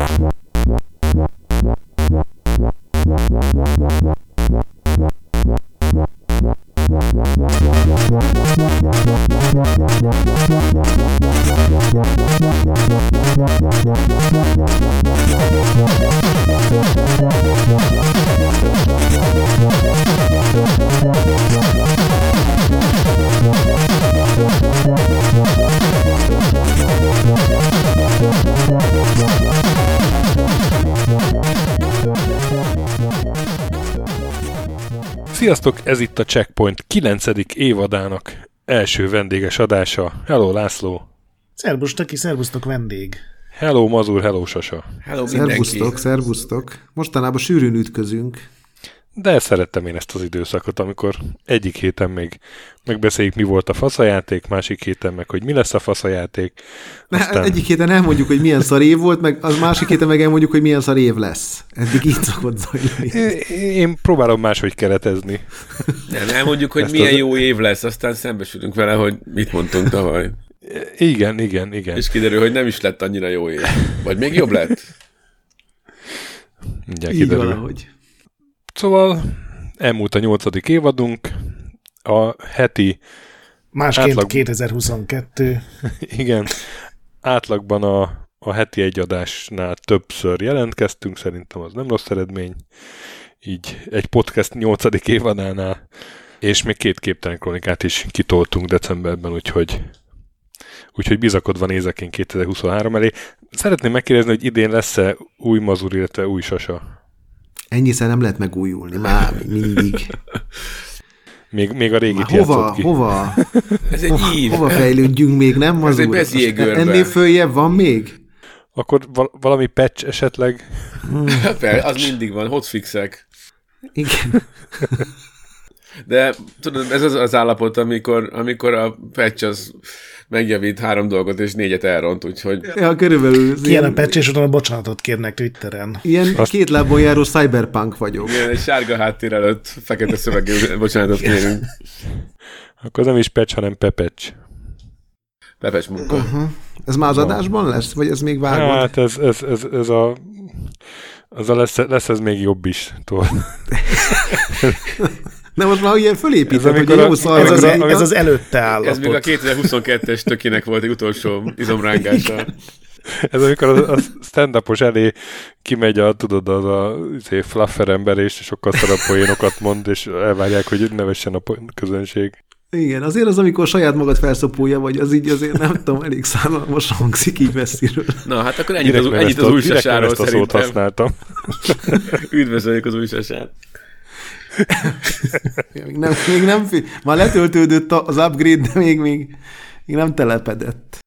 What? Sziasztok, ez itt a Checkpoint 9. évadának első vendéges adása. Hello László! Szerbus, Taki, szervusztok vendég! Hello Mazur, hello Sasa! Hello mindenki! Szervusztok! Mostanában sűrűn ütközünk. De szerettem én ezt az időszakot, amikor egyik héten még megbeszéljük, mi volt a faszajáték, másik héten meg, hogy mi lesz a faszajáték. Aztán... Egyik héten elmondjuk, hogy milyen szar év volt, meg az másik héten meg elmondjuk, hogy milyen szar év lesz. Eddig így szokott zajlani. Én próbálom máshogy keretezni. Nem, elmondjuk, hogy Ezt milyen az... jó év lesz, aztán szembesülünk vele, hogy mit mondtunk tavaly. Igen, igen, igen. És kiderül, hogy nem is lett annyira jó év. Vagy még jobb lett. Mindjárt Így kiderül. valahogy. Szóval elmúlt a nyolcadik évadunk, a heti... Másként átlag... 2022. Igen, átlagban a, a heti egyadásnál többször jelentkeztünk, szerintem az nem rossz eredmény. Így egy podcast nyolcadik évadánál, és még két képtelen kronikát is kitoltunk decemberben, úgyhogy úgyhogy bizakodva nézek én 2023 elé. Szeretném megkérdezni, hogy idén lesz-e új mazur, illetve új sasa? Ennyiszer nem lehet megújulni, már mindig. Még, még a régi hova, ki. hova? Ez egy ív. Hova fejlődjünk még, nem mazur? Ez egy Ennél följebb van még? Akkor val- valami patch esetleg? Hmm. az mindig van, hotfixek. Igen. De tudod, ez az az állapot, amikor, amikor a patch az megjavít három dolgot, és négyet elront, úgyhogy... Ja, körülbelül. Ki ilyen... a patch, és utána bocsánatot kérnek Twitteren. Ilyen Azt... két lábon járó cyberpunk vagyok. Igen, egy sárga háttér előtt fekete szövegű bocsánatot kérünk. Akkor nem is patch, hanem pepecs. Pepecs munka. Uh-huh. Ez már az adásban lesz? Vagy ez még vágod? Hát ez, ez, ez, ez a az a lesz, lesz ez még jobb is. De most már ilyen fölépített, hogy jó szar, ez, az, ez az előtte állapot. Ez még a 2022-es tökének volt egy utolsó izomrángása. Ez amikor a, a stand-upos elé kimegy a, tudod, az a izé, fluffer ember, és sokkal szarabb poénokat mond, és elvárják, hogy nevessen a közönség. Igen, azért az, amikor saját magad felszopulja, vagy az így azért nem tudom, elég szállalmas hangzik így messziről. Na, hát akkor ennyit az, ennyit az új sasáról szerintem. használtam. Üdvözöljük az új sasát. Még nem, még nem, már letöltődött az upgrade, de még, még, még nem telepedett.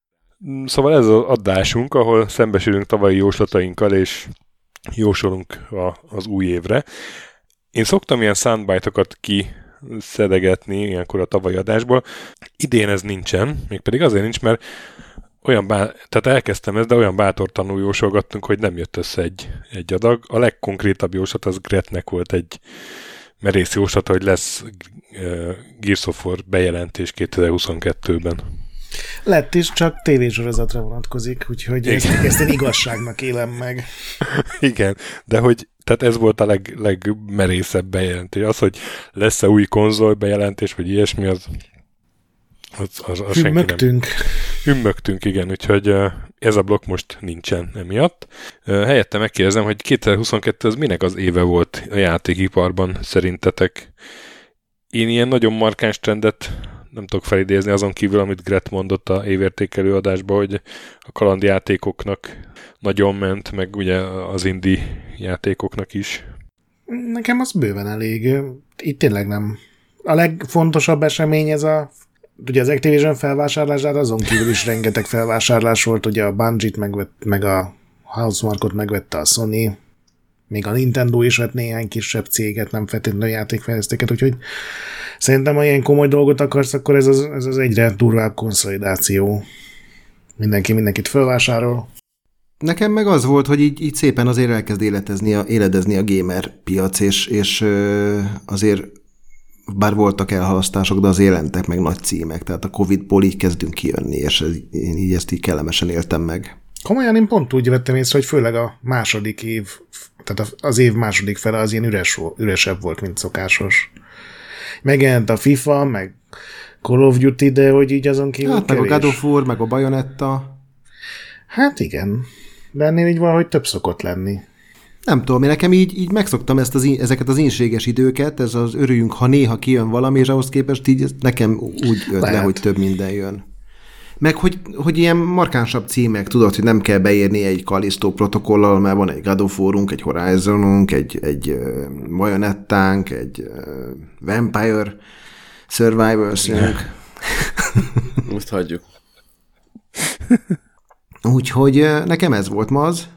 Szóval ez az adásunk, ahol szembesülünk tavalyi jóslatainkkal, és jósolunk a, az új évre. Én szoktam ilyen soundbite-okat ki szedegetni ilyenkor a tavalyi adásból. Idén ez nincsen, mégpedig azért nincs, mert olyan bá... tehát elkezdtem ezt, de olyan bátortanul jósolgattunk, hogy nem jött össze egy, egy adag. A legkonkrétabb jóslat az Gretnek volt egy merész jóslata, hogy lesz uh, Gears of War bejelentés 2022-ben. Lett is, csak tévésorozatra vonatkozik, úgyhogy ezt, ezt én igazságnak élem meg. Igen, de hogy tehát ez volt a leg, legmerészebb bejelentés. Az, hogy lesz-e új konzol bejelentés, vagy ilyesmi, az, az, az, az Hümmögtünk. Hümmögtünk, igen, úgyhogy ez a blokk most nincsen emiatt. Helyette megkérdezem, hogy 2022 az minek az éve volt a játékiparban szerintetek? Én ilyen nagyon markáns trendet nem tudok felidézni azon kívül, amit Gret mondott a évértékelő adásban, hogy a kalandjátékoknak nagyon ment, meg ugye az indie játékoknak is. Nekem az bőven elég. Itt tényleg nem. A legfontosabb esemény ez a ugye az Activision felvásárlását, azon kívül is rengeteg felvásárlás volt, ugye a Bungie-t megvett, meg a Housemarkot megvette a Sony, még a Nintendo is vett néhány kisebb céget, nem feltétlenül játékfejlesztőket, úgyhogy szerintem, ha ilyen komoly dolgot akarsz, akkor ez az, ez az egyre durvább konszolidáció. Mindenki mindenkit felvásárol. Nekem meg az volt, hogy így, így szépen azért elkezd életezni a, éledezni a gamer piac, és, és azért bár voltak elhalasztások, de az jelentek meg nagy címek, tehát a Covid-ból így kezdünk kijönni, és én így ezt így kellemesen éltem meg. Komolyan én pont úgy vettem észre, hogy főleg a második év, tehát az év második fele az ilyen üres, üresebb volt, mint szokásos. Megjelent a FIFA, meg Call of Duty, de hogy így azon kívül Hát meg a. God of War, meg a Bayonetta. Hát igen. De ennél így valahogy több szokott lenni. Nem tudom, én nekem így, így megszoktam ezt az, ezeket az inséges időket, ez az örüljünk, ha néha kijön valami, és ahhoz képest így nekem úgy jött le, hogy több minden jön. Meg hogy, hogy ilyen markánsabb címek, tudod, hogy nem kell beírni egy Callisto protokollal, mert van egy God of War-unk, egy Horizonunk, egy, egy uh, Bayonettánk, egy uh, Vampire Survivors-ünk. Most hagyjuk. Úgyhogy nekem ez volt ma az.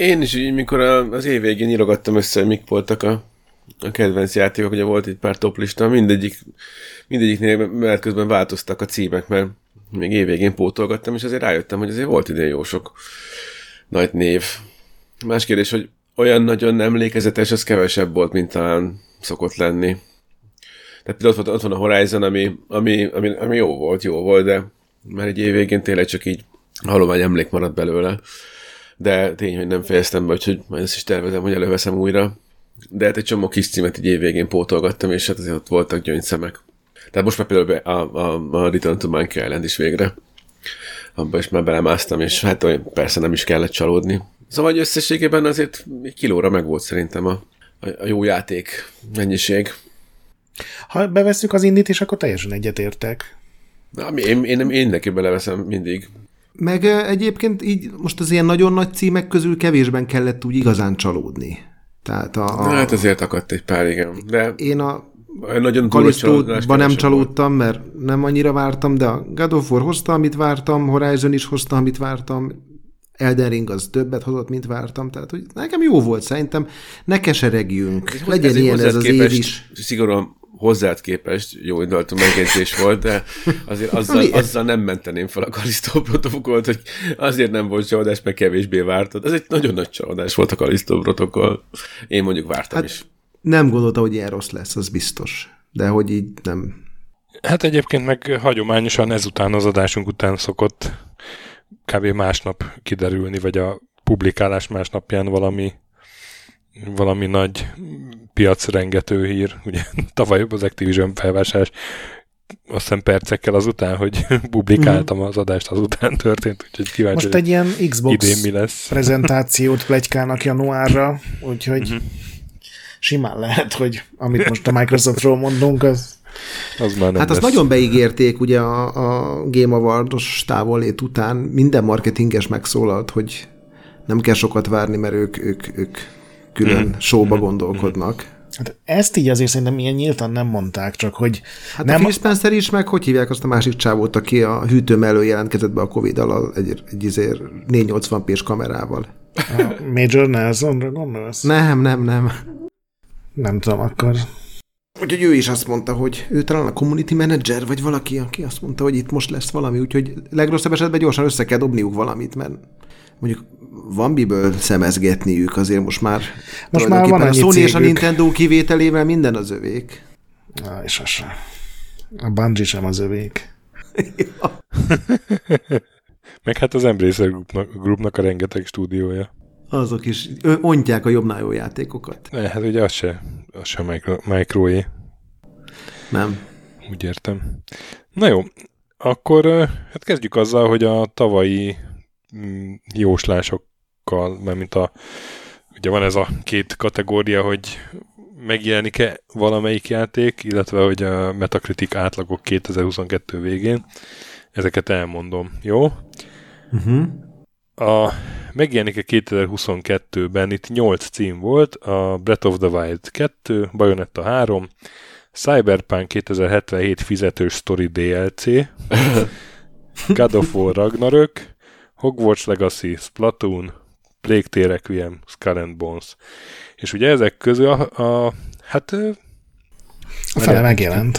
Én is így, mikor az év végén írogattam össze, hogy mik voltak a, a kedvenc játékok, ugye volt egy pár toplista, mindegyik, mindegyiknél mert közben változtak a címek, mert még év végén pótolgattam, és azért rájöttem, hogy azért volt idén jó sok nagy név. Más kérdés, hogy olyan nagyon emlékezetes, az kevesebb volt, mint talán szokott lenni. Tehát például ott, van- ott van a Horizon, ami, ami, ami, ami jó volt, jó volt, de már egy év végén tényleg csak így halomány emlék maradt belőle de tény, hogy nem fejeztem be, úgyhogy majd ezt is tervezem, hogy előveszem újra. De hát egy csomó kis címet egy év végén pótolgattam, és hát azért ott voltak gyöngyszemek. Tehát most már például a, a, a Return to Monkey Island is végre. Abba is már belemásztam, és hát olyan persze nem is kellett csalódni. Szóval hogy összességében azért egy kilóra meg volt szerintem a, a, jó játék mennyiség. Ha bevesszük az indit is, akkor teljesen egyetértek. Na, ami- én, én, én neki beleveszem mindig. Meg egyébként így most az ilyen nagyon nagy címek közül kevésben kellett úgy igazán csalódni. Tehát a, a, Hát azért akadt egy pár, igen. De én a nagyon Kalisztóban nem volt. csalódtam, mert nem annyira vártam, de a God of War hozta, amit vártam, Horizon is hozta, amit vártam, Elden Ring az többet hozott, mint vártam, tehát hogy nekem jó volt szerintem, ne keseregjünk, legyen ilyen ez az év is. Szigorúan hozzád képest jó indultú megjegyzés volt, de azért azzal, azzal nem menteném fel a Kalisztó protokollt, hogy azért nem volt csalódás, mert kevésbé vártad. Ez egy nagyon nagy csalódás volt a Kalisztó protokoll. Én mondjuk vártam hát, is. Nem gondolta, hogy ilyen rossz lesz, az biztos. De hogy így nem. Hát egyébként meg hagyományosan ezután az adásunk után szokott kb. másnap kiderülni, vagy a publikálás másnapján valami valami nagy piacrengető hír. Ugye tavaly az Activision felvásárlás azt hiszem percekkel azután, hogy publikáltam az adást, azután történt, úgyhogy kíváncsi, Most egy ilyen Xbox idén mi lesz. prezentációt plegykálnak januárra, úgyhogy Mhm. simán lehet, hogy amit most a Microsoftról mondunk, az Az már nem Hát azt lesz. nagyon beígérték ugye a, a Game Awardos távollét után, minden marketinges megszólalt, hogy nem kell sokat várni, mert ők, ők, ők külön Mhm. showba gondolkodnak. Hát ezt így azért szerintem ilyen nyíltan nem mondták, csak hogy Hát nem, a Phil Spencer is, meg hogy hívják azt a másik csávót, aki a hűtő mellől jelentkezett be a Covid alal egy, egy izér 480 p kamerával. a Major Nelsonra gondolsz? Nem, nem, nem. Nem tudom, akkor Úgyhogy ő is azt mondta, hogy ő talán a community manager, vagy valaki, aki azt mondta, hogy itt most lesz valami, úgyhogy legrosszabb esetben gyorsan össze kell dobniuk valamit, mert mondjuk van miből szemezgetniük azért most már. Most már van a Sony és a cégük. Nintendo kivételével minden az övék. Na, és az sem. A Bungie sem az övék. Meg hát az Embracer Groupnak, Groupnak a rengeteg stúdiója. Azok is ontják a jobbnál jó játékokat. Ne, hát ugye az se, az se micro, microé, Nem. úgy értem. Na jó, akkor hát kezdjük azzal, hogy a tavalyi mm, jóslásokkal, mert mint a ugye van ez a két kategória, hogy megjelenik-e valamelyik játék, illetve hogy a Metacritic átlagok 2022 végén. Ezeket elmondom, jó? Uh-huh. A, megjelenik-e 2022-ben, itt 8 cím volt, a Breath of the Wild 2, Bayonetta 3, Cyberpunk 2077 fizetős Story DLC, God of War Ragnarök, Hogwarts Legacy, Splatoon, Plague Tale Requiem, Skull and Bones. És ugye ezek közül a, a hát A fele megjelent.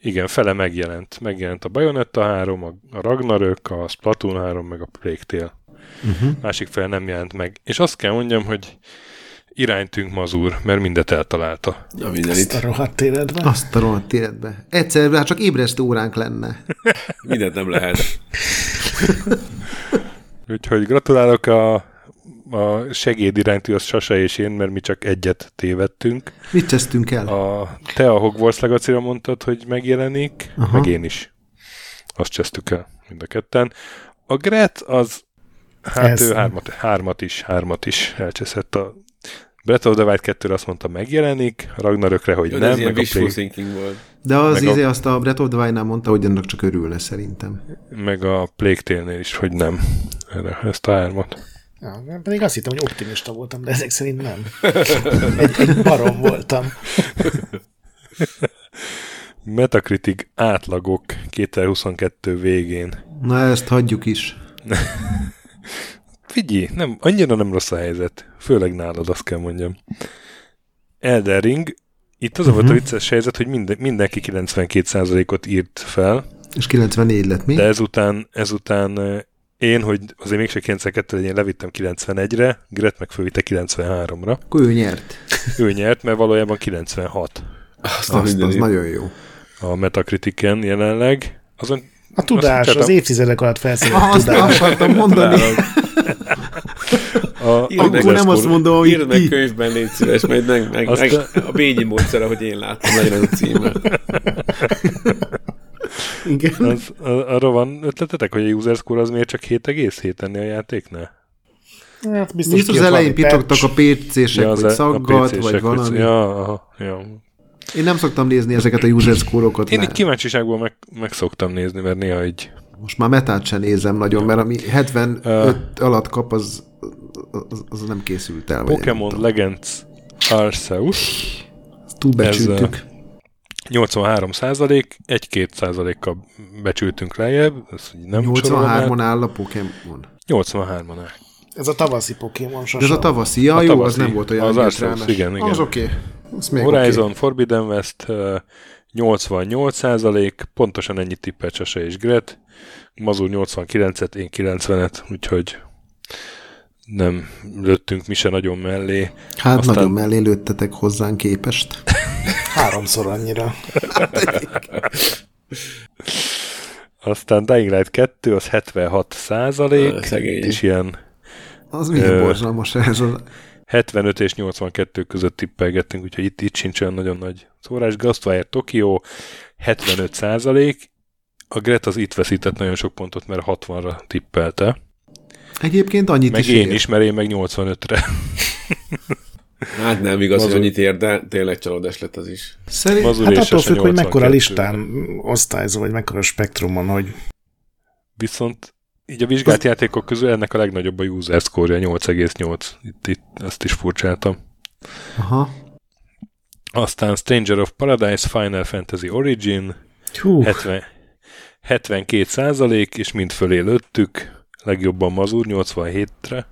igen, fele megjelent. Megjelent a Bayonetta 3, a a Ragnarök, a Splatoon 3, meg a Plague Tale. Uh-huh. Másik fele nem jelent meg. És azt kell mondjam, hogy iránytünk mazur, mert mindet eltalálta. A Ezt mindenit. a rohadt életben. Azt a rohadt életbe. Egyszer, hát csak ébresztő óránk lenne. Mindent nem lehet. Úgyhogy gratulálok a, a segéd iránti, az Sasa és én, mert mi csak egyet tévedtünk. Mit tesztünk el? A, te a Hogwarts legacy mondtad, hogy megjelenik, Aha. meg én is. Azt csesztük el mind a ketten. A Gret az, hát Ez- ő hármat, hármat is, hármat is elcseszett a Breath of the Wild 2 azt mondta megjelenik, Ragnarökre, hogy Jó, nem, ez ilyen meg a, Plague, thinking volt. De az meg a- izé azt a Breath of the Wild-nál mondta, hogy ennek csak örülne szerintem. meg a Plague Tale-nél is, hogy nem. Erre, ezt a hármat. Ja, pedig azt hittem, hogy optimista voltam, de ezek szerint nem. Egy, egy barom voltam. Metacritic átlagok 2022 végén. Na ezt hagyjuk is. Figyelj, nem, annyira nem rossz a helyzet. Főleg nálad, azt kell mondjam. Elden Ring, itt az uh-huh. volt a vicces helyzet, hogy minden, mindenki 92%-ot írt fel, És 94 lett mi? de ezután, ezután én, hogy azért mégse 92 legyen, levittem 91-re, Gret meg fölvitte 93-ra. Akkor ő nyert. Ő nyert, mert valójában 96 Azt Azt, az nagyon jó. a Metacriticen jelenleg. Azon A tudás, az évtizedek alatt felszínelt Ah, azt akartam mondani. A, Írd meg- Akkor nem azt mondom, hogy Írd meg könyvben, légy szíves, majd meg, meg, meg a- a Bényi módszer, ahogy én láttam, legyen az a címe. Igen. Az, a- arra van ötletetek, hogy a user score az miért csak 7,7 ennél a játéknál? Hát biztos, Biztos az elején pitogtak a. PC-sek, az vagy szaggat, PC-sek, vagy valami. Ja, aha, ja. Én nem szoktam nézni ezeket a user score-okat. Én így kíváncsiságból meg, meg szoktam nézni, mert néha így Most már metát sem nézem nagyon, mert ami 75 alatt kap, az, az, az nem készült el. Pokémon. Legends Arceus Túlbecsültük. 83 százalék, 1-2 százalékkal becsültünk lejjebb, ez nem sorolom el. 83-on áll a Pokémon. 83-on áll. Ez a tavaszi Pokémon De sose. ez a tavaszi, ja, A jó, tavaszi, az nem volt olyan az. Arceus, igen, igen. Az oké. Okay. Horizon oké. Forbidden West ö, 88 százalék, pontosan ennyit tippelt Sase és Gret, Mazur 89-et, én 90-et, úgyhogy nem lőttünk mi se nagyon mellé. Hát Aztán- nagyon mellé lőttetek hozzánk képest. Háromszor annyira. Aztán Dying Light 2, az 76 százalék, szegény. és ilyen Az milyen Ö, borzalmas ez a... 75 és 82 között tippelgettünk, úgyhogy itt, itt sincs olyan nagyon nagy szórás. Ghostwire Tokyo 75 százalék, a Gret az itt veszített nagyon sok pontot, mert 60-ra tippelte. Egyébként annyit Meg is én ér. is, mert én meg 85-re. Hát nem igaz, hogy Mazur. annyit ér, de tényleg csalódás lett az is. Szerint... Mazur Hát attól függ, hogy mekkora 82. listán osztályzol, vagy mekkora spektrumon, hogy Viszont így a vizsgált játékok közül ennek a legnagyobb a user score 8,8. Itt, itt ezt is furcsáltam. Aha. Aztán Stranger of Paradise, Final Fantasy Origin, hú, 70, 72 százalék, és mind fölé lőttük. Legjobban Mazur 87-re.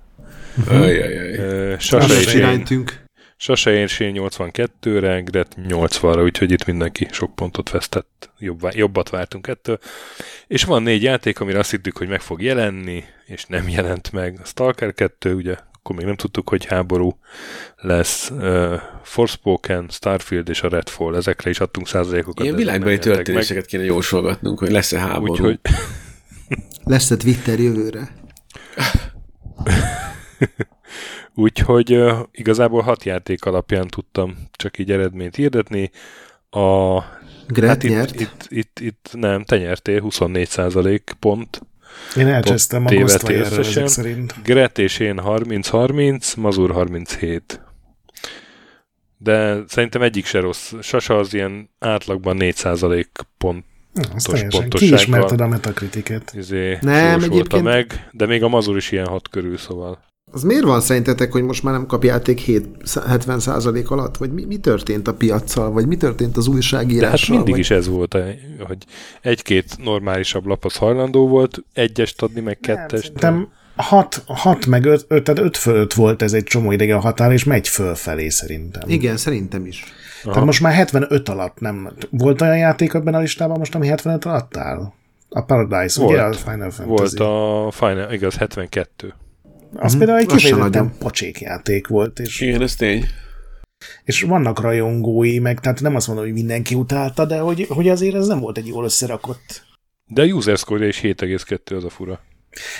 Ajajaj. Ö, Most Sasa és én, iránytünk. Sasa és én 82-re, Gret 80-ra, úgyhogy itt mindenki sok pontot vesztett. Jobb, jobbat vártunk ettől. És van négy játék, amire azt hittük, hogy meg fog jelenni, és nem jelent meg. A Stalker 2, ugye, akkor még nem tudtuk, hogy háború lesz. Uh, Forspoken, Starfield és a Redfall, ezekre is adtunk százalékokat. Ilyen világbeli történéseket kéne jósolgatnunk, hogy lesz-e meg. háború. Úgyhogy Lesz-e Twitter jövőre? Úgyhogy uh, igazából hat játék alapján tudtam csak így eredményt hirdetni. A, Gret hát nyert. itt, itt, itt, itt, nem, te nyertél 24 százalék pont. én elcsesztem a Ghostwire-ről ezek szerint. Gret és én 30-30, Mazur 37. De szerintem egyik se rossz. Sasa az ilyen átlagban 4 százalék pont azt teljesen pontossággal. kiismerted a metakritiket. izé, Nem, egyébként- meg, de még a Mazur is ilyen hat körül, szóval. Az miért van szerintetek, hogy most már nem kap játék 7, 70 százalék alatt? Vagy mi, mi történt a piaccal? Vagy mi történt az De hát újságírással? mindig vagy... is ez volt, eh, hogy egy-két normálisabb lap az hajlandó volt, egyest adni, meg kettest. Szerintem 6, 6 meg 5, 5, tehát 5 fölött volt ez egy csomó ideig a határ, és megy fölfelé szerintem. Igen, szerintem is. Tehát most már 75 alatt nem. Volt olyan játék ebben a listában most, ami 75 alatt áll? A Paradise, Volt. ugye? A Final Fantasy. Volt a Final, igaz, 72. Az például egy kifejezetten pocsék játék volt, és, Igen, ez tény. és vannak rajongói, meg tehát nem azt mondom, hogy mindenki utálta, de hogy, hogy azért ez nem volt egy jól összerakott. De a user score is 7,2 az a fura.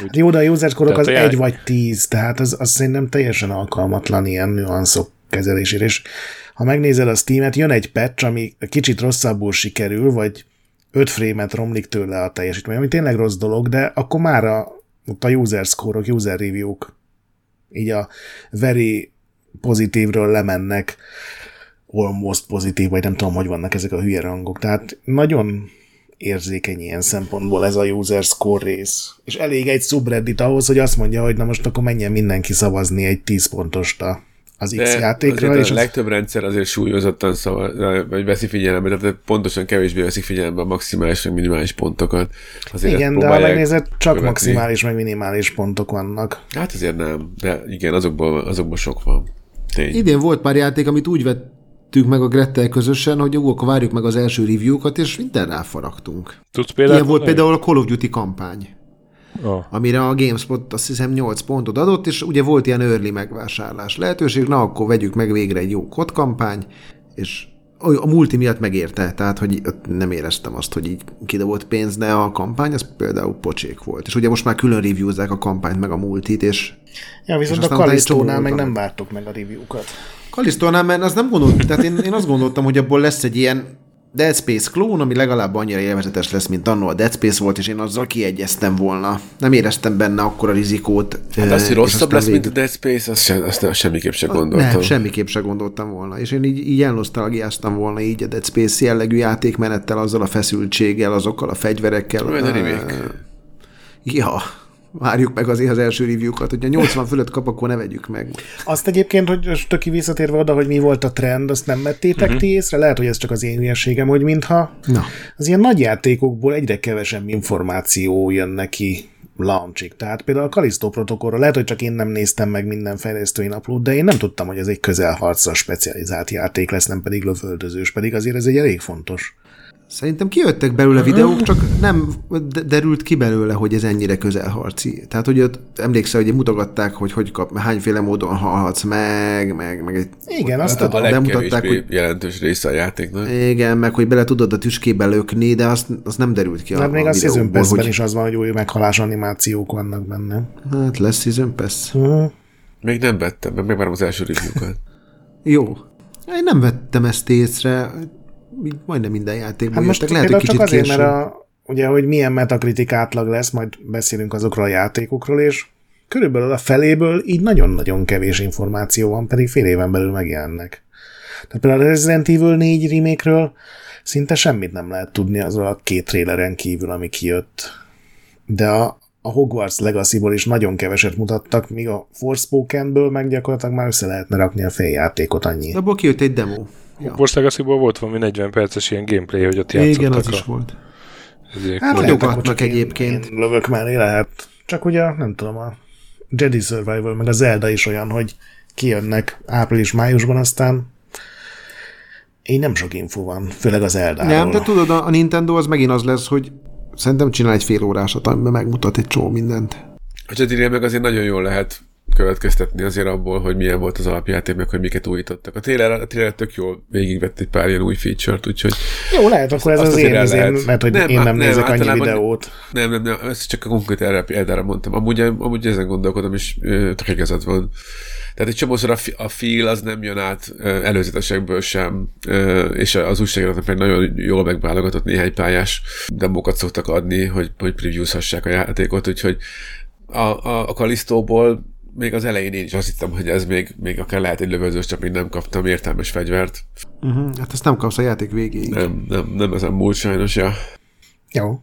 Úgy, Jó, de a user score az Tehát a egy vagy tíz, tehát az, az szerintem teljesen alkalmatlan ilyen nüanszok kezelésére, és ha megnézed a Steam-et, jön egy patch, ami kicsit rosszabbul sikerül, vagy 5 frame-et romlik tőle a teljesítmény, ami tényleg rossz dolog, de akkor már a, ott a user score-ok, user review-k így a very pozitívről lemennek almost pozitív, vagy nem tudom, hogy vannak ezek a hülye rangok. Tehát nagyon érzékeny ilyen szempontból ez a user score rész. És elég egy subreddit ahhoz, hogy azt mondja, hogy na most akkor menjen mindenki szavazni egy 10 pontost a az X De játékra. azért És a az... legtöbb rendszer azért súlyozottan szava, vagy veszi figyelembe, tehát pontosan kevésbé veszik figyelembe a maximális vagy minimális pontokat. Azért Igen, de ha megnézed, csak követni. maximális meg minimális pontok vannak. Hát azért nem, de igen, azokból, azokból sok van. Tény. Idén volt pár játék, amit úgy vettük meg a Grettel közösen, hogy jó, akkor várjuk meg az első review-kat, és minden ráfaragtunk. Tudsz például? Ilyen volt például a Call of Duty kampány, Oh. amire a GameSpot azt hiszem 8 pontot adott, és ugye volt ilyen early megvásárlás lehetőség, na akkor vegyük meg végre egy jó kod kampány, és a multi miatt megérte, tehát hogy nem éreztem azt, hogy így kidobott pénz, de a kampány az például pocsék volt. És ugye most már külön reviewzák a kampányt meg a multit, és Ja, viszont És a Kalisztónál meg nem vártuk meg a review-kat. Kalisztónál, mert azt nem gondoltam, tehát én, én azt gondoltam, hogy abból lesz egy ilyen Dead Space klón, ami legalább annyira élvezetes lesz, mint annó a Dead Space volt, és én azzal kiegyeztem volna. Nem éreztem benne akkora rizikót. Hát az, hogy rosszabb lesz, mint a Dead Space, azt, sem, azt semmiképp sem gondoltam. Nem, semmiképp se gondoltam volna. És én így, így elnosztalgiáztam volna így a Dead Space jellegű játékmenettel, azzal a feszültséggel, azokkal a fegyverekkel. Majd a remake. Ja, várjuk meg azért az első review-kat, hogyha 80 fölött kap, akkor ne vegyük meg. Azt egyébként, hogy töki visszatérve oda, hogy mi volt a trend, azt nem vettétek Mhm. uh-huh. ti észre? Lehet, hogy ez csak az én hülyeségem, hogy mintha Na. az ilyen nagy játékokból egyre kevesebb információ jön neki launchig. Tehát például a Kalisztó protokollra, lehet, hogy csak én nem néztem meg minden fejlesztői naplót, de én nem tudtam, hogy ez egy közelharcra specializált játék lesz, nem pedig lövöldözős, pedig azért ez egy elég fontos. Szerintem kijöttek belőle videók, csak nem de- derült ki belőle, hogy ez ennyire közelharci. Tehát, hogy ott emlékszel, hogy mutogatták, hogy hogy kap, hányféle módon halhatsz meg, meg, meg egy, Igen, azt Hát a legkevésbé hogy- jelentős része a játéknak. igen, meg hogy bele tudod a tüskébe lökni, de azt, azt nem derült ki a, Hát még a Season Pass-ben hogy is az van, hogy új meghalás animációk vannak benne. hát lesz Season Pass. Uh-huh. Még nem vettem, mert megvárom az első review-kat. Jó. Én nem vettem ezt észre, majdnem minden játékban Hát most jöttek. Lehet, hogy kicsit csak azért, később. mert a, ugye, hogy milyen metakritik átlag lesz, majd beszélünk azokról a játékokról, és körülbelül a feléből így nagyon-nagyon kevés információ van, pedig fél éven belül megjelennek. Tehát például a Resident Evil 4 remake szinte semmit nem lehet tudni azról a két traileren kívül, ami kijött. De a, a Hogwarts Legacy-ból is nagyon keveset mutattak, míg a Forspokenből meg gyakorlatilag már össze lehetne rakni a féljátékot annyi. De abból kijött egy demo. Ja. Wars Legacy-ból volt valami 40 perces ilyen gameplay, hogy ott Igen, játszottak az a... is volt. Ezért Hát én- egyébként. Én lövök mellé lehet. Csak ugye, nem tudom, a Jedi Survival, meg a Zelda is olyan, hogy kijönnek április-májusban, aztán így nem sok info van, főleg az Zeldáról. Nem, de tudod, a a Nintendo az megint az lesz, hogy szerintem csinál egy fél órásat, amiben megmutat egy csomó mindent. A Jedi meg azért nagyon jól lehet következtetni azért abból, hogy milyen volt az alapjáték, meg hogy miket újítottak. A trailer, a trailer tök jól végigvett egy pár ilyen új feature-t, úgyhogy Jó, lehet, akkor ez az azért én izém, lehet. mert hogy Nem, én nem, nem, nézek annyi videót. nem, nem, nem, ezt csak a konkrét erre példára mondtam. Amúgy, amúgy ezen gondolkodom, és tök igazad van. Tehát egy csomószor a, fi- a feel az nem jön át előzetesekből sem, és az újságíróknak meg nagyon jól megválogatott néhány pályás demókat szoktak adni, hogy, hogy previewzhassák a játékot, úgyhogy a, a, a Kalisztóból még az elején én is azt hittem, hogy ez még, még akár lehet egy lövözős, csak még nem kaptam értelmes fegyvert. Uh-huh. Hát ezt nem kapsz a játék végéig. Nem, nem, nem ezen múlt sajnos, ja. Jó.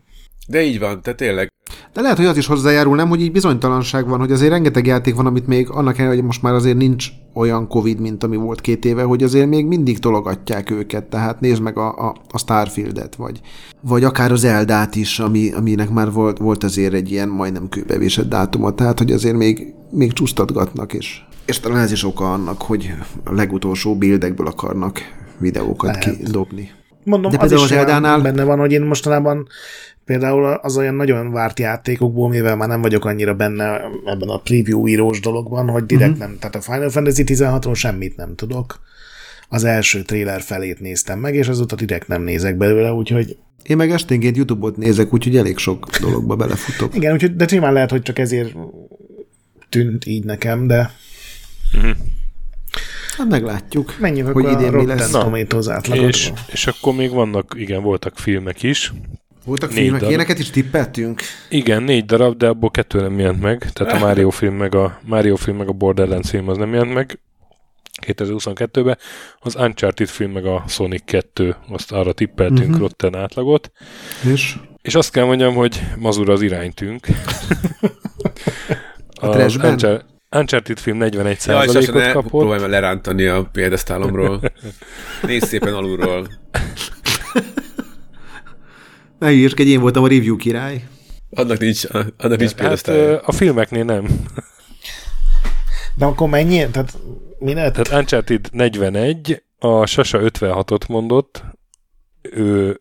De így van, tehát tényleg De lehet, hogy az is hozzájárul, nem, hogy így bizonytalanság van, hogy azért rengeteg játék van, amit még annak ellenére, hogy most már azért nincs olyan Covid, mint ami volt két éve, hogy azért még mindig tologatják őket. Tehát nézd meg a, a, a Starfieldet, vagy, vagy akár az Eldát is, ami, aminek már volt, volt azért egy ilyen majdnem kőbevésett dátuma. Tehát, hogy azért még, még csúsztatgatnak, és, és talán ez is oka annak, hogy a legutolsó bildekből akarnak videókat Lehet. kidobni. Mondom, De az például is az Eldánál- benne van, hogy én mostanában például az olyan nagyon várt játékokból, mivel már nem vagyok annyira benne ebben a preview írós dologban, hogy direkt uh-huh. nem, tehát a Final Fantasy 16-ról semmit nem tudok. az első tréler felét néztem meg, és azóta direkt nem nézek belőle, úgyhogy Én meg esténként YouTube-ot nézek, úgyhogy elég sok dologba belefutok. igen, úgyhogy, de simán lehet, hogy csak ezért tűnt így nekem, de Hát meglátjuk, menjünk hogy akkor idén a mi lesz. Tomatoes. És, és akkor még vannak, igen, voltak filmek is. Voltak Négy filmek, darab. ilyeneket is tippeltünk. Igen, négy darab, de abból kettő nem jelent meg. Tehát a Mario film meg a, Mario film meg a Borderlands film az nem jelent meg 2022-ben. Az Uncharted film meg a Sonic 2, azt arra tippeltünk uh-huh. Rotten átlagot. És És azt kell mondjam, hogy mazur az iránytünk. A trashben? Unchar- Uncharted film 41 Jaj, sose ot ne kapott. próbálj meg lerántani a piedesztálomról. Nézd szépen alulról. ne hülyeskedj, én voltam a review király. Annak nincs, annak nincs Hát a filmeknél nem. De akkor mennyi? Tehát mi lett? Tehát Uncharted 41, a Sasa 56-ot mondott, ő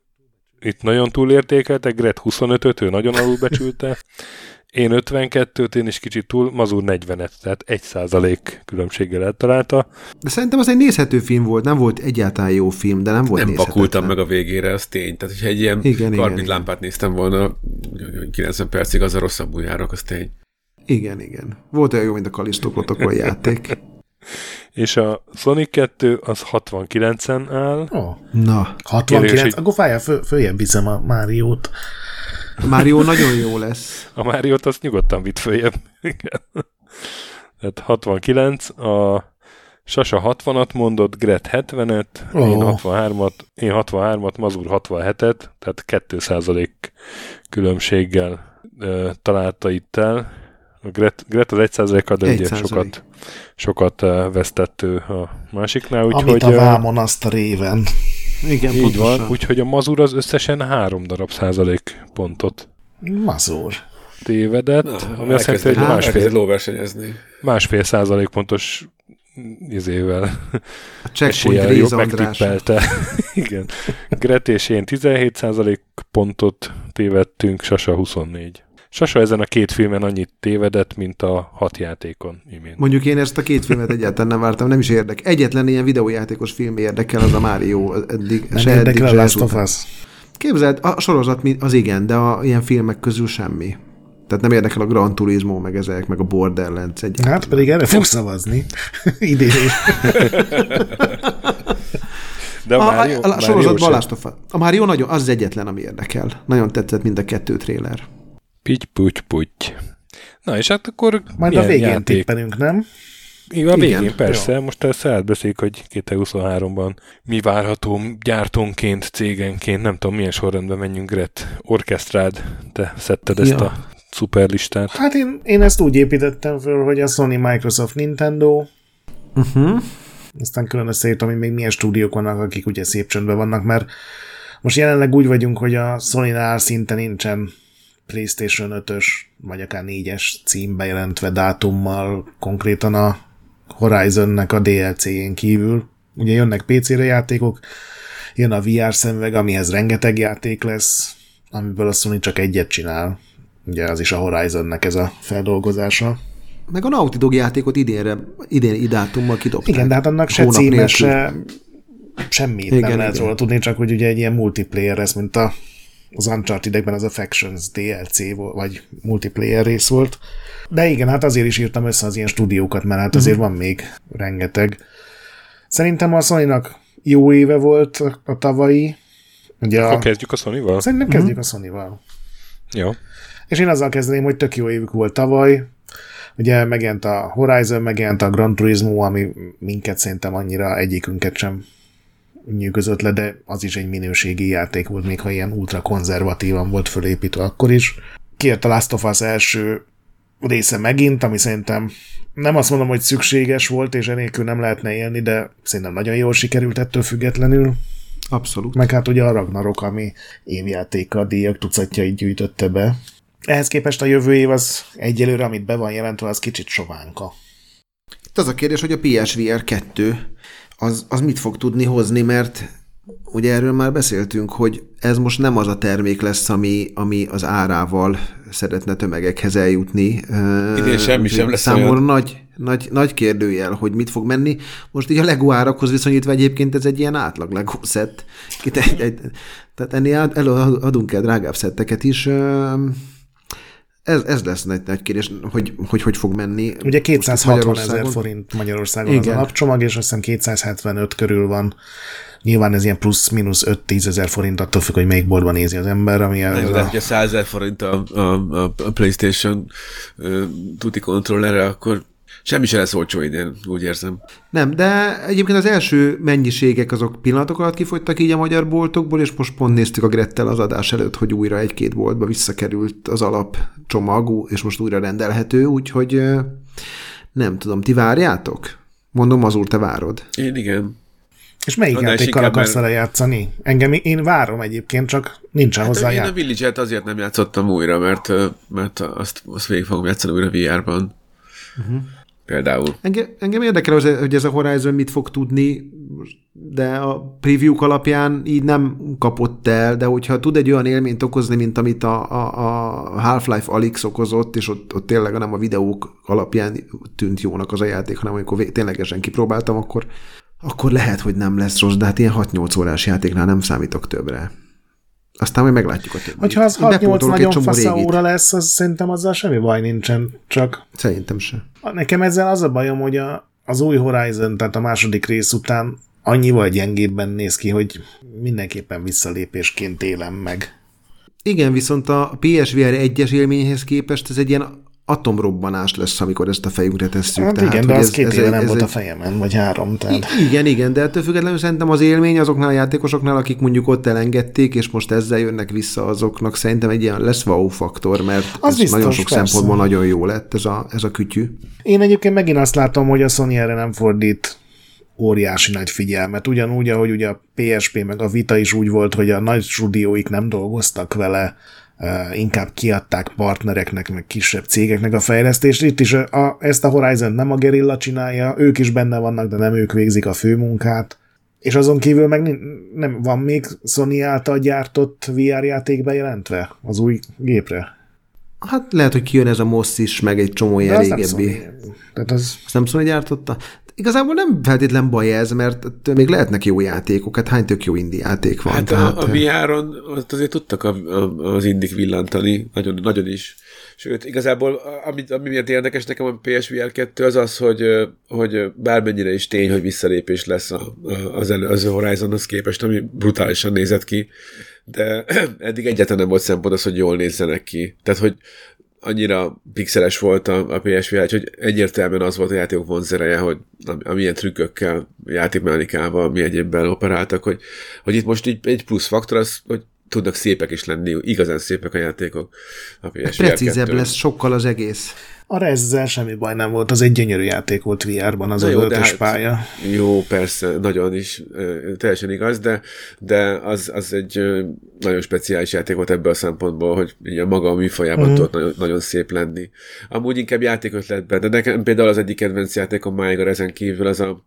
itt nagyon túlértékelte, Gret 25-öt, ő nagyon alulbecsülte, én 52-t, én is kicsit túl, Mazur 40-et, tehát 1% különbséggel eltalálta. De szerintem az egy nézhető film volt, nem volt egyáltalán jó film, de nem volt Nem vakultam meg a végére, az tény. Tehát, hogyha egy ilyen Igen, igen, karbid lámpát néztem volna 90 percig, az a rosszabbul járok, az tény. Igen, igen. Volt olyan jó, mint a Callisto protokoll játék. És a Sonic 2 az 69-en áll, Ó, Na, 69, Kérdés, hogy- akkor fájja, föl, följebb viszem a Máriót. Mario nagyon jó lesz. a Máriót azt nyugodtan vitt följebb. Igen. Tehát 69, a Sasa 60-at mondott, Gret 70-et, Ó. én 63-at, én 63-at, Mazur 67-et, tehát 2% különbséggel ö, találta itt el. A Gret, Gret az 1%-a, de ugye 1%. sokat, sokat ö, vesztett ő a másiknál, Amit úgyhogy a ö, vámon, azt a réven. Igen, így pontosan. van, úgyhogy a Mazur az összesen három darab százalék pontot Mazur. tévedett, Na, ami azt jelenti, hogy másfél, lóversenyezni. másfél százalék pontos izével A checkpoint Réz megtippelte. Igen. Gret és én 17 százalék pontot tévedtünk, Sasa 24. Sasa ezen a két filmen annyit tévedett, mint a hat játékon imént. Mondjuk én ezt a két filmet egyáltalán nem vártam, nem is érdek. Egyetlen ilyen videójátékos film érdekel, az a Mario eddig. Nem se eddig, érdekel a se Last of. Us. Képzeld, a sorozat mi- az igen, de a ilyen filmek közül semmi. Tehát nem érdekel a Gran Turismo, meg ezek, meg a Borderlands egy. Hát pedig erre fog szavazni. Idén. De A, a, a, Mario, a, a Mario sorozatban sem. Last of Us. A Mario nagyon, az az egyetlen, ami érdekel. Nagyon tetszett mind a kettő tréler. Pitty, puty, puty. Na és hát akkor Majd a végén játék? tippelünk, nem? Igen, a végén Igen. persze. Most ezt átbeszéljük, hogy 2023-ban mi várható gyártónként, cégenként, nem tudom milyen sorrendben menjünk, Gret. Orkesztrád, te szedted ezt Ja. a szuperlistát. Hát én, én ezt úgy építettem föl, hogy a Sony, Microsoft, Nintendo, Uh-huh. aztán külön összeírtam, hogy még milyen stúdiók vannak, akik ugye szép csöndben vannak, mert most jelenleg úgy vagyunk, hogy a Sony-nál szinte nincsen PlayStation 5-ös, vagy akár 4-es cím bejelentve dátummal, konkrétan a Horizonnek a DLC-jén kívül. Ugye jönnek PC-re játékok, jön a VR szemüveg, amihez rengeteg játék lesz, amiből a Sony csak egyet csinál. Ugye az is a Horizonnek ez a feldolgozása. Meg a Naughty Dog játékot idénre, idén idátummal kidobták. Igen, de hát annak se címe, se semmit Igen, nem lehet igen. róla tudni, csak hogy ugye egy ilyen multiplayer lesz, mint a, az Uncharted-ekben az a Factions DLC vagy multiplayer rész volt. De igen, hát azért is írtam össze az ilyen stúdiókat, mert hát azért van még rengeteg. Szerintem a sony jó éve volt a, tavalyi. Ugye Akkor a, kezdjük a Sony-val? szerintem kezdjük a Sony-val. Jó. És én azzal kezdeném, hogy tök jó évük volt tavaly. Ugye megjelent a Horizon, megjelent a Gran Turismo, ami minket szerintem annyira egyikünket sem nyűgözött le, de az is egy minőségi játék volt, még ha ilyen ultra konzervatívan volt fölépítve akkor is. Kijött a Last of Us első része megint, ami szerintem nem azt mondom, hogy szükséges volt, és enélkül nem lehetne élni, de szerintem nagyon jól sikerült ettől függetlenül. Abszolút. Meg hát ugye a Ragnarok, ami évjátéka a díjak tucatjait gyűjtötte be. Ehhez képest a jövő év az egyelőre, amit be van jelentve, az kicsit sovánka. Itt az a kérdés, hogy a PSVR 2 az, az mit fog tudni hozni, mert ugye erről már beszéltünk, hogy ez most nem az a termék lesz, ami, ami az árával szeretne tömegekhez eljutni. Idén semmi sem lesz Számomra olyan. nagy, nagy, nagy kérdőjel, hogy mit fog menni. Most így a Lego árakhoz viszonyítva egyébként ez egy ilyen átlag Lego szett. Tehát ennél adunk el drágább szetteket is. Ez, ez lesz nagy, nagy kérdés, hogy, hogy hogy fog menni. Ugye 260 ezer forint Magyarországon az Igen. alapcsomag, és azt hiszem 275 körül van. Nyilván ez ilyen plusz-minusz 5-10 ezer forint, attól függ, hogy melyik boltban nézi az ember, ami ez a... hogyha 100 ezer forint a, a, a, a PlayStation uh, tuti kontrollerre, akkor semmi se lesz olcsó idén, úgy érzem. Nem, de egyébként az első mennyiségek azok pillanatok alatt kifogytak így a magyar boltokból, és most pont néztük a Grettel az adás előtt, hogy újra egy-két boltba visszakerült az alapcsomag, és most újra rendelhető, úgyhogy nem tudom, ti várjátok? Mondom, azul te várod. Én igen. És melyik is játékkal akarsz mert- vele játszani? Engem én várom egyébként, csak nincsen hozzá Hát én a ját. Village-et azért nem játszottam újra, mert, mert azt, azt végig fogom játszani újra VR-ban. Uh-huh. Például. Engem, engem érdekel, az, hogy ez a Horizon mit fog tudni, de a preview alapján így nem kapott el, de hogyha tud egy olyan élményt okozni, mint amit a, a, a Half-Life Alyx okozott, és ott, ott tényleg nem a videók alapján tűnt jónak az a játék, hanem amikor ténylegesen kipróbáltam, akkor, akkor lehet, hogy nem lesz rossz, de hát ilyen 6-8 órás játéknál nem számítok többre. Aztán majd meglátjuk a többit. Hogyha az Én 6-8 bepótolok egy nagyon fasza óra lesz, az szerintem azzal semmi baj nincsen. Csak Szerintem se. nekem ezzel az a bajom, hogy a, az új Horizon, tehát a második rész után annyival gyengébben néz ki, hogy mindenképpen visszalépésként élem meg. Igen, viszont a PSVR 1-es élményhez képest ez egy ilyen atomrobbanás lesz, amikor ezt a fejünkre tesszük. Hát Tehát, igen, de az két éve egy- nem volt egy- a fejemen, vagy három, tehát... Igen, igen, de ettől függetlenül szerintem az élmény azoknál a játékosoknál, akik mondjuk ott elengedték, és most ezzel jönnek vissza azoknak, szerintem egy ilyen lesz wow faktor, mert Az ez biztos, nagyon sok persze. szempontból nagyon jó lett ez a, ez a kütyű. Én egyébként megint azt látom, hogy a Sony erre nem fordít óriási nagy figyelmet. Ugyanúgy, ahogy ugye a PSP meg a Vita is úgy volt, hogy a nagy stúdióik nem dolgoztak vele, inkább kiadták partnereknek, meg kisebb cégeknek a fejlesztést. Itt is a, ezt a Horizon nem a Gerilla csinálja, ők is benne vannak, de nem ők végzik a főmunkát. És azon kívül meg nem van még Sony által gyártott VR játék bejelentve az új gépre. Hát lehet, hogy kijön ez a MOSZ is, meg egy csomó ilyen régebbi. Tehát az Azt nem Sony gyártotta? Igazából nem feltétlen baj ez, mert még lehetnek jó játékok, hát hány tök jó indie játék van. Hát tehát, a, a VR-on azért tudtak a, a, az indik villantani, nagyon, nagyon is. Sőt, igazából ami, ami miatt érdekes nekem a PSVR 2 az az, hogy, hogy bármennyire is tény, hogy visszalépés lesz a, a, az előző Horizonhoz képest, ami brutálisan nézett ki, de eddig egyáltalán nem volt szempont az, hogy jól nézzenek ki. Tehát, hogy annyira pixeles volt a, a PSVR, hogy egyértelműen az volt a játékok vonzereje, hogy am- amilyen trükkökkel, játékmechanikával, mi egyébben operáltak, hogy, hogy itt most így egy plusz faktor az, hogy tudnak szépek is lenni, igazán szépek a játékok a PSVR Precízebb 2-n. lesz sokkal az egész. A rezzel semmi baj nem volt, az egy gyönyörű játék volt VR-ban, az Na a jó, de ötös hát- pálya. Jó, persze, nagyon is, teljesen igaz, de, de az, az egy nagyon speciális játék volt ebből a szempontból, hogy így a maga a műfajában mm. tudott nagyon, nagyon szép lenni. Amúgy inkább játékötletben, de nekem például az egyik kedvenc játékom máig ezen kívül az a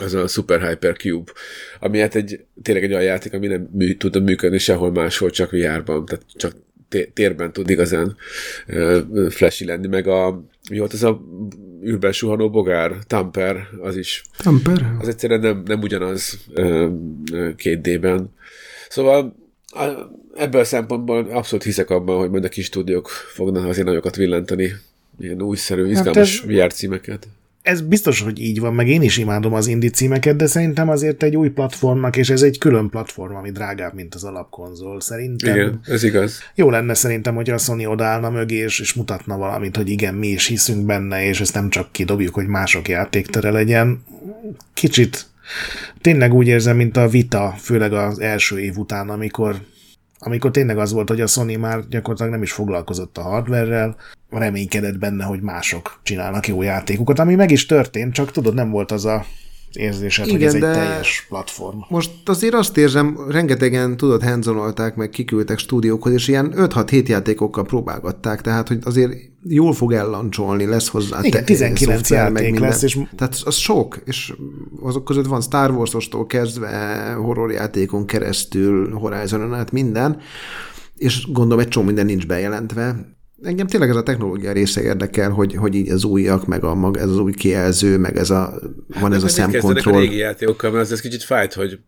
az a Super Hyper Cube, ami hát egy, tényleg egy olyan játék, ami nem mű, tud működni sehol máshol, csak VR-ban, tehát csak té- térben tud igazán ö, flashy lenni, meg a, mi volt ez a űrben suhanó bogár, Tamper, az is Tamper? az egyszerűen nem, nem ugyanaz ö, két D-ben. Szóval a, ebből a szempontból abszolút hiszek abban, hogy majd a kis stúdiók fognak azért nagyokat villantani ilyen újszerű, izgalmas ez- VR címeket. Ez biztos, hogy így van, meg én is imádom az indie címeket, de szerintem azért egy új platformnak, és ez egy külön platform, ami drágább, mint az alapkonzol. Szerintem Igen, ez igaz. jó lenne szerintem, hogy a Sony odaállna mögé, és, és mutatna valamit, hogy igen, mi is hiszünk benne, és ezt nem csak kidobjuk, hogy mások játéktere legyen. Kicsit tényleg úgy érzem, mint a vita, főleg az első év után, amikor amikor tényleg az volt, hogy a Sony már gyakorlatilag nem is foglalkozott a hardverrel, reménykedett benne, hogy mások csinálnak jó játékokat, ami meg is történt, csak tudod, nem volt az a érzésed, hogy Igen, ez egy teljes platform. Most azért azt érzem, rengetegen, tudod, handzonolták, meg kiküldtek stúdiókhoz, és ilyen 5-6-7 játékokkal próbálgatták, tehát, hogy azért jól fog ellancsolni, lesz hozzá Igen, te- 19 szoftver, játék lesz, és- Tehát az sok, és azok között van Star Wars-ostól kezdve horrorjátékon keresztül, Horizonon át minden, és gondolom egy csomó minden nincs bejelentve. Engem tényleg ez a technológia része érdekel, hogy, hogy így az újak, meg a, mag, ez az új kijelző, meg ez a, van ez a szemkontroll. a régi játékokkal, mert az ez kicsit fájt, hogy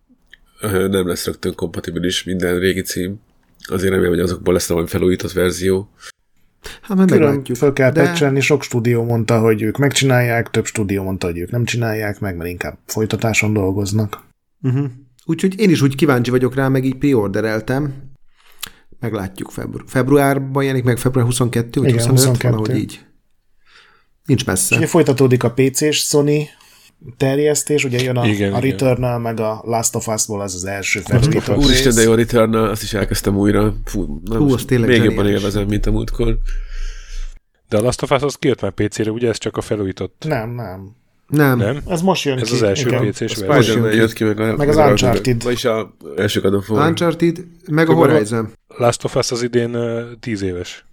nem lesz rögtön kompatibilis minden régi cím. Azért remélem, hogy azokból lesz valami felújított verzió. Hát majd Külön meglátjuk. föl kell De- pecselni, sok stúdió mondta, hogy ők megcsinálják, több stúdió mondta, hogy ők nem csinálják meg, mert inkább folytatáson dolgoznak. Uh-huh. Úgyhogy én is úgy kíváncsi vagyok rá, meg így preordereltem. Meglátjuk febru- februárban jelenik meg, február 22 vagy Igen, 25, 22. valahogy így. Nincs És messze. ugye folytatódik a PC-s Sony terjesztés, ugye jön a, Igen, a. Returnal, meg a Last of Us-ból ez az első felújított Úristen, rész. de jó return azt is elkezdtem újra. Fú, na, Hú, most az tényleg még jobban élvezem, mint a múltkor. De a Last of Us az kijött már PC-re, ugye ez csak a felújított, Nem, nem. Nem. nem? Ez most jön Ez ki. az első igen. PC-s A verzió. Spider-Man jött ki, meg, a, Meg az Uncharted. Vagyis a első God of War. Uncharted, meg a Horizon. Last of Us az idén uh, 10 éves.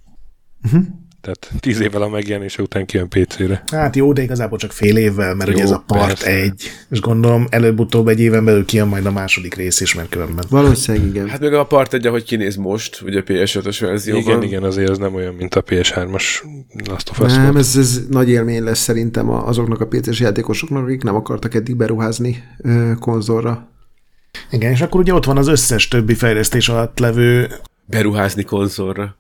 Uh-huh. Tehát 10 évvel a megjelenése után kijön PC-re. Hát jó, de igazából csak fél évvel, mert Jó, ugye ez a part persze. egy, és gondolom előbb-utóbb egy éven belül kijön majd a második rész is, mert különben. Valószínűleg igen. Hát meg a part egy, ahogy kinéz most, ugye a PS5-ös verzióban. Igen, igen, azért ez nem olyan, mint a PS3-as Last of Us Nem, volt. ez, ez nagy élmény lesz szerintem a- azoknak a PC-s játékosoknak, akik nem akartak eddig beruházni konzolra. Igen, és akkor ugye ott van az összes többi fejlesztés alatt levő Beruházni konzolra.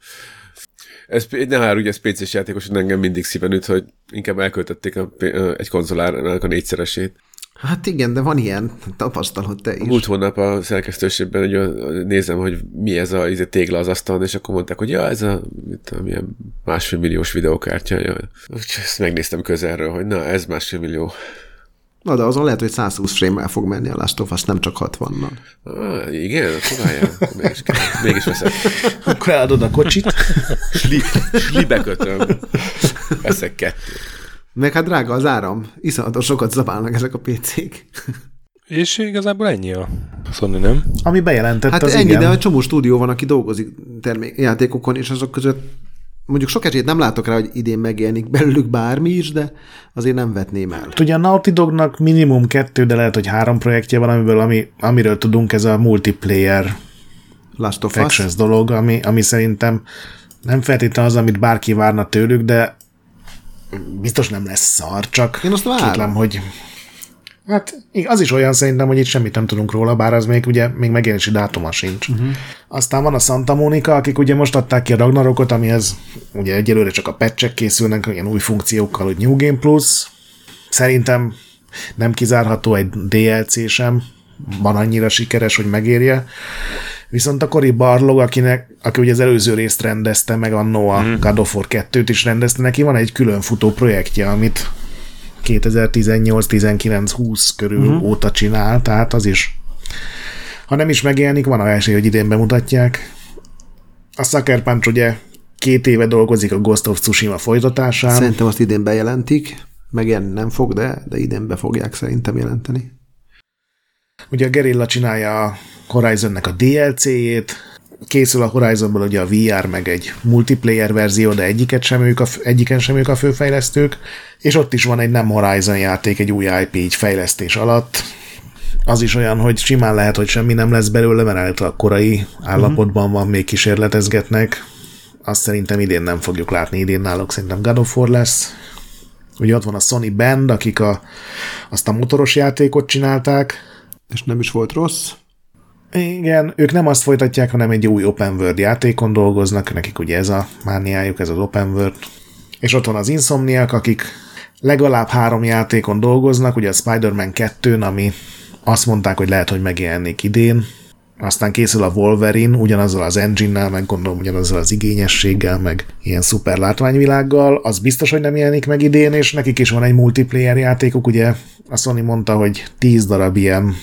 Ez, ne haragudj, ez PC-s játékos, hogy engem mindig szíven üt, hogy inkább elköltötték a, egy konzolárának a négyszeresét. Hát igen, de van ilyen, tapasztalod te is. Múlt hónap a szerkesztőségben hogy nézem, hogy mi ez a ez a tégla az asztalon, és akkor mondták, hogy ja, ez a mit tudom, ilyen másfél milliós videokártya. Úgyhogy ezt megnéztem közelről, hogy na, ez másfél millió. Na de azon lehet, hogy 120 frame-mel fog menni a Last of Us, nem csak 60-nal. Ah, igen, próbáljál. Mégis, mégis veszek. Akkor eladod a kocsit. Sli, sli bekötöm. Veszek kettőt. Meg hát drága az áram, iszonyatos sokat zabálnak ezek a PC-k. És igazából ennyi a Sony, nem? Ami bejelentett, Hát az ennyi, igen. de egy csomó stúdió van, aki dolgozik termékjátékokon, és azok között mondjuk sok esélyt nem látok rá, hogy idén megjelenik belőlük bármi is, de azért nem vetném el. Ugye a Naughty Dognak minimum kettő, de lehet, hogy három projektje van, amiből, ami, amiről tudunk, ez a multiplayer Last of Us. Factions dolog, ami, ami szerintem nem feltétlenül az, amit bárki várna tőlük, de biztos nem lesz szar, csak Én azt várom. kétlem, hogy Hát az is olyan szerintem, hogy itt semmit nem tudunk róla, bár az még ugye még megjelenési dátuma sincs. Uh-huh. Aztán van a Santa Monica, akik ugye most adták ki a Ragnarokot, amihez ugye egyelőre csak a patchek készülnek, ilyen új funkciókkal, hogy New Game Plus. Szerintem nem kizárható egy DLC sem, van annyira sikeres, hogy megérje. Viszont a Cory Barlog, akinek, aki ugye az előző részt rendezte, meg a God of War 2-t is rendezte, neki van egy külön futó projektje, amit 2018-19-20 körül uh-huh. óta csinál, tehát az is ha nem is megjelenik, van a esély, hogy idén bemutatják. A Sucker Punch ugye két éve dolgozik a Ghost of Tsushima folytatásán. Szerintem azt idén bejelentik, meg ilyen nem fog, de, de idén be fogják szerintem jelenteni. Ugye a Guerrilla csinálja a Horizonnek a DLC-jét, készül a Horizonból ugye a VR, meg egy multiplayer verzió, de egyiket sem ők a, egyiken sem ők a főfejlesztők, és ott is van egy nem Horizon játék, egy új IP így fejlesztés alatt. Az is olyan, hogy simán lehet, hogy semmi nem lesz belőle, mert általában korai állapotban van, még kísérletezgetnek. Azt szerintem idén nem fogjuk látni, idén náluk szerintem God of War lesz. Ugye ott van a Sony Band, akik a, azt a motoros játékot csinálták, És nem is volt rossz. Igen, ők nem azt folytatják, hanem egy új open world játékon dolgoznak, nekik ugye ez a mániájuk, ez az open world. És ott van az Insomniac, akik legalább három játékon dolgoznak, ugye a Spider-Man 2 ami azt mondták, hogy lehet, hogy megjelenik idén. Aztán készül a Wolverine, ugyanazzal az engine-nel, meg gondolom ugyanazzal az igényességgel, meg ilyen szuper látványvilággal. Az biztos, hogy nem jelenik meg idén, és nekik is van egy multiplayer játékuk, ugye a Sony mondta, hogy 10 darab ilyen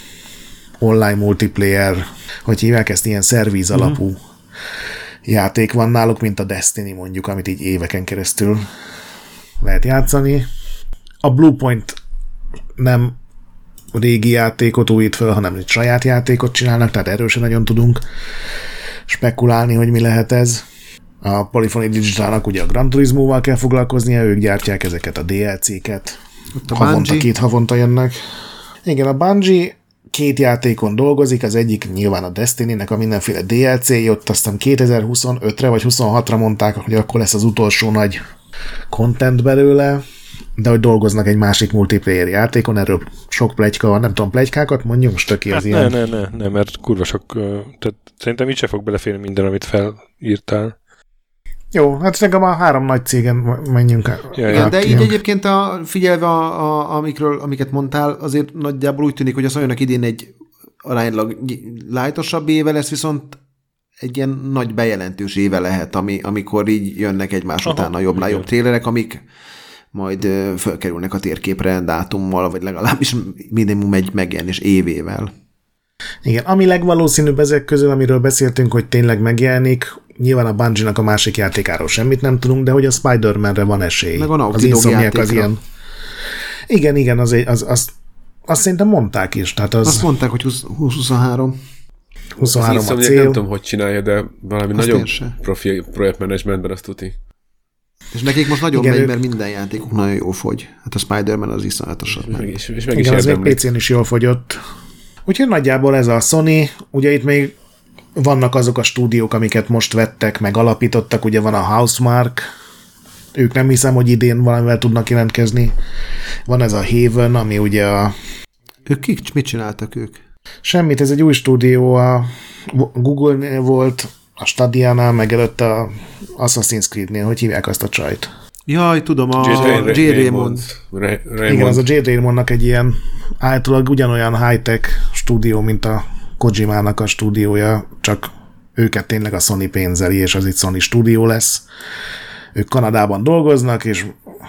online multiplayer, hogy hívják ezt, ilyen szervíz alapú uh-huh. játék van náluk, mint a Destiny mondjuk, amit így éveken keresztül lehet játszani. A Bluepoint nem régi játékot újít föl, hanem egy saját játékot csinálnak, tehát erről sem nagyon tudunk spekulálni, hogy mi lehet ez. A Polyphony Digitalnak ugye a Gran Turismo-val kell foglalkoznia, ők gyártják ezeket a DLC-ket. a Havonta, Bungie. két havonta jönnek. Igen, a Bungie két játékon dolgozik, az egyik nyilván a Destiny-nek a mindenféle DLC, ott aztán 2025-re vagy 26-ra mondták, hogy akkor lesz az utolsó nagy content belőle, de hogy dolgoznak egy másik multiplayer játékon, erről sok plegyka van, nem tudom, plegykákat mondjunk, most töké az Hát ilyen. ne, ne, ne, ne, mert kurva sok, tehát szerintem így se fog beleférni minden, amit felírtál. Jó, hát nekem a három nagy cégen menjünk. Ja, Igen, de így egyébként a, figyelve, a, a, amikről, amiket mondtál, azért nagyjából úgy tűnik, hogy a Szajónak idén egy aránylag lájtosabb éve lesz, viszont egy ilyen nagy bejelentős éve lehet, ami, amikor így jönnek egymás Aha, után a igen. jobb trélerek, amik majd fölkerülnek a térképre dátummal, vagy legalábbis minimum egy megjelenés évével. Igen, ami legvalószínűbb ezek közül, amiről beszéltünk, hogy tényleg megjelenik, nyilván a Bungie-nak a másik játékáról semmit nem tudunk, de hogy a Spider-Man-re van esély. Meg a Naughty az Dog Insomniac az ilyen. Igen, igen, az, az, az, azt szerintem mondták is, tehát az Azt mondták, hogy 20, 23. 23 Az a cél. nem tudom, hogy csinálja, de valami Azt se. profi projektmenedzsmentben azt tuti. És nekik most nagyon Igen, megy, ők- mert minden játékuk nagyon jó fogy. Hát a Spider-Man az iszonyatosan Meg is, és meg is Igen, az még. PC-n is jól fogyott. Úgyhogy nagyjából ez a Sony, ugye itt még vannak azok a stúdiók, amiket most vettek, meg alapítottak, ugye van a Housemark, ők nem hiszem, hogy idén valamivel tudnak jelentkezni. Van ez a Haven, ami ugye a Ők kik, mit csináltak ők? Semmit, ez egy új stúdió, a Google volt, a Stadiánál, meg előtt a Assassin's Creed-nél, hogy hívják azt a csajt. Jaj, tudom, a J. J. Raymond. Ray- Igen, az a Jade Raymondnak egy ilyen általában ugyanolyan high-tech stúdió, mint a Kojimának a stúdiója, csak őket tényleg a Sony pénzeli, és az itt Sony stúdió lesz. Ők Kanadában dolgoznak, és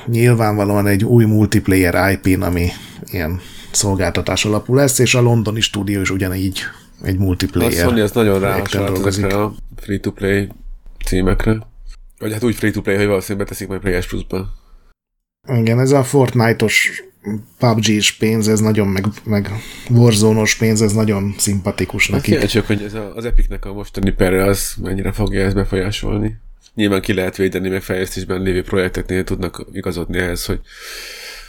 nyilvánvalóan egy új multiplayer IP-n, ami ilyen szolgáltatás alapú lesz, és a londoni stúdió is ugyanígy egy A multiplayer. Sony az nagyon dolgozik. ezekre a free-to-play címekre. Vagy hát úgy free-to-play, hogy valószínűleg beteszik majd PS Plus-ba. Igen, ez a Fortnite-os PUBG-s pénz, ez nagyon, meg, meg Warzone-os pénz, ez nagyon szimpatikus Hát nekik. kíváncsiak, hogy ez a, az Epicnek a mostani perre az mennyire fogja ezt befolyásolni. Nyilván ki lehet védeni, meg fejlesztésben lévő projekteknél tudnak igazodni ehhez, hogy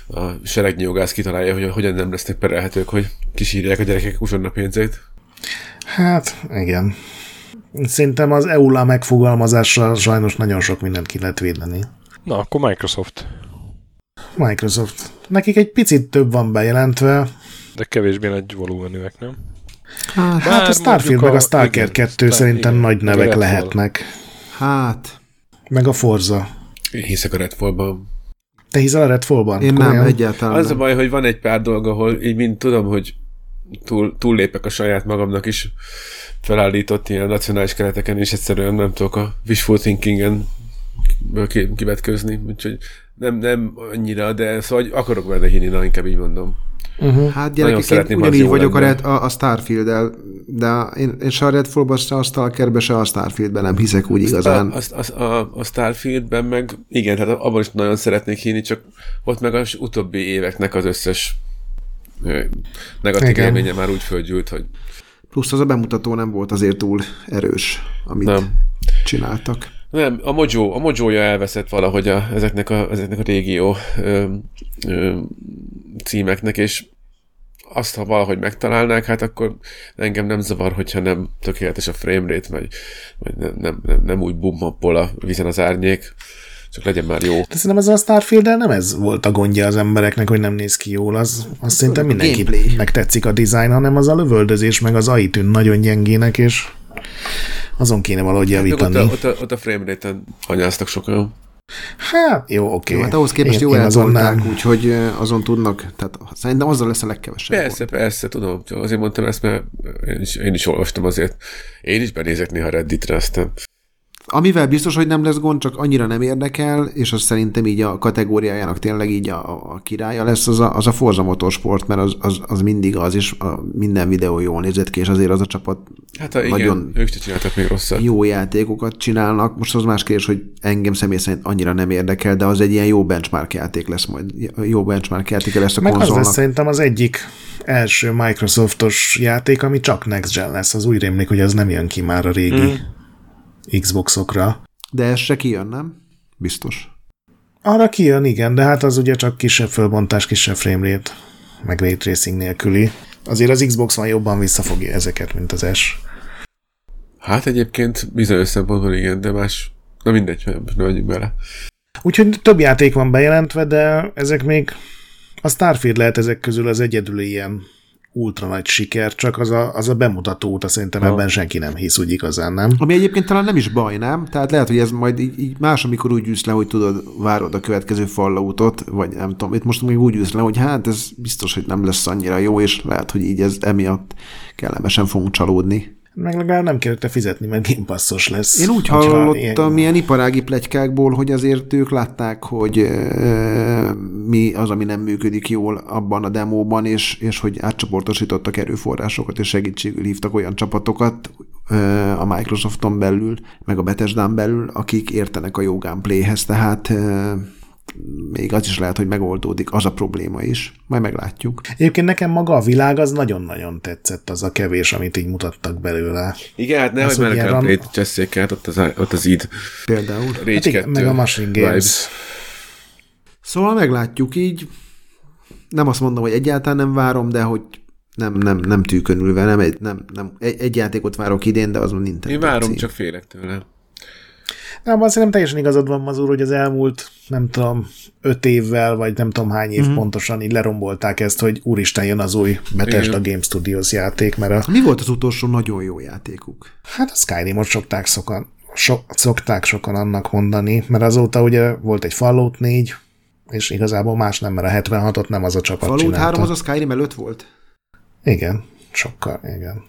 a seregnyi jogász kitalálja, hogy hogyan nem lesznek perelhetők, hogy kisírják a gyerekek uzsonna pénzét. Hát, igen. Szerintem az EULA megfogalmazással sajnos nagyon sok mindent ki lehet védeni. Na, akkor Microsoft. Microsoft. Nekik egy picit több van bejelentve. De kevésbé nagy volumenűek, nem? Hát, Hát a Starfield meg a a- Stalker igen, 2 Star- szerintem igen, nagy a nevek Redfall. lehetnek. hát, Meg a Forza. Én hiszek a Redfallban. Te hiszel a Redfallban? én nem, Komolyan? egyáltalán Az a nem. baj, hogy van egy pár dolog, ahol így mind tudom, hogy túl, túllépek a saját magamnak is felállított ilyen nacionális kereteken, és egyszerűen nem tudok a wishful thinkingen ki- kivetközni, úgyhogy nem, nem annyira, de szóval akarok benne hinni, na inkább így mondom. Hát gyerekek, én ugyanígy vagyok a, lenne. Red, a, a Starfield-el, de én, én se a Redfallban, se a Stalkerbe, se a Starfieldben nem hiszek úgy igazán. A, a, a, a Starfieldben meg, igen, tehát abban is nagyon szeretnék hinni, csak ott meg az utóbbi éveknek az összes negatív Igen. élménye már úgy földgyűlt, hogy Plusz az a bemutató nem volt azért túl erős, amit nem. csináltak. Nem, a mojo, a mojója elveszett valahogy a, ezeknek, a, ezeknek a régió ö, ö, címeknek, és azt, ha valahogy megtalálnák, hát akkor engem nem zavar, hogyha nem tökéletes a framerate, vagy, vagy nem, nem, nem, nem úgy bummappol a vízen az árnyék, csak legyen már jó. De szerintem ezzel a starfield nem ez volt a gondja az embereknek, hogy nem néz ki jól. Az, azt szerintem mindenki gameplay. megtetszik a dizájn, hanem az a lövöldözés, meg az AI tűn nagyon gyengének, és azon kéne valahogy Meg ott, javítani. a, ott, a, ott a framerate-en anyáztak sokan. Hát, jó, oké. Jó, hát ahhoz képest Én- jó én azon eltolták, úgyhogy azon tudnak, tehát szerintem azzal lesz a legkevesebb. Persze, persze, tudom. Azért mondtam ezt, mert én is, én is olvastam azért. Én is benézek néha Redditre, aztán Amivel biztos, hogy nem lesz gond, csak annyira nem érdekel, és az szerintem így a kategóriájának tényleg így a, a királya lesz, az a, az a Forza Motorsport, mert az, az, az mindig az, és a, minden videó jól nézett ki, és azért az a csapat hát igen, Nagyon- ők se csináltak még rosszat. jó játékokat csinálnak. Most az más kérdés, hogy engem személy szerint annyira nem érdekel, de az egy ilyen jó benchmark játék lesz majd. Jó benchmark játék lesz a Meg az konzolnak. lesz szerintem az egyik első Microsoftos játék, ami csak Next Gen lesz. Az úgy rémlik, hogy az nem jön ki már a régi Mm. Xboxokra. De ez se kijön, nem? Biztos. Arra kijön, igen, de hát az ugye csak kisebb fölbontás, kisebb framerate. meg Ray Tracing nélküli. Azért az Xbox van jobban visszafogja ezeket, mint az S. Hát egyébként bizonyos szempontból igen, de más... Na mindegy, most ne vagyunk bele. Úgyhogy több játék van bejelentve, de ezek még a Starfield lehet ezek közül az egyedül ilyen ultra nagy siker, csak az a, az a bemutató út, szerintem ebben senki nem hisz úgy igazán, nem? Ami egyébként talán nem is baj, nem? Tehát lehet, hogy ez majd így, így más, amikor úgy ülsz le, hogy tudod, várod a következő falloutot, vagy nem tudom, itt most még úgy ülsz le, hogy hát ez biztos, hogy nem lesz annyira jó, és lehet, hogy így ez emiatt kellemesen fogunk csalódni. Meg legalább nem kellett fizetni, mert Game Passos lesz. Én úgy hallottam ilyen- ilyen iparági pletykákból, hogy azért ők látták, hogy e, mi az, ami nem működik jól abban a demóban, és, és hogy átcsoportosítottak erőforrásokat, és segítségül hívtak olyan csapatokat e, a Microsofton belül, meg a Bethesdán belül, akik értenek a jó gameplayhez, tehát e, még az is lehet, hogy megoldódik az a probléma is. Majd meglátjuk. Egyébként nekem maga a világ az nagyon-nagyon tetszett, az a kevés, amit így mutattak belőle. Igen, hát nehogy ilyen a gameplay cseszék át, ott az, ott az id. Például. Rage Hát igen, 2 meg a Machine Games. vibes. Szóval meglátjuk így. Nem azt mondom, hogy egyáltalán nem várom, de hogy nem, nem, nem tűkönülve, nem egy, nem, nem, egy, egy játékot várok idén, de az a Nintendo Én várom, cím. csak félek tőle. Nem, azt szerintem teljesen igazad van, Mazur, hogy az elmúlt, nem tudom, öt évvel, vagy nem tudom hány év mm-hmm. pontosan így lerombolták ezt, hogy úristen jön az új Bethesda Igen. Game Studios játék, mert a, Mi volt az utolsó nagyon jó játékuk? hát a Skyrimot szokták sokan, so, szokták sokan annak mondani, mert azóta ugye volt egy Fallout 4, és igazából más nem, mert a 76-ot nem az a csapat Fallout csinálta. 3 az a Skyrim előtt volt? Igen, sokkal, igen.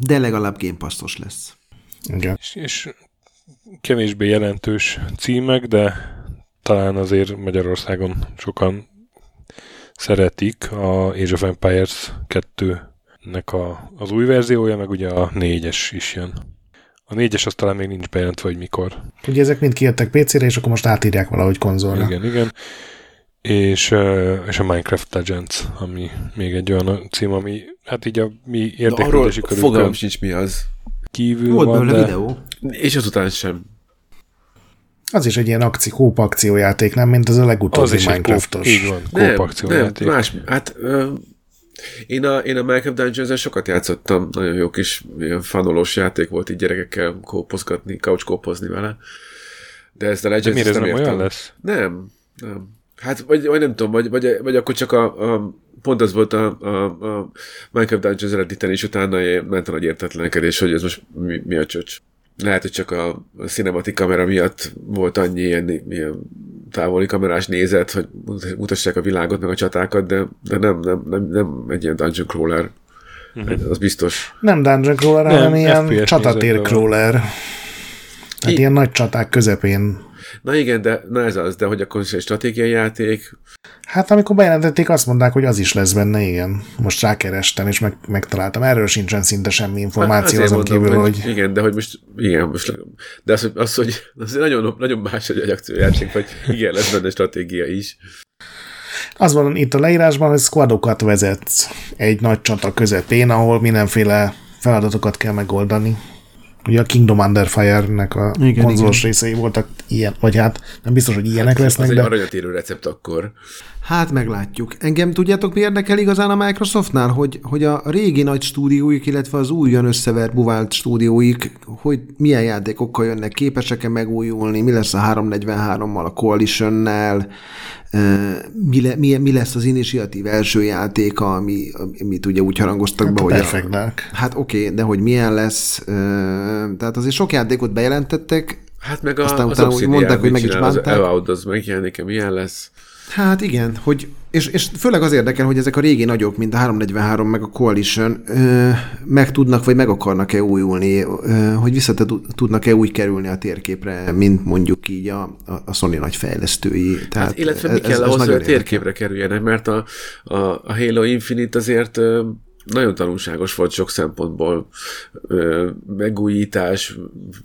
De legalább Game Passos lesz. igen. És, és kevésbé jelentős címek, de talán azért Magyarországon sokan szeretik a Age of Empires 2-nek a, az új verziója, meg ugye a 4-es is jön. A 4-es az talán még nincs bejelentve, hogy mikor. Ugye ezek mind kijöttek PC-re, és akkor most átírják valahogy konzolra. Igen, igen. És, ö, és a Minecraft Legends, ami még egy olyan cím, ami hát így a mi érdeklődési fogalmam körünkön sincs mi az. Kívül Volt van, belőle de videó. És azután sem. Az is egy ilyen akci, kóp akciójáték, nem? Mint az a legutóbbi az is egy kóp, Minecraftos. így van, Nem, kóp nem, akciójáték. más. Hát ö, én a, én a Minecraft dungeons sokat játszottam, nagyon jó kis ilyen fanolós játék volt így gyerekekkel kópozgatni, couch kópozni vele. De ezt a De Legends miért ez nem értem. olyan lesz? Nem, nem. Hát, vagy, vagy nem tudom, vagy, vagy, vagy akkor csak a, a pont az volt a, a, a Minecraft Dungeons eredetiten, és utána ilyen- ment a nagy értetlenkedés, hogy ez most mi, mi a csöcs. Lehet, hogy csak a, a cinematic kamera miatt volt annyi ilyen, ilyen távoli kamerás nézet, hogy mutassák a világot, meg a csatákat, de, de nem, nem, nem, nem egy ilyen dungeon crawler. Uh-huh. Az biztos. Nem dungeon crawler, Nem, hanem ilyen FPS csatatér nézetben crawler. Tehát I- ilyen nagy csaták közepén. Na igen, de na ez az, de hogy akkor is egy stratégiai játék, Hát amikor bejelentették, azt mondták, hogy az is lesz benne, igen. Most rákerestem, és meg, megtaláltam. Erről sincsen szinte semmi információ Hát azon azért kívül, mondom, hogy... Igen, de hogy most, igen, most, de az, hogy, az, hogy az nagyon, nagyon más egy akciójáték, vagy igen, lesz benne stratégia is. Az van itt a leírásban, hogy squadokat vezetsz egy nagy csata közepén, ahol mindenféle feladatokat kell megoldani. Ugye a Kingdom Under Fire-nek a Igen, konzolos részei voltak ilyen, vagy hát nem biztos, hogy ilyenek lesznek, az egy de érő recept akkor. Hát meglátjuk. Engem tudjátok, mi érdekel igazán a Microsoftnál? Hogy, hogy a régi nagy stúdióik, illetve az újon összevert buvált stúdióik, hogy milyen játékokkal jönnek, képesek-e megújulni, mi lesz a 343-mal, a Coalition-nel, mi, le, mi, mi lesz az initiatív első játéka, ami, amit ugye úgy harangoztak be, a hogy a. Hát oké, okay, de hogy milyen lesz, tehát azért sok játékot bejelentettek, Hát meg a, Aztán az utána úgy mondták, hogy meg is bánták. Az Avowed, az megjelenik milyen lesz. Hát igen, hogy, és, és főleg az érdekel, hogy ezek a régi nagyok, mint a 343 meg a Coalition ö, meg tudnak, vagy meg akarnak-e újulni, ö, hogy vissza tud- tudnak-e úgy kerülni a térképre, mint mondjuk így a, a, Sony nagy fejlesztői. Tehát Hát, illetve mi kell ahhoz, hogy a térképre kerüljenek, mert a, a, a Halo Infinite azért nagyon tanulságos volt sok szempontból. Megújítás,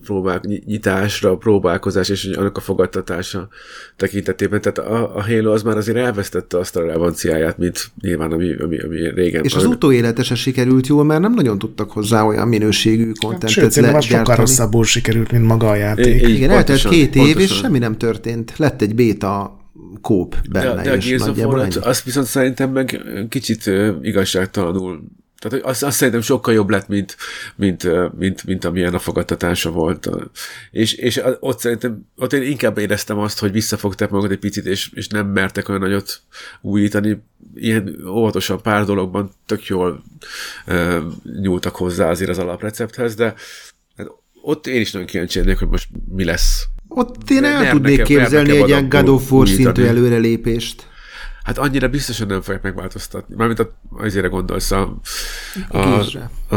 próbál, nyitásra, próbálkozás és annak a fogadtatása tekintetében. Tehát a, a Halo az már azért elvesztette azt a relevanciáját, mint nyilván, ami, ami, ami régen. És az utóélete se sikerült jól, mert nem nagyon tudtak hozzá olyan minőségű kontentet Sőt, szerintem az sokkal rosszabbul sikerült, mint maga a játék. Így Igen, eltelt két év, és pontosan. semmi nem történt. Lett egy béta kóp benne, de, de a Gears of War, azt viszont szerintem meg kicsit ö, igazságtalanul tehát hogy azt, azt szerintem sokkal jobb lett, mint, mint, mint, mint amilyen a fogadtatása volt. És, és ott szerintem, ott én inkább éreztem azt, hogy visszafogták magukat egy picit, és, és nem mertek olyan nagyot újítani. Ilyen óvatosan pár dologban tök jól ö, nyúltak hozzá azért az alaprecepthez, de hát ott én is nagyon kíváncsi lennék, hogy most mi lesz. Ott én el Mernek-e- tudnék képzelni mernek-e egy ilyen God of War szintű előrelépést. Hát annyira biztosan nem fogják megváltoztatni. Mármint a, azért gondolsz a... a, Gearsre. a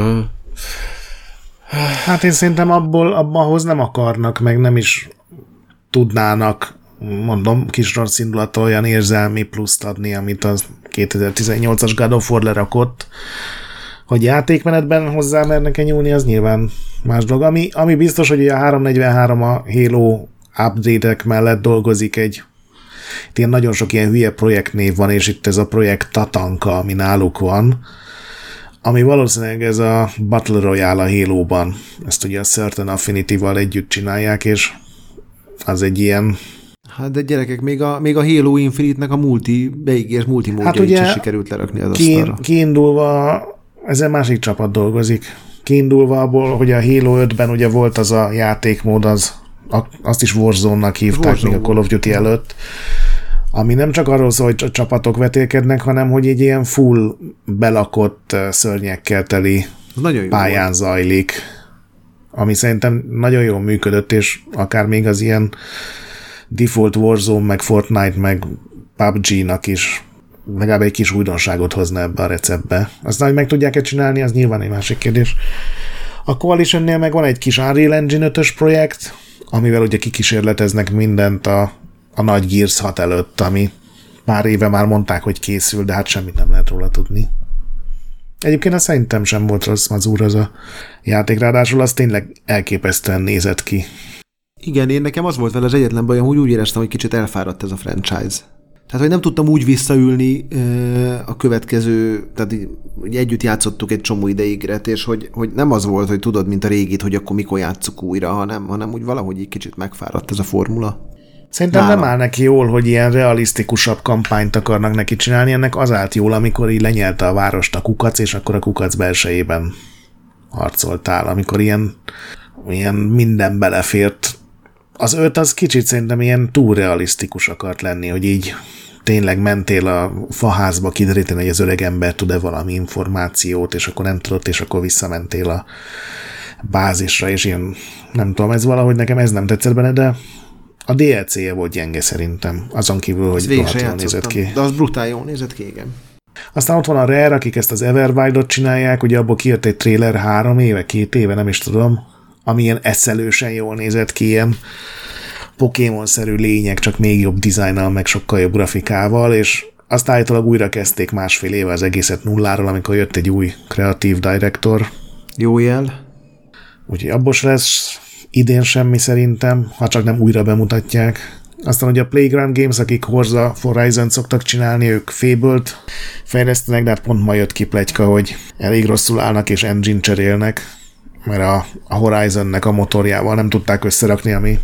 Hát én szerintem abból, abban ahhoz nem akarnak, meg nem is tudnának, mondom, kis rossz indulat olyan érzelmi pluszt adni, amit az 2018-as God of War lerakott, hogy játékmenetben hozzá mernek-e nyúlni, az nyilván más dolog. Ami, ami biztos, hogy a 343 a Halo update mellett dolgozik egy itt ilyen nagyon sok ilyen hülye projektnév van, és itt ez a projekt Tatanka, ami náluk van, ami valószínűleg ez a Battle Royale a Halo-ban. Ezt ugye a Certain Affinity-val együtt csinálják, és az egy ilyen... Hát de gyerekek, még a, még a Halo Infinite-nek a multi, beígért multi módjait Hát ugye sem sikerült lerakni az asztalra. kiindulva, ezen másik csapat dolgozik. Kiindulva abból, hogy a Halo 5-ben ugye volt az a játékmód, az, azt is Warzone-nak hívták Warzone még a Call of Duty előtt, ami nem csak arról szól, hogy a csapatok vetélkednek, hanem hogy egy ilyen full belakott szörnyekkel teli nagyon jó pályán zajlik, ami szerintem nagyon jól működött, és akár még az ilyen default Warzone, meg Fortnite, meg PUBG-nak is legalább egy kis újdonságot hozna ebbe a receptbe. Aztán, hogy meg tudják-e csinálni, az nyilván egy másik kérdés. A Coalition-nél meg van egy kis Unreal Engine 5 projekt, amivel ugye kikísérleteznek mindent a, a nagy Gears 6 előtt, ami pár éve már mondták, hogy készül, de hát semmit nem lehet róla tudni. Egyébként azt szerintem sem volt rossz mazúr az a játék, ráadásul az tényleg elképesztően nézett ki. Igen, én nekem az volt vele az egyetlen bajom, hogy úgy éreztem, hogy kicsit elfáradt ez a franchise. Tehát, hogy nem tudtam úgy visszaülni a következő, tehát így, együtt játszottuk egy csomó ideig, és hogy, hogy nem az volt, hogy tudod, mint a régit, hogy akkor mikor játszuk újra, hanem, hanem úgy valahogy egy kicsit megfáradt ez a formula. Szerintem Nálam. nem áll neki jól, hogy ilyen realisztikusabb kampányt akarnak neki csinálni, ennek az állt jól, amikor így lenyelte a várost a kukac, és akkor a kukac belsejében harcoltál, amikor ilyen, ilyen minden belefért. Az öt az kicsit szerintem ilyen túl realisztikus akart lenni, hogy így tényleg mentél a faházba kideríteni, hogy az öreg ember tud-e valami információt, és akkor nem tudott, és akkor visszamentél a bázisra, és ilyen, nem tudom, ez valahogy nekem ez nem tetszett benne, de a DLC-je volt gyenge szerintem, azon kívül, hogy rohadt jól nézett ki. de az brutál jól nézett ki, igen. Aztán ott van a Rare, akik ezt az Everwild-ot csinálják, ugye abból kijött egy trailer három éve, két éve, nem is tudom, ami ilyen eszelősen jól nézett ki, ilyen Pokémon-szerű lények, csak még jobb dizájnnal, meg sokkal jobb grafikával, és azt állítólag újra kezdték másfél éve az egészet nulláról, amikor jött egy új kreatív director, Jó jel. úgyhogy abból lesz idén semmi szerintem, ha csak nem újra bemutatják. Aztán ugye a Playground Games, akik Horza Horizon szoktak csinálni, ők Fable-t fejlesztenek, de hát pont ma jött ki pletyka, hogy elég rosszul állnak és engine cserélnek, mert a, a Horizonnek a motorjával nem tudták összerakni, ami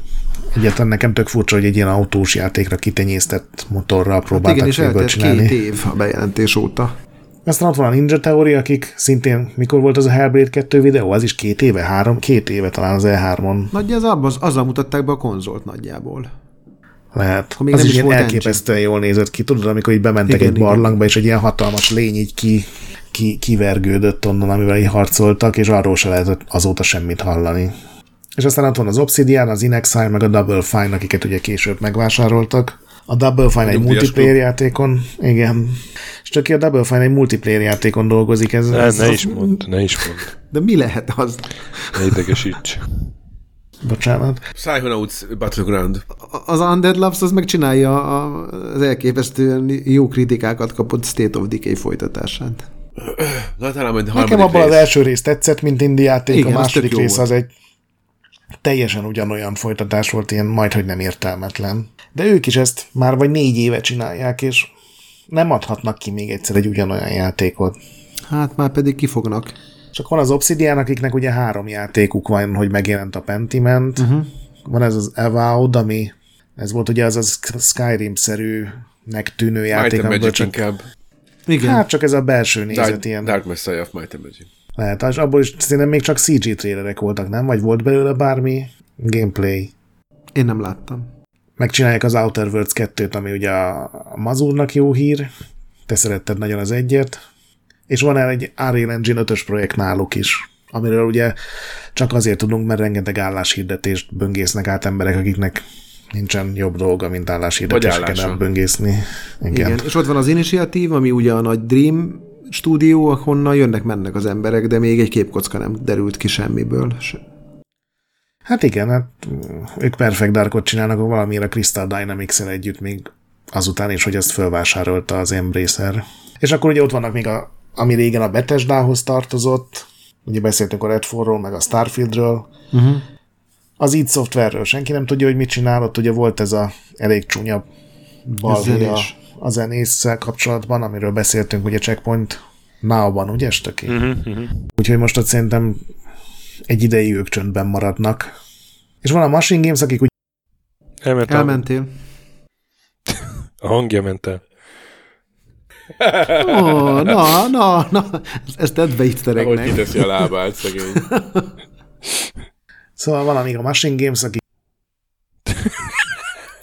egyáltalán nekem tök furcsa, hogy egy ilyen autós játékra kitenyésztett motorral Hát próbáltak igen, és csinálni. két év a bejelentés óta. Aztán ott van a Ninja Theory, akik szintén, mikor volt az a Hellblade 2 videó? Az is két éve, három, két éve talán az E3-on Nagy az abban, azzal mutatták be a konzolt nagyjából. Lehet. Akkor még az nem is is ilyen volt elképesztően jól nézett ki. Tudod, amikor így bementek Igen, egy igen. barlangba, és egy ilyen hatalmas lény így ki, ki, kivergődött onnan, amivel így harcoltak, és arról se lehetett azóta semmit hallani. És aztán ott van az Obsidian, az Inexile, meg a Double Fine, akiket ugye később megvásároltak. A Double Fine egy nyugdíjas multiplayer klub. játékon, igen. És csak ki a Double Fine egy multiplayer játékon dolgozik. Ez, Ne, ez ne is mondd, ne is mondd. De mi lehet az? Ne idegesíts. Bocsánat. Psychonauts Battleground. Az Undead Loves az megcsinálja az elképesztően jó kritikákat kapott State of Decay folytatását. Na, talán majd Nekem abban az első rész tetszett, mint indie játék, Igen, a második rész volt. az egy teljesen ugyanolyan folytatás volt, ilyen majd, hogy nem értelmetlen. De ők is ezt már vagy négy éve csinálják, és nem adhatnak ki még egyszer egy ugyanolyan játékot. Hát már pedig kifognak. Csak van az Obsidian, akiknek ugye három játékuk van, hogy megjelent a Pentiment. Uh-huh. Van ez az Avowed, ami Ez volt ugye az a Skyrim-szerűnek tűnő Might játék, and amiből csak, inkább. Igen. hát csak ez a belső nézet Dark, ilyen. Dark Messiah of Might and Magic. Lehet, és abból is szerintem még csak CG trailerek voltak, nem? Vagy volt belőle bármi gameplay? Én nem láttam. Megcsinálják az Outer Worlds 2-t, ami ugye a a Mazurnak jó hír. Te szeretted nagyon az egyet. És van egy Unreal Engine 5-ös projekt náluk is, amiről ugye csak azért tudunk, mert rengeteg álláshirdetést böngésznek át emberek, akiknek nincsen jobb dolga, mint álláshirdetéseken állása. elböngészni. Igen. Igen. És ott van az initiatív, ami ugye a nagy Dream stúdió, ahonnan jönnek-mennek az emberek, de még egy képkocka nem derült ki semmiből. Se- Hát igen, hát ők Perfect Darkot csinálnak valamiért a Crystal dynamics együtt még azután is, hogy ezt fölvásárolta az Embracer. És akkor ugye ott vannak még a, ami régen a Bethesdához tartozott, ugye beszéltünk a Redfallról, meg a Starfieldről, Uh-huh. az id Softwareről senki nem tudja, hogy mit csinál, ott ugye volt ez a elég csúnya balhé a, a zenésszel kapcsolatban, amiről beszéltünk ugye Checkpoint Now-ban, ugye Stöki? Uh-huh, uh-huh. Úgyhogy most ott szerintem egy ideig ők csöndben maradnak. És van a Machine Games, akik úgy Elmentél. a hangja ment el. Oh, na, na, na, ezt tedd be Ahogy ittereknek. kiteszi a lábát, szegény. Szóval van amíg a Machine Games, akik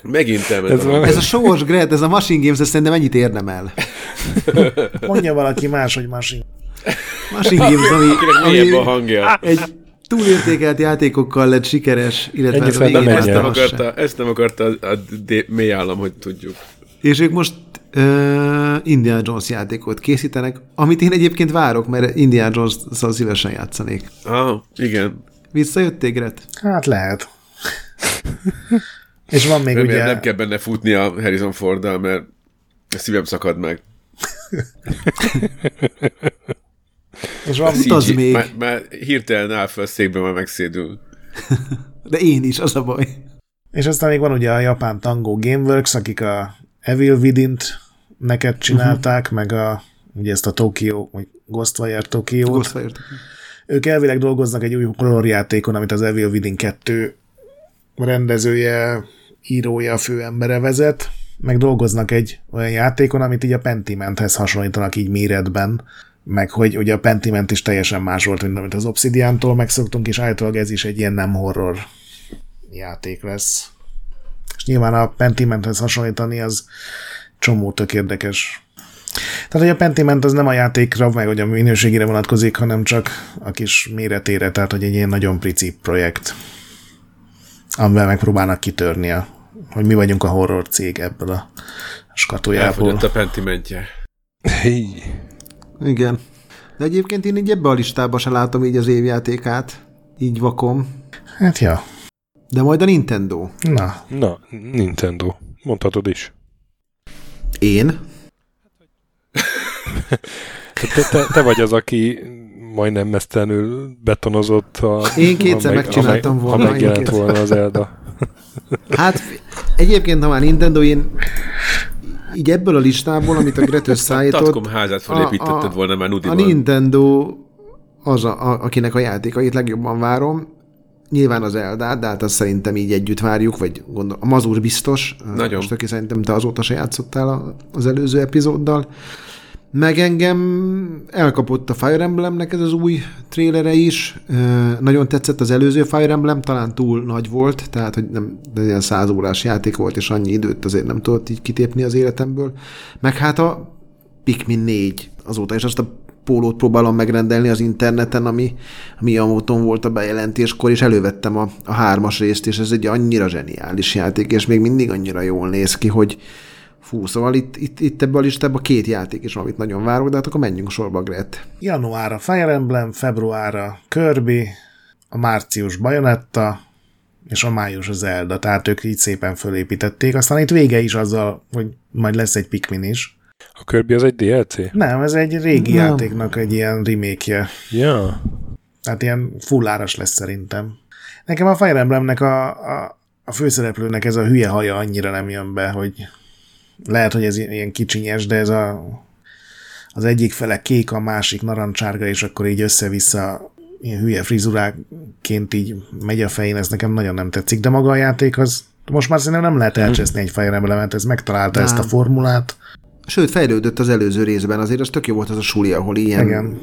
Megint elment Ez a van. Ez a sós Gret, ez a Machine Games, ez szerintem mennyit érdemel? mondja valaki más, hogy Machine Machine Games, ami, mélyebb a ami hangja. egy túlértékelt játékokkal lett sikeres, illetve Ennyi hát a nem Ezt nem, akarta, ezt nem akarta a, a D- mély állam, hogy tudjuk. És ők most uh, Indiana Jones játékot készítenek, amit én egyébként várok, mert Indiana Jones-szal szívesen játszanék. Ah, igen. Visszajöttél, Gret? Hát lehet. És van még Remélem ugye... nem kell benne futni a Harrison Forddal, mert a szívem szakad meg. És van, Szí- Az még. Már, már hirtelen áll fel a székbe, már megszédül. De én is, az a baj. és aztán még van ugye a japán Tango Gameworks, akik a Evil Within-t neked csinálták, uh-huh. meg a, ugye ezt a Tokyo, vagy Ghostwire Tokyo-t. Ghostwire. Ők elvileg dolgoznak egy új horrorjátékon, amit az Evil Within 2 rendezője, írója, főembere vezet, meg dolgoznak egy olyan játékon, amit így a Pentimenthez hasonlítanak így méretben, meg hogy ugye a Pentiment is teljesen más volt, mint amit az Obsidiantól megszoktunk, és általában ez is egy ilyen nem horror játék lesz. És nyilván a Pentimenthez hasonlítani az csomó tök érdekes tehát, hogy a Pentiment az nem a játékra, meg hogy a minőségére vonatkozik, hanem csak a kis méretére, tehát, hogy egy ilyen nagyon pici projekt, amivel megpróbálnak kitörni, a, hogy mi vagyunk a horror cég ebből a skatujából. Elfogyott a pentimentje. Igen. De egyébként én így ebbe a listába se látom így az évjátékát. Így vakom. Hát ja, De majd a Nintendo. na, Na, Nintendo. Mondhatod is. Én? Te, te, te, vagy az, aki majdnem mesztelenül betonozott a... Én kétszer meg- megcsináltam meg- volna, Ha megjelent kétszer. volna az Elda. Hát egyébként, ha már Nintendo, én így ebből a listából, amit a Gret összeállított, Tatkom házát felépítetted A- a- volna már a Nudival. Nintendo az, a, a, akinek a játékait legjobban várom. Nyilván az Eldát, de hát azt szerintem így együtt várjuk, vagy gondol, a Mazur biztos. Nagyon. Most aki szerintem te azóta se játszottál a- az előző epizóddal. Meg engem elkapott a Fire Emblemnek ez az új trélere is. Nagyon tetszett az előző Fire Emblem, talán túl nagy volt, tehát hogy nem de ilyen száz órás játék volt, és annyi időt azért nem tudott így kitépni az életemből. Meg hát a Pikmin 4 azóta, és azt a pólót próbálom megrendelni az interneten, ami, ami a móton volt a bejelentéskor, és elővettem a, a hármas részt, és ez egy annyira zseniális játék, és még mindig annyira jól néz ki, hogy fú, szóval itt, itt, itt ebben a listában két játék is van, amit nagyon várok, de hát akkor menjünk sorba, Gret. januárra Fire Emblem, februárra Kirby, a március Bayonetta, és a május az Zelda, tehát ők így szépen fölépítették. Aztán itt vége is azzal, hogy majd lesz egy Pikmin is. A Kirby az egy DLC? Nem, ez egy régi Nem. játéknak egy ilyen remake Ja. Tehát ilyen fulláras lesz szerintem. Nekem a Fire Emblemnek a, a, a főszereplőnek ez a hülye haja annyira nem jön be, hogy lehet, hogy ez ilyen kicsinyes, de ez a, az egyik fele kék, a másik narancsárga, és akkor így össze-vissza ilyen hülye frizuráként így megy a fején, ez nekem nagyon nem tetszik, de maga a játék az, Most már szerintem nem lehet elcseszni egy Fire Emblemet, ez megtalálta Nem. ezt a formulát. Sőt, fejlődött az előző részben, azért az tök jó volt az a suli, ahol ilyen... Igen.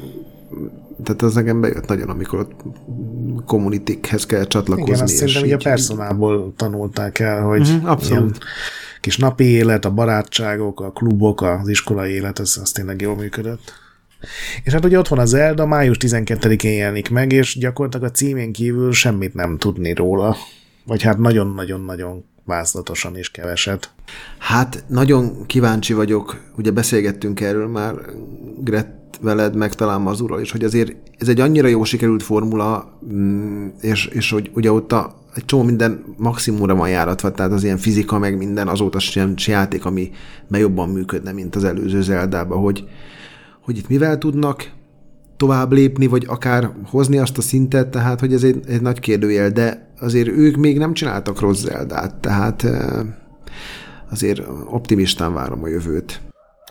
Tehát az nekem bejött nagyon, amikor ott communitikhez kell csatlakozni. Igen, azt szerintem így a personából tanulták el, hogy Mhm, abszolút. kis napi élet, a barátságok, a klubok, az iskolai élet, az, az tényleg jól működött. És hát ugye ott van az Zelda, május 12-én jelenik meg, és gyakorlatilag a címén kívül semmit nem tudni róla. Vagy hát nagyon-nagyon-nagyon vázlatosan és keveset. Hát nagyon kíváncsi vagyok, ugye beszélgettünk erről már Gret veled, meg talán Mazurral is, hogy azért ez egy annyira jó sikerült formula, mm, és, és hogy ugye ott a, egy csomó minden maximumra van járatva, tehát az ilyen fizika, meg minden azóta sem játék, ami jobban működne, mint az előző Zeldában, hogy, hogy itt mivel tudnak tovább lépni, vagy akár hozni azt a szintet, tehát hogy ez egy, egy nagy kérdőjel, de azért ők még nem csináltak rossz Zeldát, tehát eh, azért optimistán várom a jövőt.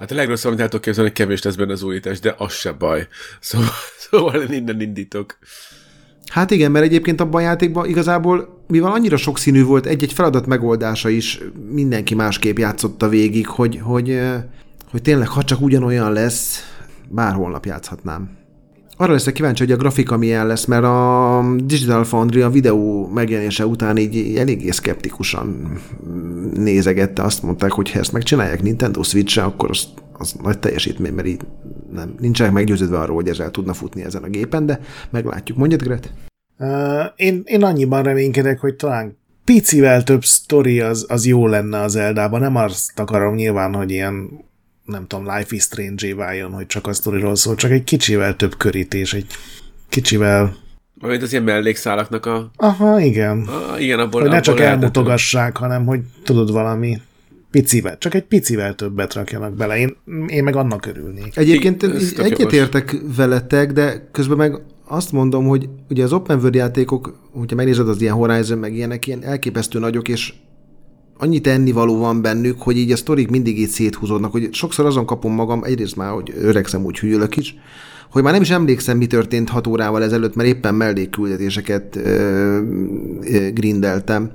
Hát a legrosszabb, amit el tudok képzelni, hogy kevés lesz benne az újítás, de az se baj. Szóval, szóval én innen indítok. Hát igen, mert egyébként abban a játékban igazából, mivel annyira sokszínű volt, egy-egy feladat megoldása is mindenki másképp játszotta végig, hogy, hogy, hogy tényleg, ha csak ugyanolyan lesz, bár holnap játszhatnám. Arra leszek kíváncsi, hogy a grafika milyen lesz, mert a Digital Foundry a videó megjelenése után így eléggé szkeptikusan nézegette, azt mondták, hogy ha ezt megcsinálják Nintendo switch akkor az, az nagy teljesítmény, mert így nem, nincsenek meggyőződve arról, hogy ezzel tudna futni ezen a gépen, de meglátjuk. Mondjad, Gret? Uh, én, én annyiban reménykedek, hogy talán picivel több sztori az, az jó lenne az Eldában. Nem azt akarom nyilván, hogy ilyen nem tudom, Life is strange váljon, hogy csak a sztoriról szól, csak egy kicsivel több körítés, egy kicsivel... Majd az ilyen mellékszálaknak a... Aha, igen. a igen, abból, Hogy ne abból csak elmutogassák, hanem hogy tudod valami picivel, csak egy picivel többet rakjanak bele. Én, én meg annak örülnék. Egyébként egyetértek veletek, de közben meg azt mondom, hogy ugye az open world játékok, hogyha megnézed az ilyen Horizon, meg ilyenek, ilyen elképesztő nagyok, és annyit ennivaló van bennük, hogy így a sztorik mindig így széthúzódnak, hogy sokszor azon kapom magam, egyrészt már, hogy öregszem, úgy hűlök is, hogy már nem is emlékszem, mi történt hat órával ezelőtt, mert éppen mellékküldetéseket ö, ö, grindeltem,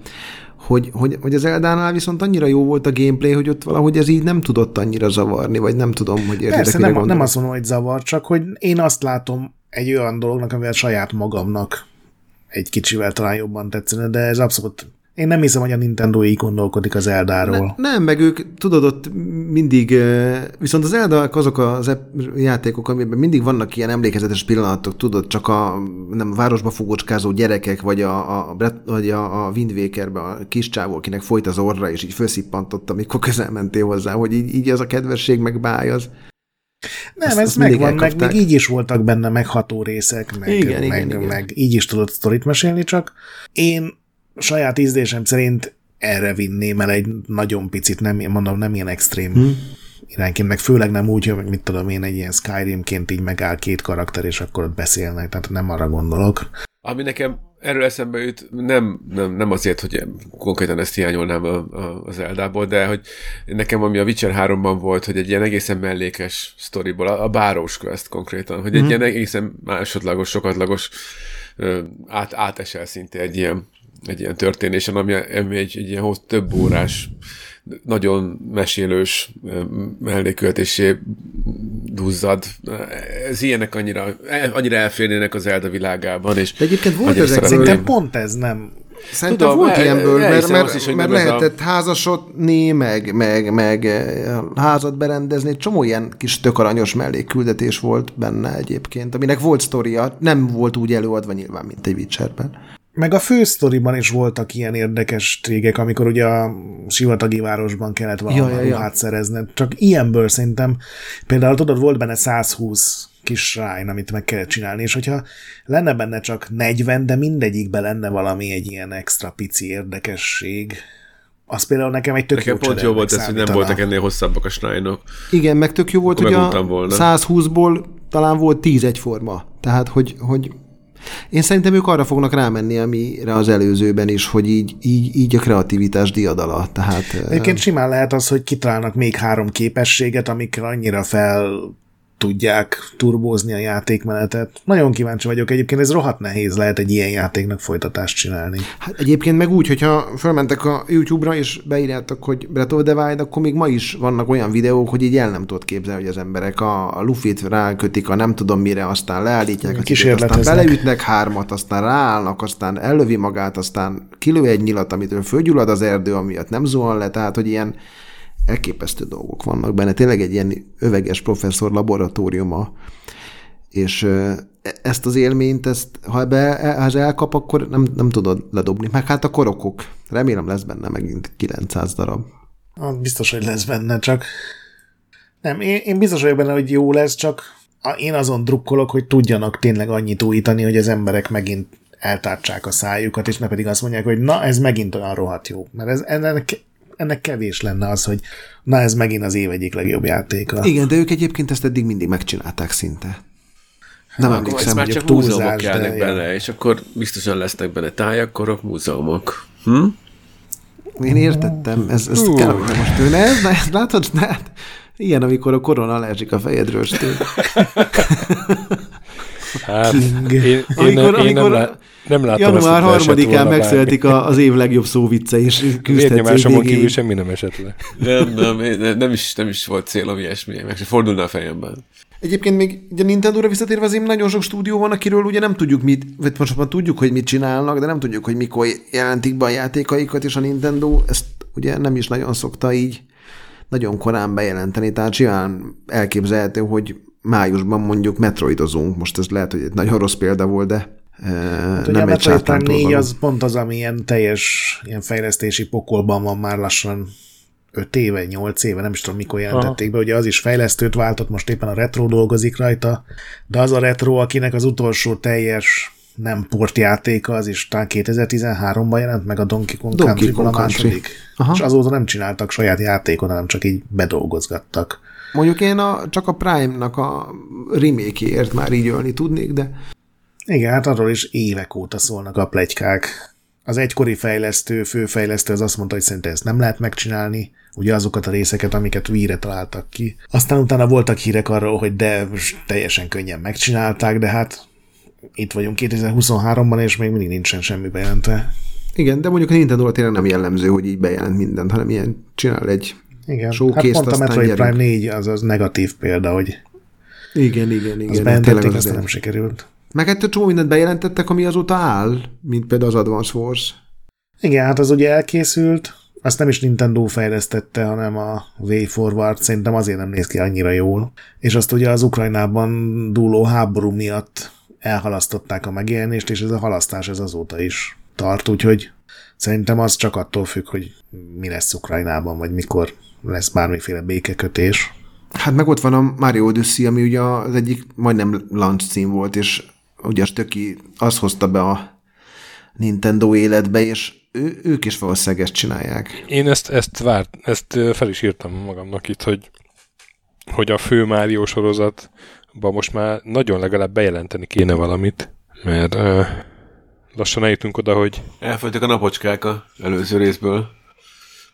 hogy, hogy, hogy az Eldánál viszont annyira jó volt a gameplay, hogy ott valahogy ez így nem tudott annyira zavarni, vagy nem tudom, hogy értitek, Persze, nem, nem gondolok. azt mondom, hogy zavar, csak hogy én azt látom egy olyan dolognak, amivel saját magamnak egy kicsivel talán jobban tetszene, de ez abszolút... Én nem hiszem, hogy a Nintendo így gondolkodik az Eldáról. Ne, nem, meg ők, tudod, ott mindig, viszont az Elda azok az ep- játékok, amiben mindig vannak ilyen emlékezetes pillanatok, tudod, csak a nem, városba fogócskázó gyerekek, vagy a, a, vagy a, a Wind Wakerbe a kis csávó, akinek folyt az orra, és így felszippantott, amikor közel mentél hozzá, hogy így, így az a kedvesség meg báj az. Nem, Azt- ez azt megvan, meg még így is voltak benne megható részek, meg, Igen, meg, igen, igen. meg így is tudod sztorit mesélni, csak én saját ízlésem szerint erre vinném el egy nagyon picit, nem, mondom, nem ilyen extrém hmm. irányként, meg főleg nem úgy, hogy mit tudom én, egy ilyen Skyrimként így megáll két karakter, és akkor ott beszélnek, tehát nem arra gondolok. Ami nekem erről eszembe jut, nem, nem, nem azért, hogy konkrétan ezt hiányolnám a, a, az Eldából, de hogy nekem ami a Witcher 3-ban volt, hogy egy ilyen egészen mellékes sztoriból, a, a Bárós Quest konkrétan, hogy egy ilyen egészen másodlagos, sokatlagos át, átesel szinte egy ilyen, egy ilyen történésen, ami, ami egy, egy ilyen hossz- több órás, nagyon mesélős melléköltésé duzzad. Ez ilyenek annyira, annyira elférnének az Elda világában, és De egyébként volt szeretném. Szerintem pont ez nem. Szerintem Tudom, volt el- ilyenből, mert, elhiszem mert, azt is, mert ez a- lehetett házasodni, meg, meg, meg eh, házat berendezni, csomó ilyen kis tök aranyos mellékküldetés volt benne egyébként, aminek volt sztoria, nem volt úgy előadva nyilván, mint egy Witcherben. Meg a fősztoriban is voltak ilyen érdekes trégek, amikor ugye a sivatagi városban kellett valahol Ja, ja, ja, szerezned. Csak ilyenből szerintem, például tudod, volt benne 120 kis shrine, amit meg kellett csinálni, és hogyha lenne benne csak 40, de mindegyikben lenne valami egy ilyen extra pici érdekesség, az például nekem egy tök Nekem jó pont jó volt ez, hogy nem voltak ennél hosszabbak a shrine-ok. Igen, meg tök jó volt, Akkor hogy a meguntam volna. 120-ból talán volt 10 egyforma. Tehát, hogy, hogy én szerintem ők arra fognak rámenni, amire az előzőben is, hogy így, így, így a kreativitás diadala. Tehát, eh, Egyébként simán lehet az, hogy kitalálnak még három képességet, amikkel annyira fel tudják turbózni a játékmenetet. Nagyon kíváncsi vagyok, egyébként ez rohadt nehéz lehet egy ilyen játéknak folytatást csinálni. Hát egyébként meg úgy, hogyha felmentek a YouTube-ra és beírjátok, hogy Breath of the Wild, akkor még ma is vannak olyan videók, hogy így el nem tudod képzelni, hogy az emberek a, a lufit rákötik, a nem tudom mire, aztán leállítják a cipőt, aztán beleütnek hármat, aztán ráállnak, aztán ellövi magát, aztán kilő egy nyilat, amitől fölgyullad az erdő, amiatt nem zuhan le, tehát hogy ilyen elképesztő dolgok vannak benne. Tényleg egy ilyen öveges professzor laboratóriuma, és ezt az élményt, ezt, ha be, ez elkap, akkor nem, nem tudod ledobni. Meg hát a korokok. Remélem lesz benne megint 900 darab. Biztos, hogy lesz benne, csak nem, én, én biztos vagyok benne, hogy jó lesz, csak én azon drukkolok, hogy tudjanak tényleg annyit újítani, hogy az emberek megint eltártsák a szájukat, és ne pedig azt mondják, hogy na, ez megint olyan rohadt jó. Mert ez, ennek, ennek kevés lenne az, hogy na ez megint az év egyik legjobb játéka. Igen, de ők egyébként ezt eddig mindig megcsinálták szinte. Nem hát, emlékszem, hogy csak múzeumok kellnek bele, és akkor biztosan lesznek benne tájakkorok, múzeumok. Hm? Én értettem, ez, ez uh. kell, de most ne, ne, ezt látod, ne, ilyen, amikor a korona leesik a fejedről, Hát, King. Én, én, amikor, én amikor, nem, lá, nem láttam Január harmadikán megszületik a, az év legjobb szóvicce, és küzdhetsz kívül semmi nem esett le. Nem, nem, nem, nem, is, nem is volt célom ilyesmi, meg se fordulna a fejemben. Egyébként még ugye Nintendo-ra visszatérve azért nagyon sok stúdió van, akiről ugye nem tudjuk mit, vagy most már tudjuk, hogy mit csinálnak, de nem tudjuk, hogy mikor jelentik be a játékaikat, és a Nintendo ezt ugye nem is nagyon szokta így nagyon korán bejelenteni, tehát simán elképzelhető, hogy májusban mondjuk metroidozunk. Most ez lehet, hogy egy nagyon rossz példa volt, de e, hát, nem egy Metroid Prime 4 az pont az, ami ilyen teljes ilyen fejlesztési pokolban van már lassan 5 éve, 8 éve, nem is tudom mikor jelentették be, ugye az is fejlesztőt váltott, most éppen a retro dolgozik rajta, de az a retro, akinek az utolsó teljes nem portjátéka, az is talán 2013-ban jelent meg a Donkey Kong Donkey Country, a második. Aha. És azóta nem csináltak saját játékot, hanem csak így bedolgozgattak. Mondjuk én a, csak a Prime-nak a remake már így ölni tudnék, de... Igen, hát arról is évek óta szólnak a plegykák. Az egykori fejlesztő, főfejlesztő az azt mondta, hogy szerintem ezt nem lehet megcsinálni, ugye azokat a részeket, amiket víre találtak ki. Aztán utána voltak hírek arról, hogy de teljesen könnyen megcsinálták, de hát itt vagyunk 2023-ban, és még mindig nincsen semmi bejelentve. Igen, de mondjuk a Nintendo tényleg nem jellemző, hogy így bejelent mindent, hanem ilyen csinál egy igen, showcase hát pont a Metroid gyerünk. Prime 4 az az negatív példa, hogy igen, igen, igen. Az bejelentették, aztán nem sikerült. Meg egy csomó mindent bejelentettek, ami azóta áll, mint például az Advance Wars. Igen, hát az ugye elkészült, azt nem is Nintendo fejlesztette, hanem a Way Forward, szerintem azért nem néz ki annyira jól. És azt ugye az Ukrajnában dúló háború miatt elhalasztották a megjelenést, és ez a halasztás ez azóta is tart, úgyhogy szerintem az csak attól függ, hogy mi lesz Ukrajnában, vagy mikor lesz bármiféle békekötés. Hát meg ott van a Mario Odyssey, ami ugye az egyik majdnem launch cím volt, és ugye Stöki azt hozta be a Nintendo életbe, és ő, ők is valószínűleg ezt csinálják. Én ezt, ezt várt, ezt fel is írtam magamnak itt, hogy, hogy a fő Mario sorozatban most már nagyon legalább bejelenteni kéne valamit, mert uh, lassan eljutunk oda, hogy... Elfogytak a napocskák a előző részből.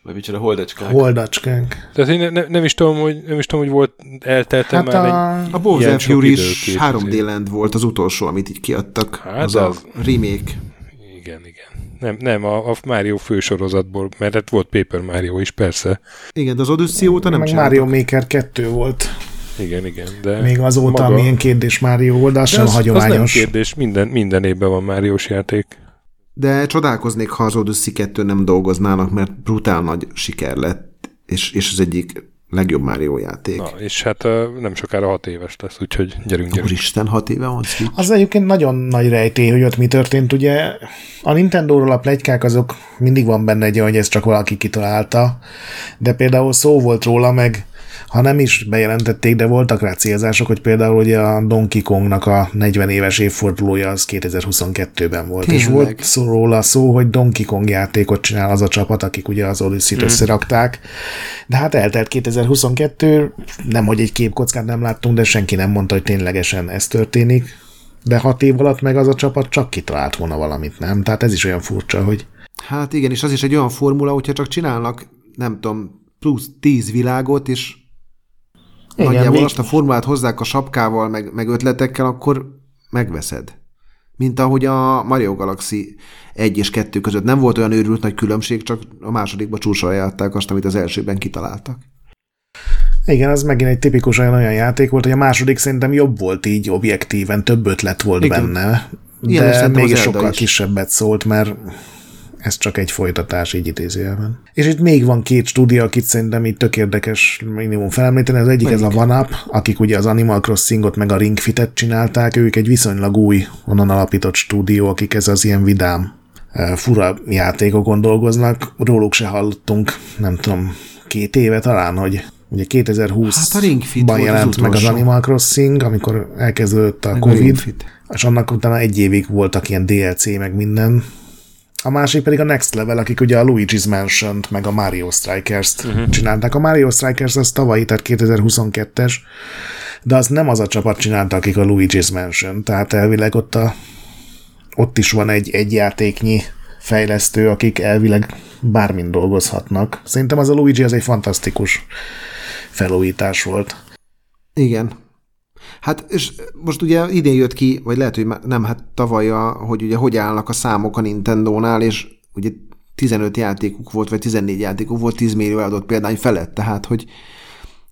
Vagy micsoda, holdacskák. Holdacskánk. Tehát én ne, nem, is tudom, hogy, nem is tudom, hogy volt, elteltem hát már a... egy A Bowser Fury is 3D Land volt az utolsó, amit így kiadtak. Hát az, az, a remake. Igen, igen. Nem, nem a, a Mario fősorozatból, mert hát volt Paper Mario is, persze. Igen, de az Odyssey óta nem Meg Mario Maker 2 volt. Igen, igen. De Még azóta, maga... milyen kérdés Mario volt, de az de sem az, hagyományos. Az nem kérdés, minden, minden évben van Máriós játék. De csodálkoznék, ha az Odyssey 2 nem dolgoznának, mert brutál nagy siker lett, és, és az egyik legjobb Mario játék. Na, és hát nem sokára hat éves lesz, úgyhogy gyerünk, gyerünk. Úristen, hat éve van Switch. Az egyébként nagyon nagy rejtély, hogy ott mi történt. Ugye a Nintendo-ról a plegykák azok mindig van benne egy olyan, hogy ez csak valaki kitalálta, de például szó volt róla, meg ha nem is bejelentették, de voltak rá célzások, hogy például ugye a Donkey Kongnak a 40 éves évfordulója az 2022-ben volt. Tényleg. És volt szó róla szó, hogy Donkey Kong játékot csinál az a csapat, akik ugye az Odyssey-t mm. összerakták. De hát eltelt 2022, nem hogy egy képkockát nem láttunk, de senki nem mondta, hogy ténylegesen ez történik. De hat év alatt meg az a csapat csak kitalált volna valamit, nem? Tehát ez is olyan furcsa, hogy... Hát igen, és az is egy olyan formula, hogyha csak csinálnak, nem tudom, plusz tíz világot, és Igen, nagyjából még- azt a formulát hozzák a sapkával, meg, meg ötletekkel, akkor megveszed. Mint ahogy a Mario Galaxy 1 és 2 között nem volt olyan őrült nagy különbség, csak a másodikba csúsolják azt, amit az elsőben kitaláltak. Igen, az megint egy tipikus olyan, olyan játék volt, hogy a második szerintem jobb volt így objektíven, több ötlet volt Igen. benne, de mégis Zelda sokkal is. kisebbet szólt, mert ez csak egy folytatás, így idézőjelben. És itt még van két stúdió, akit szerintem így tök érdekes minimum felemlíteni. Az egyik ez a OneUp, akik ugye az Animal Crossingot meg a Ring Fit-et csinálták, ők egy viszonylag új, onnan alapított stúdió, akik ez az ilyen vidám eh, fura játékokon dolgoznak. Róluk se hallottunk, nem tudom, két éve talán, hogy ugye 2020 Hát a volt az jelent meg az. Animal Crossing, amikor elkezdődött a Meg a Covid, Fit. és annak utána egy évig voltak ilyen DLC, meg minden. A másik pedig a Next Level, akik ugye a Luigi's mansion meg a Mario Strikers-t uh-huh. csinálták. A Mario Strikers az tavalyi, tehát 2022-es, de az nem az a csapat csinálta, akik a Luigi's Mansion. Tehát elvileg ott, a, ott is van egy, egy játéknyi fejlesztő, akik elvileg bármin dolgozhatnak. Szerintem az a Luigi az egy fantasztikus felújítás volt. Igen. Hát, és most ugye idén jött ki, vagy lehet, hogy nem, hát tavaly, hogy ugye hogy állnak a számok a Nintendo-nál, és ugye 15 játékuk volt, vagy 14 játékuk volt, 10 millió eladott példány felett, tehát, hogy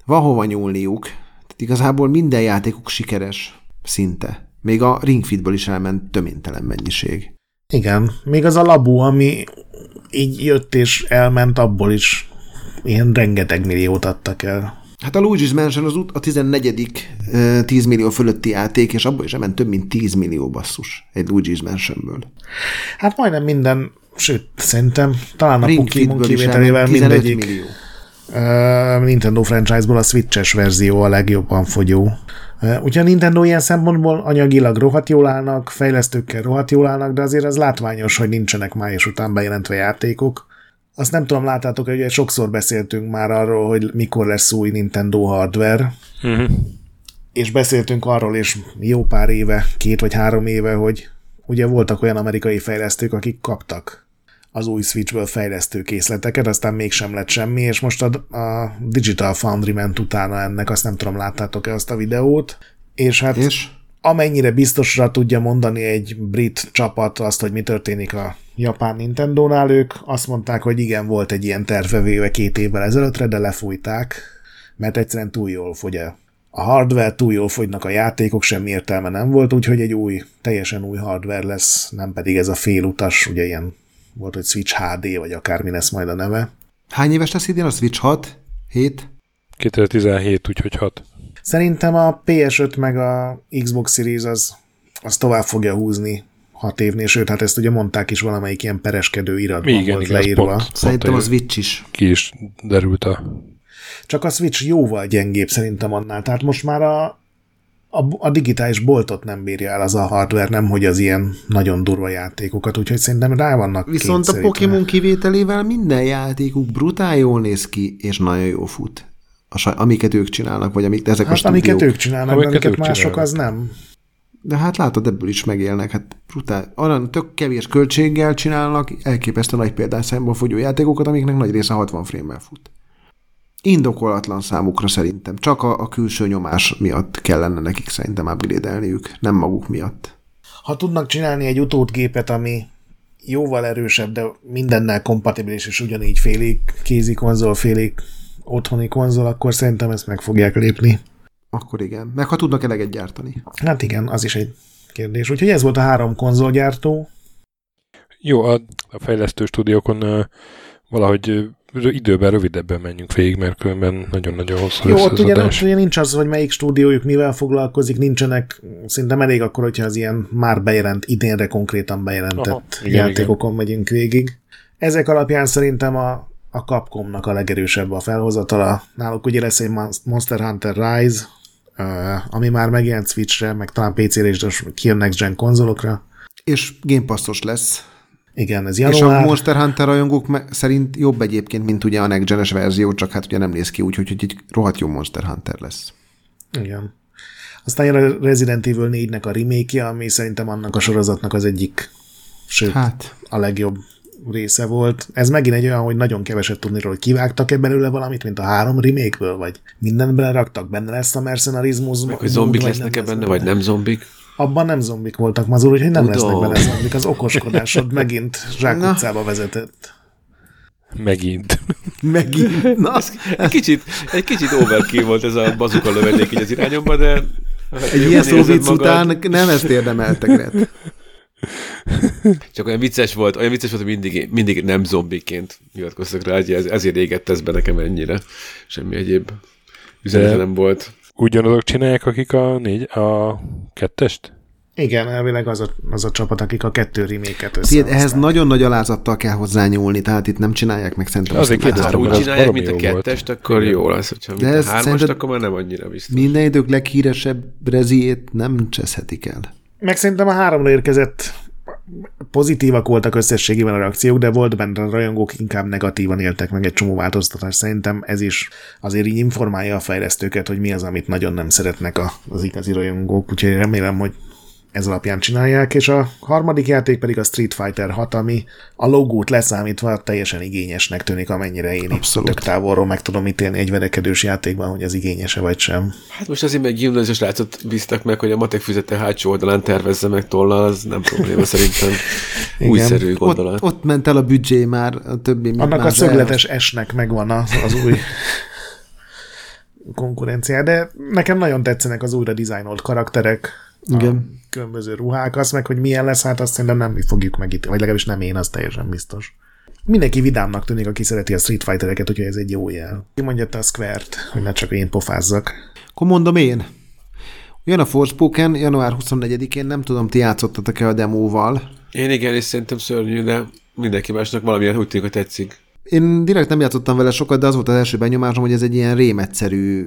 van hova nyúlniuk. Tehát igazából minden játékuk sikeres, szinte. Még a Ring Fit-ből is elment töménytelen mennyiség. Igen, még az a labú, ami így jött és elment, abból is ilyen rengeteg milliót adtak el. Hát a Luigi's Mansion az ut- a 14. ö, 10 millió fölötti játék, és abból is elment több mint 10 millió basszus egy Luigi's Mansionből. Hát majdnem minden, sőt, szerintem talán a Pokémon kivételével elment 15 mindegyik millió. uh, Nintendo franchise-ból a Switches verzió a legjobban fogyó. Uh, Úgyhogy a Nintendo ilyen szempontból anyagilag rohadt jól állnak, fejlesztőkkel rohadt jól állnak, de azért az látványos, hogy nincsenek május után bejelentve játékok. Azt nem tudom, láttátok, hogy ugye sokszor beszéltünk már arról, hogy mikor lesz új Nintendo hardware, Uh-huh. és beszéltünk arról is jó pár éve, két vagy három éve, hogy ugye voltak olyan amerikai fejlesztők, akik kaptak az új Switchből fejlesztő készleteket, aztán mégsem lett semmi, és most a, a Digital Foundry ment utána ennek, azt nem tudom, láttátok-e azt a videót, és hát És? Amennyire biztosra tudja mondani egy brit csapat azt, hogy mi történik a japán Nintendo-nál, ők azt mondták, hogy igen, volt egy ilyen tervevéve két évvel ezelőttre, de lefújták, mert egyszerűen túl jól fogy a a hardware, túl jól fogynak a játékok, semmi értelme nem volt, úgyhogy egy új, teljesen új hardware lesz, nem pedig ez a félutas, ugye ilyen volt, hogy Switch HD, vagy akármi lesz majd a neve. Hány éves lesz idén a Switch 6? 7? 2017, úgyhogy hat. Szerintem a PS5 meg a Xbox Series az, az tovább fogja húzni hat évnél, sőt, hát ezt ugye mondták is valamelyik ilyen pereskedő iratban Igen, volt igen, az leírva. pont. Szerintem a Pont, Switch is. Ki is derült a... Csak a Switch jóval gyengébb szerintem annál. Tehát most már a, a, a digitális boltot nem bírja el az a hardware, nem hogy az ilyen nagyon durva játékokat, úgyhogy szerintem rá vannak Viszont a. Pokémon kivételével minden játékuk brutál jól néz ki, és nagyon jó fut. A saj, amiket ők csinálnak, vagy amik ezek a Hát amiket stúdiók. ők csinálnak, Amiket amiket, amiket ők mások csinálnak. az nem. De hát látod, ebből is megélnek. Hát brutál. Olyan tök kevés költséggel csinálnak elképesztő nagy példányszámból fogyó játékokat, amiknek nagy része 60 frame fut. Indokolatlan számukra szerintem. Csak a, a külső nyomás miatt kellene nekik szerintem upgrade nem maguk miatt. Ha tudnak csinálni egy utódgépet, ami jóval erősebb, de mindennel kompatibilis, és ugyanígy félig kézi konzol, félig otthoni konzol, akkor szerintem ezt meg fogják lépni. Akkor igen. Meg ha tudnak eleget gyártani. Hát igen, az is egy kérdés. Úgyhogy ez volt a három konzolgyártó. Jó, a, a fejlesztő stúdiókon uh, valahogy uh, időben rövidebben menjünk végig, mert különben nagyon-nagyon hosszú Jó, lesz ott ugye, ott adás. ugye nincs az, hogy melyik stúdiójuk mivel foglalkozik, nincsenek, szerintem elég akkor, hogyha az ilyen már bejelent, idénre konkrétan bejelentett Aha, igen, játékokon megyünk végig. Ezek alapján szerintem a, a Capcomnak a legerősebb a felhozatala. Náluk ugye lesz egy Monster Hunter Rise, ami már megjelent Switchre, meg talán PC-re is, de kijön Next Gen konzolokra. És Game Passos lesz. Igen, ez És a január. Monster Hunter rajongók szerint jobb egyébként, mint ugye a Next Gen-es verzió, csak hát ugye nem néz ki úgy, hogy egy rohadt jó Monster Hunter lesz. Igen. Aztán jön a Resident Evil 4-nek a remake ami szerintem annak a sorozatnak az egyik, sőt, Hát, a legjobb része volt. Ez megint egy olyan, hogy nagyon keveset tudni róla, hogy kivágtak-e belőle valamit, mint a három remake vagy mindent beleraktak, benne lesz a mercenarizmus. Meg, hogy zombik lesznek-e benne, vagy nem zombik? Abban nem zombik voltak, Mazur, úgyhogy nem Tudom. lesznek benne zombik. Az okoskodásod megint zsákutcába vezetett. Megint. Megint. Na. Ez, egy, kicsit, egy kicsit overkill volt ez a bazuka lövedék így az irányomba, de... Egy ilyen szó után nem ezt érdemeltek, Red. Csak olyan vicces volt, olyan vicces volt, hogy mindig, mindig nem zombiként nyilatkoztak rá, hogy ez, ezért égett ez be nekem ennyire. Semmi egyéb üzenete nem volt. Ugyanazok csinálják, akik a négy, a kettest? Igen, elvileg az a, az a csapat, akik a kettő reméket össze. Ehhez nagyon nagy alázattal kell hozzányúlni, tehát itt nem csinálják meg szerintem. Azért kérdezem, ha úgy csinálják, mint a kettest, volt. akkor jó lesz, hogyha mint De a hármast, akkor már nem annyira biztos. Minden idők leghíresebb reziét nem cseszhetik el. Meg szerintem a háromra érkezett pozitívak voltak összességében a reakciók, de volt benne a rajongók inkább negatívan éltek meg egy csomó változtatást. Szerintem ez is azért így informálja a fejlesztőket, hogy mi az, amit nagyon nem szeretnek az igazi rajongók, úgyhogy remélem, hogy ez alapján csinálják, és a harmadik játék pedig a Street Fighter 6, ami a logót leszámítva teljesen igényesnek tűnik, amennyire én Abszolút. tök távolról meg tudom ítélni egy verekedős játékban, hogy az igényese vagy sem. Hát most azért meg gimnáziós látszott bíztak meg, hogy a matek füzete hátsó oldalán tervezze meg tollal, az nem probléma szerintem. Újszerű gondolat. Ott, ott, ment el a büdzsé már, a többi Annak a szögletes el. esnek megvan az, az új konkurenciá, de nekem nagyon tetszenek az újra dizájnolt karakterek, igen. különböző ruhák, azt meg, hogy milyen lesz, hát azt szerintem nem mi fogjuk meg itt, vagy legalábbis nem én, az teljesen biztos. Mindenki vidámnak tűnik, aki szereti a Street Fightereket, úgyhogy ez egy jó jel. Ki mondja te a Square-t, hogy ne csak én pofázzak. Akkor mondom én. Jön a Forspoken, január 24-én, nem tudom, ti játszottatok-e a demóval? Én igen, és szerintem szörnyű, de mindenki másnak valamilyen úgy tűnik, hogy tetszik. Én direkt nem játszottam vele sokat, de az volt az első benyomásom, hogy ez egy ilyen rémegyszerű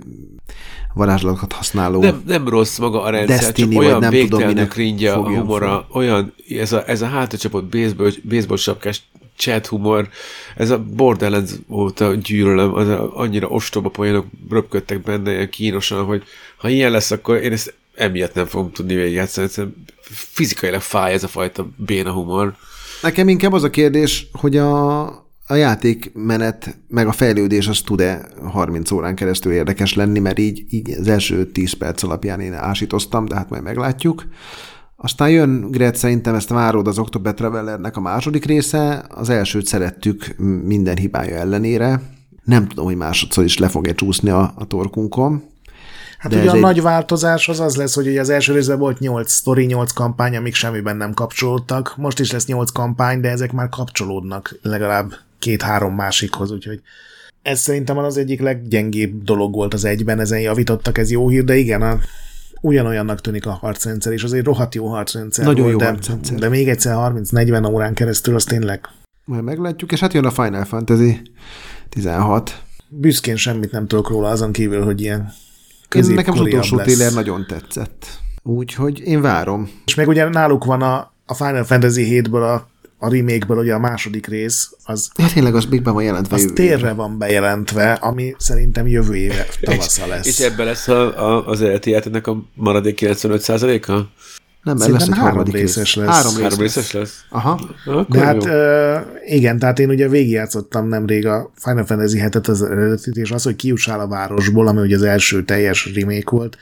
varázslatokat használó. Nem, nem rossz maga a rendszer, Destiny, csak olyan nem végtelenül cringe a humora, olyan, ez a, ez a hátacsapott baseball, baseball sapkás chat humor, ez a Borderlands óta gyűlölöm, az a, annyira ostoba poénok röpködtek benne ilyen kínosan, hogy ha ilyen lesz, akkor én ezt emiatt nem fogom tudni végigjátszani, egyszerűen fizikailag fáj ez a fajta béna humor. Nekem inkább az a kérdés, hogy a, a játékmenet, meg a fejlődés az tud-e 30 órán keresztül érdekes lenni, mert így, így az első 10 perc alapján én ásítoztam, de hát majd meglátjuk. Aztán jön, Gret, szerintem ezt várod az October Travelernek a második része, az elsőt szerettük minden hibája ellenére. Nem tudom, hogy másodszor is le fog-e csúszni a, a torkunkon. Hát De ugye a egy... nagy változás az az lesz, hogy ugye az első részben volt 8 sztori, 8 kampány, amik semmiben nem kapcsolódtak. Most is lesz 8 kampány, de ezek már kapcsolódnak legalább két-három másikhoz, úgyhogy ez szerintem az egyik leggyengébb dolog volt az egyben, ezen javítottak, ez jó hír, de igen, a, ugyanolyannak tűnik a harcrendszer, és azért rohadt jó harcrendszer Nagyon volt, jó de, harcrendszer. de még egyszer 30-40 órán keresztül, az tényleg... Majd meglátjuk, és hát jön a Final Fantasy 16. Büszkén semmit nem tudok róla, azon kívül, hogy ilyen én nekem az utolsó téler nagyon tetszett. Úgyhogy én várom. És meg ugye náluk van a, a Final Fantasy 7-ből a a remake-ből ugye a második rész, az... Ja, tényleg az még be van jelentve Az térre van bejelentve, ami szerintem jövő éve tavasza lesz. És, és ebben lesz a, a, az eredeti játéknak a maradék 95%-a? Nem, mert lesz egy három részes lesz. Három, részes. három részes lesz? Aha. Akkor De hát uh, igen, tehát én ugye végigjátszottam nemrég a Final Fantasy 7-et az eredetit, és az, hogy kiussál a városból, ami ugye az első teljes remake volt,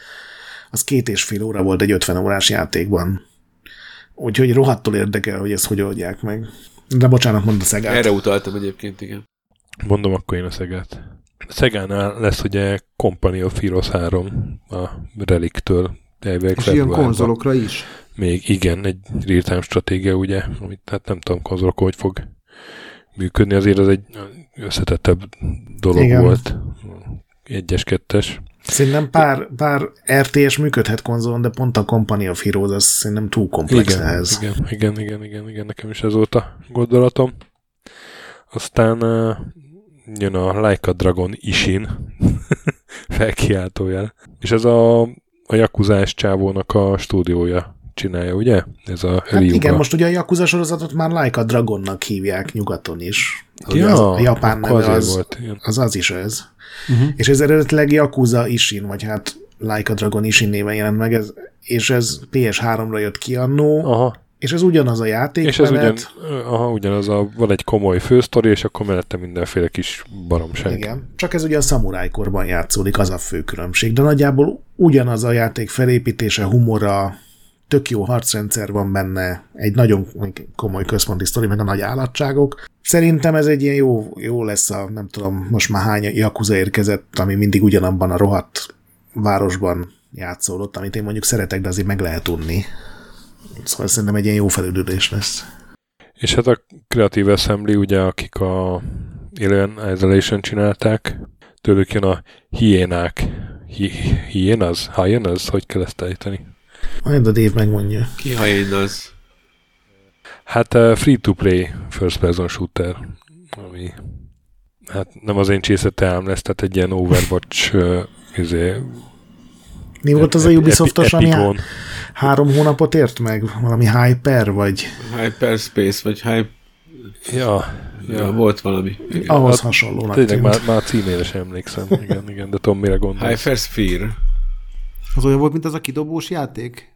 az két és fél óra volt egy 50 órás játékban. Úgyhogy rohadtul érdekel, hogy ezt hogy oldják meg. De bocsánat, mondd a Szegát. Erre utaltam egyébként, igen. Mondom akkor én a Szegát. A Szegánál lesz ugye Company of Heroes 3 a Reliktől. És ilyen konzolokra is? Még igen, egy real-time stratégia, ugye, amit hát nem tudom konzolok, hogy fog működni, azért az egy összetettebb dolog igen. volt. Egyes, kettes. Szerintem pár, pár RTS működhet konzolon, de pont a Company of Heroes az szerintem túl komplex igen, ehhez. Igen, igen, igen, igen, igen, nekem is ez volt a gondolatom. Aztán uh, jön a Like a Dragon Ishin felkiáltójel. És ez a, a Jakuzás csávónak a stúdiója csinálja, ugye? Ez a hát igen, most ugye a Yakuza sorozatot már Like a Dragonnak hívják nyugaton is. Ja, az, a japán neve az, volt, az az is ez. Uh-huh. És ez eredetileg Yakuza Ishin, vagy hát Like a Dragon Ishin néven jelent meg, ez, és ez PS3-ra jött ki annó, Aha. És ez ugyanaz a játék. És ez ugyan, aha, ugyanaz a, van egy komoly fősztori, és akkor mellette mindenféle kis baromság. Igen, csak ez ugye a szamurájkorban játszódik, az a fő különbség, de nagyjából ugyanaz a játék felépítése, humora, tök jó harcrendszer van benne, egy nagyon komoly központi sztori, meg a nagy állatságok. Szerintem ez egy ilyen jó, jó lesz a, nem tudom, most már hány Yakuza érkezett, ami mindig ugyanabban a rohadt városban játszódott, amit én mondjuk szeretek, de azért meg lehet unni. Szóval szerintem egy ilyen jó felüldődés lesz. És hát a Creative Assembly, ugye, akik a Alien Isolation csinálták, tőlük jön a hiénák. Hi hienas? Hyenas? Hogy kell ezt ejteni? Majd a Dave megmondja. Ki hyenas? Hát uh, free-to-play first person shooter, ami hát nem az én csészetem lesz, tehát egy ilyen Overwatch uh, izé, mi volt az a Ubisoftos, ami három hónapot ért meg? Valami Hyper, vagy? Hyperspace, vagy Hype... Ja, ja, ja, volt valami. Igen. Ahhoz hát, hasonlónak Tényleg már, már címére sem emlékszem. Igen, igen, de tudom, mire gondolsz. Hypersphere. Az olyan volt, mint az a kidobós játék?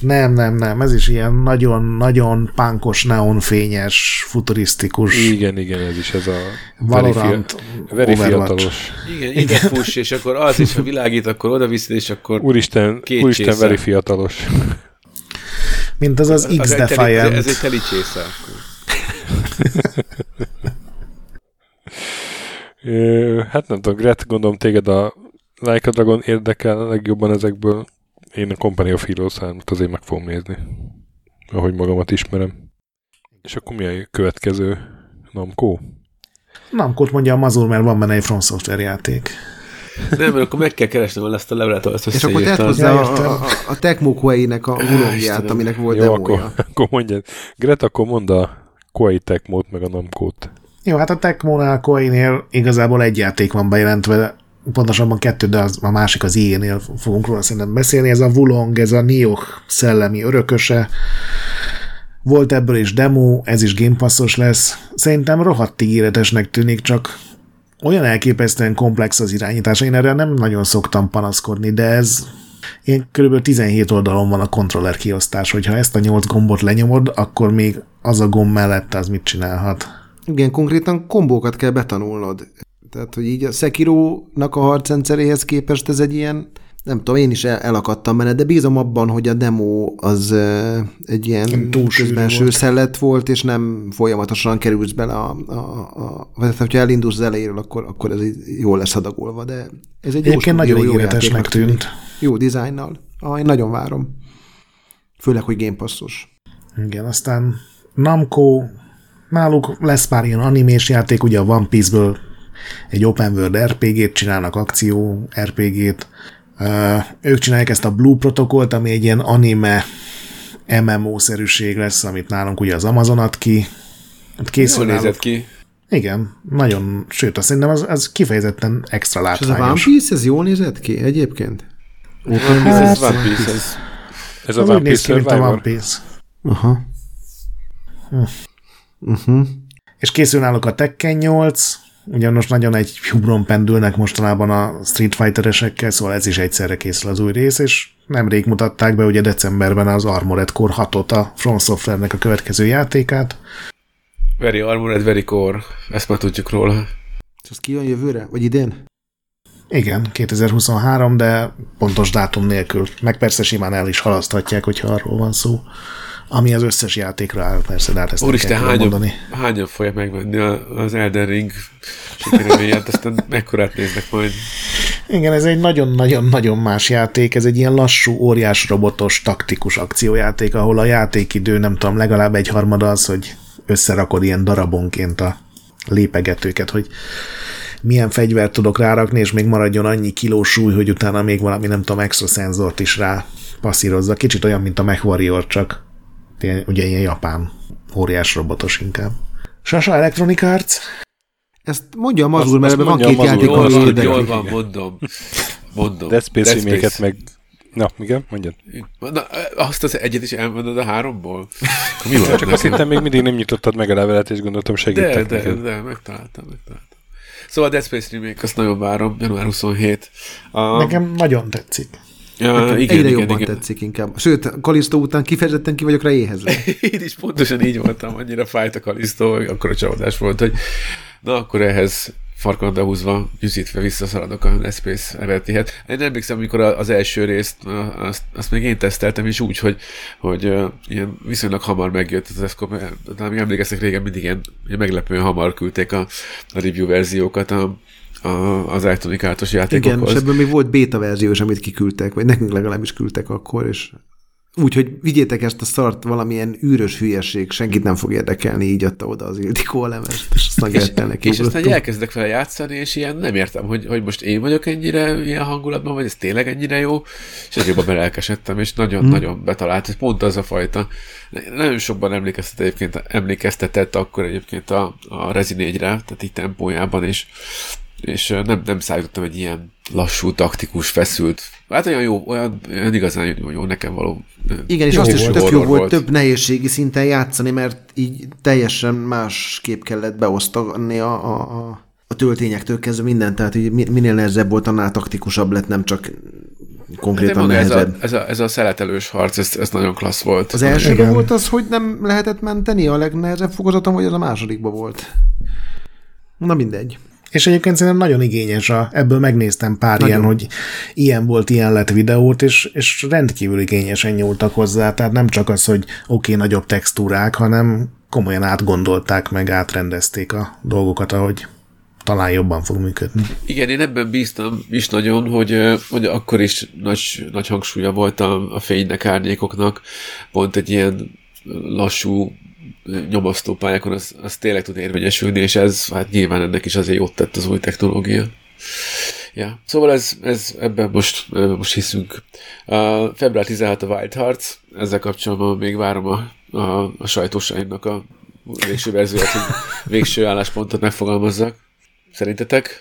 Nem, nem, nem, ez is ilyen nagyon-nagyon pánkos, neonfényes, futurisztikus. Igen, igen, ez is ez a Valorant, very, very fiatalos. Igen, ide fuss, és akkor az is, ha világít, akkor oda viszed, és akkor Úristen, úristen very fiatalos. Mint az az X-Defiant. Ez egy teli csésze. hát nem tudom, Gret, gondolom téged a Like a Dragon érdekel a legjobban ezekből én a Company of Heroes 3 azért meg fogom nézni, ahogy magamat ismerem. És akkor mi a következő? Namco? Namco-t mondja a Mazur, mert van benne egy From Software játék. Nem, mert akkor meg kell keresnem ezt a levelet, azt És akkor tett hozzá a, a, a Tecmo Koei-nek a ulongját, aminek volt Jó, demója. Akkor, akkor mondjad. Gret, akkor mondd a Koei Tecmo-t, meg a Namco-t. Jó, hát a Tecmo-nál Koei-nél igazából egy játék van bejelentve, pontosabban kettő, de az, a másik az ilyenél fogunk róla szerintem beszélni. Ez a Wulong, ez a Nioh szellemi örököse. Volt ebből is demo, ez is Game Passos lesz. Szerintem rohadt ígéretesnek tűnik, csak olyan elképesztően komplex az irányítás. Én erre nem nagyon szoktam panaszkodni, de ez én kb. 17 oldalon van a kontroller kiosztás, hogyha ezt a 8 gombot lenyomod, akkor még az a gomb mellette az mit csinálhat. Igen, konkrétan kombókat kell betanulnod. Tehát, hogy így a Sekiro-nak a harcrendszeréhez képest ez egy ilyen, nem tudom, én is el, elakadtam benne, de bízom abban, hogy a demo az egy ilyen közben szellet volt, és nem folyamatosan kerülsz bele a, a, a vagy hogyha elindulsz az elejéről, akkor, akkor ez jól lesz adagolva, de ez egy Egyébként jó, nagyon ígéretesnek tűnt. Jó dizájnnal. Ah, én nagyon várom. Főleg, hogy Game Passos. Igen, aztán Namco, náluk lesz pár ilyen animés játék, ugye a One Piece-ből egy open world RPG-t csinálnak, akció RPG-t. Ők csinálják ezt a Blue Protocolt, ami egy ilyen anime MMO-szerűség lesz, amit nálunk ugye az Amazon ad ki. Hát készül Jól nézett ki. Igen, nagyon, sőt, azt szerintem az, az kifejezetten extra látványos. És ez a One Piece, ez jól nézett ki egyébként? Hát, ez One Piece, ez, ez a One Piece ki, mint a One Piece. Aha. Hm. Uh-huh. És készül náluk a Tekken 8, Ugye most nagyon egy hubron pendülnek mostanában a Street Fighter-esekkel, szóval ez is egyszerre készül az új rész, és nemrég mutatták be ugye decemberben az Armored Core 6-ot a From Software-nek a következő játékát. Very Armored, Very Core, ezt már tudjuk róla. És az kijön jövőre, vagy idén? Igen, 2023, de pontos dátum nélkül. Meg persze simán el is halaszthatják, hogyha arról van szó. Ami az összes játékra áll, persze, de hát ezt Úristen, hányan, mondani. hányan fogják megvenni az Elden Ring sikerülményet, aztán mekkorát néznek majd. Igen, ez egy nagyon-nagyon-nagyon más játék, ez egy ilyen lassú, óriás robotos, taktikus akciójáték, ahol a játékidő, nem tudom, legalább egy harmada az, hogy összerakod ilyen darabonként a lépegetőket, hogy milyen fegyvert tudok rárakni, és még maradjon annyi kiló súly, hogy utána még valami, nem tudom, extra szenzort is rá passzírozza. Kicsit olyan, mint a MechWarrior, csak ugye ilyen japán óriás robotos inkább. Sasa Electronic Arts? Ezt mondja a mazur, mert ebben van két játék, ami érdekel. Jól van, mondom. mondom. Dead Space remake meg... Na, igen, mondjad. Na, azt az egyet is elmondod a háromból? Mi van? Csak azt hittem, még mindig nem nyitottad meg a levelet, és gondoltam segítek De, de, de, megtaláltam, megtaláltam. Szóval a Dead Space remake, azt nagyon várom, január 27. A... Nekem nagyon tetszik. Ja, igen, egyre igen, jobban igen. tetszik inkább. Sőt, Kalisztó után kifejezetten ki vagyok rá éhezve. Én is pontosan így voltam, annyira fájt a kalisztó, akkor a csalódás volt, hogy na akkor ehhez farkanda húzva, gyűzítve visszaszaladok a Space eredetihez. Én emlékszem, amikor az első részt, azt, azt még én teszteltem, és úgy, hogy, hogy ilyen viszonylag hamar megjött az Escope, talán még emlékeztek régen mindig ilyen, ilyen meglepően hamar küldték a, a review verziókat a, a, az Artos Igen, játékokhoz. és ebből még volt beta verzió is, amit kiküldtek, vagy nekünk legalábbis küldtek akkor, és úgy, hogy vigyétek ezt a szart valamilyen űrös hülyeség, senkit nem fog érdekelni, így adta oda az Ildikó elemest, és azt nagy és, értelnek és aztán elkezdek vele játszani, és ilyen nem értem, hogy, hogy most én vagyok ennyire ilyen hangulatban, vagy ez tényleg ennyire jó, és egy jobban belelkesedtem, és nagyon-nagyon hmm. betalált. Ez pont az a fajta. Nagyon sokban emlékeztet egyébként, emlékeztetett akkor egyébként a, a Resi 4-re, tehát így tempójában, és, és nem, nem számítottam egy ilyen lassú, taktikus, feszült. Hát olyan jó, olyan, olyan igazán jó, jó nekem való. Igen, és jó azt is volt. tök jó horror volt több nehézségi szinten játszani, mert így teljesen más kép kellett beosztani a, a, a, a töltényektől kezdve mindent, tehát mi- minél nehezebb volt, annál taktikusabb lett, nem csak konkrétan maga ez, a, nehezebb. ez, a, ez a szeletelős harc, ez, ez nagyon klassz volt. Az elsőben volt az, hogy nem lehetett menteni a legnehezebb fokozaton, vagy az a másodikban volt? Na mindegy. És egyébként szerintem nagyon igényes, a, ebből megnéztem pár Nagyon. ilyen, hogy ilyen volt, ilyen lett videót, és, és rendkívül igényesen nyúltak hozzá, tehát nem csak az, hogy oké, okay, nagyobb textúrák, hanem komolyan átgondolták, meg átrendezték a dolgokat, ahogy talán jobban fog működni. Igen, én ebben bíztam is nagyon, hogy, hogy akkor is nagy, nagy hangsúlya volt a, a fénynek, árnyékoknak, pont egy ilyen lassú, nyomasztó pályákon az, az tényleg tud érvényesülni, és ez hát nyilván ennek is azért jót tett az új technológia. Ja. Szóval ez, ez ebben most, most hiszünk. A február 16 a Wild Hearts, ezzel kapcsolatban még várom a, a, a sajtósaimnak a végső verziót, hogy végső álláspontot megfogalmazzak. Szerintetek?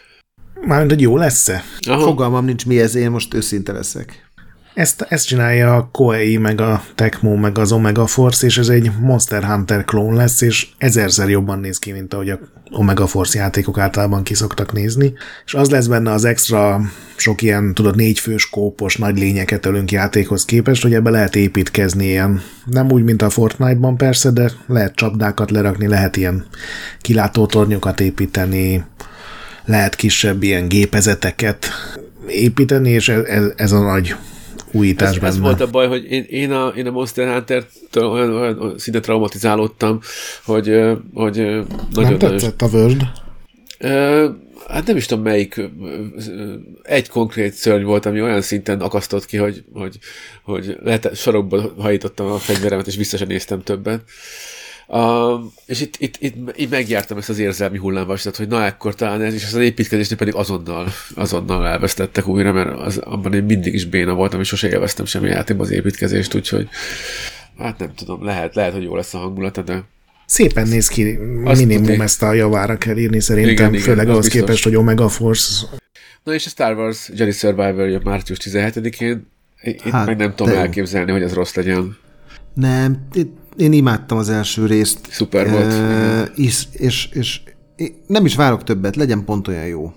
Mármint, hogy jó lesz-e? Aha. Fogalmam nincs mi ez, én most őszinte leszek. Ezt, ezt csinálja a Koei, meg a Tecmo, meg az Omega Force, és ez egy Monster Hunter klón lesz, és ezerszer jobban néz ki, mint ahogy a Omega Force játékok általában kiszoktak nézni. És az lesz benne az extra sok ilyen, tudod, négyfős kópos nagy lényeket ölünk játékhoz képest, hogy ebbe lehet építkezni ilyen, nem úgy, mint a Fortnite-ban persze, de lehet csapdákat lerakni, lehet ilyen kilátótornyokat építeni, lehet kisebb ilyen gépezeteket építeni, és ez, ez, a nagy újítás Ez, benne. ez volt a baj, hogy én, én, a, én a Monster Hunter-től olyan, olyan, szinte traumatizálódtam, hogy, hogy ö, Nem nagyon, nagyon tetszett a? Ö, Hát nem is tudom melyik, egy konkrét szörny volt, ami olyan szinten akasztott ki, hogy, hogy, hogy lehet, sarokba hajítottam a fegyveremet, és vissza sem néztem többet. Uh, és itt, itt, itt, itt megjártam ezt az érzelmi hullámvasat, hogy na ekkor talán ez, és az építkezésnél pedig azonnal, azonnal elvesztettek újra, mert az, abban én mindig is béna voltam, és sose élveztem semmi játékban az építkezést, úgyhogy hát nem tudom, lehet, lehet, hogy jó lesz a hangulata, de Szépen néz ki, Azt minimum tudni. ezt a javára kell írni szerintem, Igen, igen, főleg az ahhoz biztos. képest, hogy Omega Force Na és a Star Wars Jedi Survivor jön március 17-én. Itt hát, meg nem tudom elképzelni, hogy ez rossz legyen. Nem, itt- én imádtam az első részt. Szuper volt. E, és, és, és nem is várok többet, legyen pont olyan jó.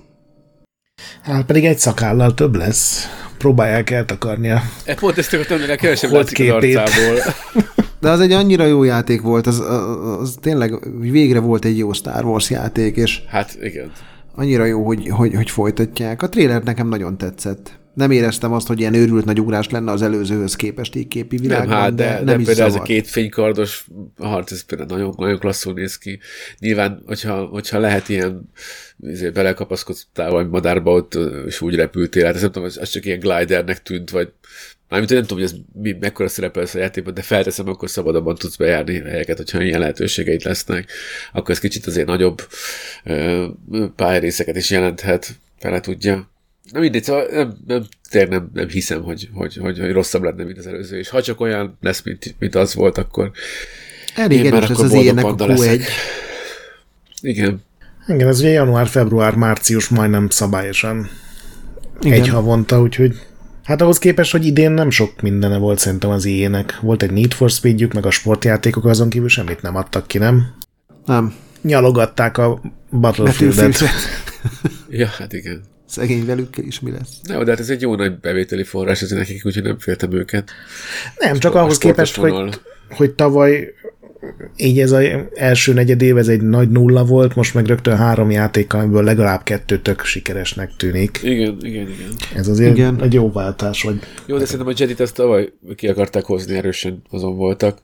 Hát pedig egy szakállal több lesz. Próbálják eltakarni a... E, pont ezt akartam, hogy kevesebb látszik az arcából. De az egy annyira jó játék volt, az, az, az tényleg végre volt egy jó Star Wars játék, és Hát igen. annyira jó, hogy, hogy, hogy folytatják. A trailer nekem nagyon tetszett. Nem éreztem azt, hogy ilyen őrült nagy ugrás lenne az előzőhöz képest így képi világban, Nem, hát, de, de, nem is például ez a két fénykardos harc, ez például nagyon, nagyon klasszul néz ki. Nyilván, hogyha, hogyha lehet ilyen izé, belekapaszkodtál valami madárba ott, és úgy repültél, hát ez nem tudom, az, az csak ilyen glidernek tűnt, vagy Mármint, nem tudom, hogy ez mi, mekkora szerepel ez a játékban, de felteszem, akkor szabadabban tudsz bejárni helyeket, hogyha ilyen lehetőségeid lesznek. Akkor ez kicsit azért nagyobb ö, pályarészeket is jelenthet, fele tudja. Na mindegy, szóval nem, nem, tényleg nem, nem hiszem, hogy, hogy, hogy, hogy rosszabb lenne, mint az előző. És ha csak olyan lesz, mint, mint az volt, akkor Elég én már erős ez akkor az éjjenek a panda leszek. Q1. Igen. Igen, ez ugye január, február, március majdnem szabályosan Igen. egy havonta, úgyhogy hát ahhoz képest, hogy idén nem sok mindene volt szerintem az ilyenek. Volt egy Need for Speedjük, meg a sportjátékok, azon kívül semmit nem adtak ki, nem? Nem. Nyalogatták a Battlefield-et. Battlefield. Ja, hát igen. Szegény velükkel is mi lesz. Ne, de hát ez egy jó nagy bevételi forrás, ez nekik, úgyhogy nem féltem őket. Nem, csak A ahhoz képest, hogy, vonal. hogy tavaly így ez az első negyed év, ez egy nagy nulla volt, most meg rögtön három játékkal, amiből legalább kettő tök sikeresnek tűnik. Igen, igen, igen. Ez azért Igen. Egy jó váltás, vagy Jó, de szerintem a Jedit azt tavaly ki akarták hozni, erősen azon voltak.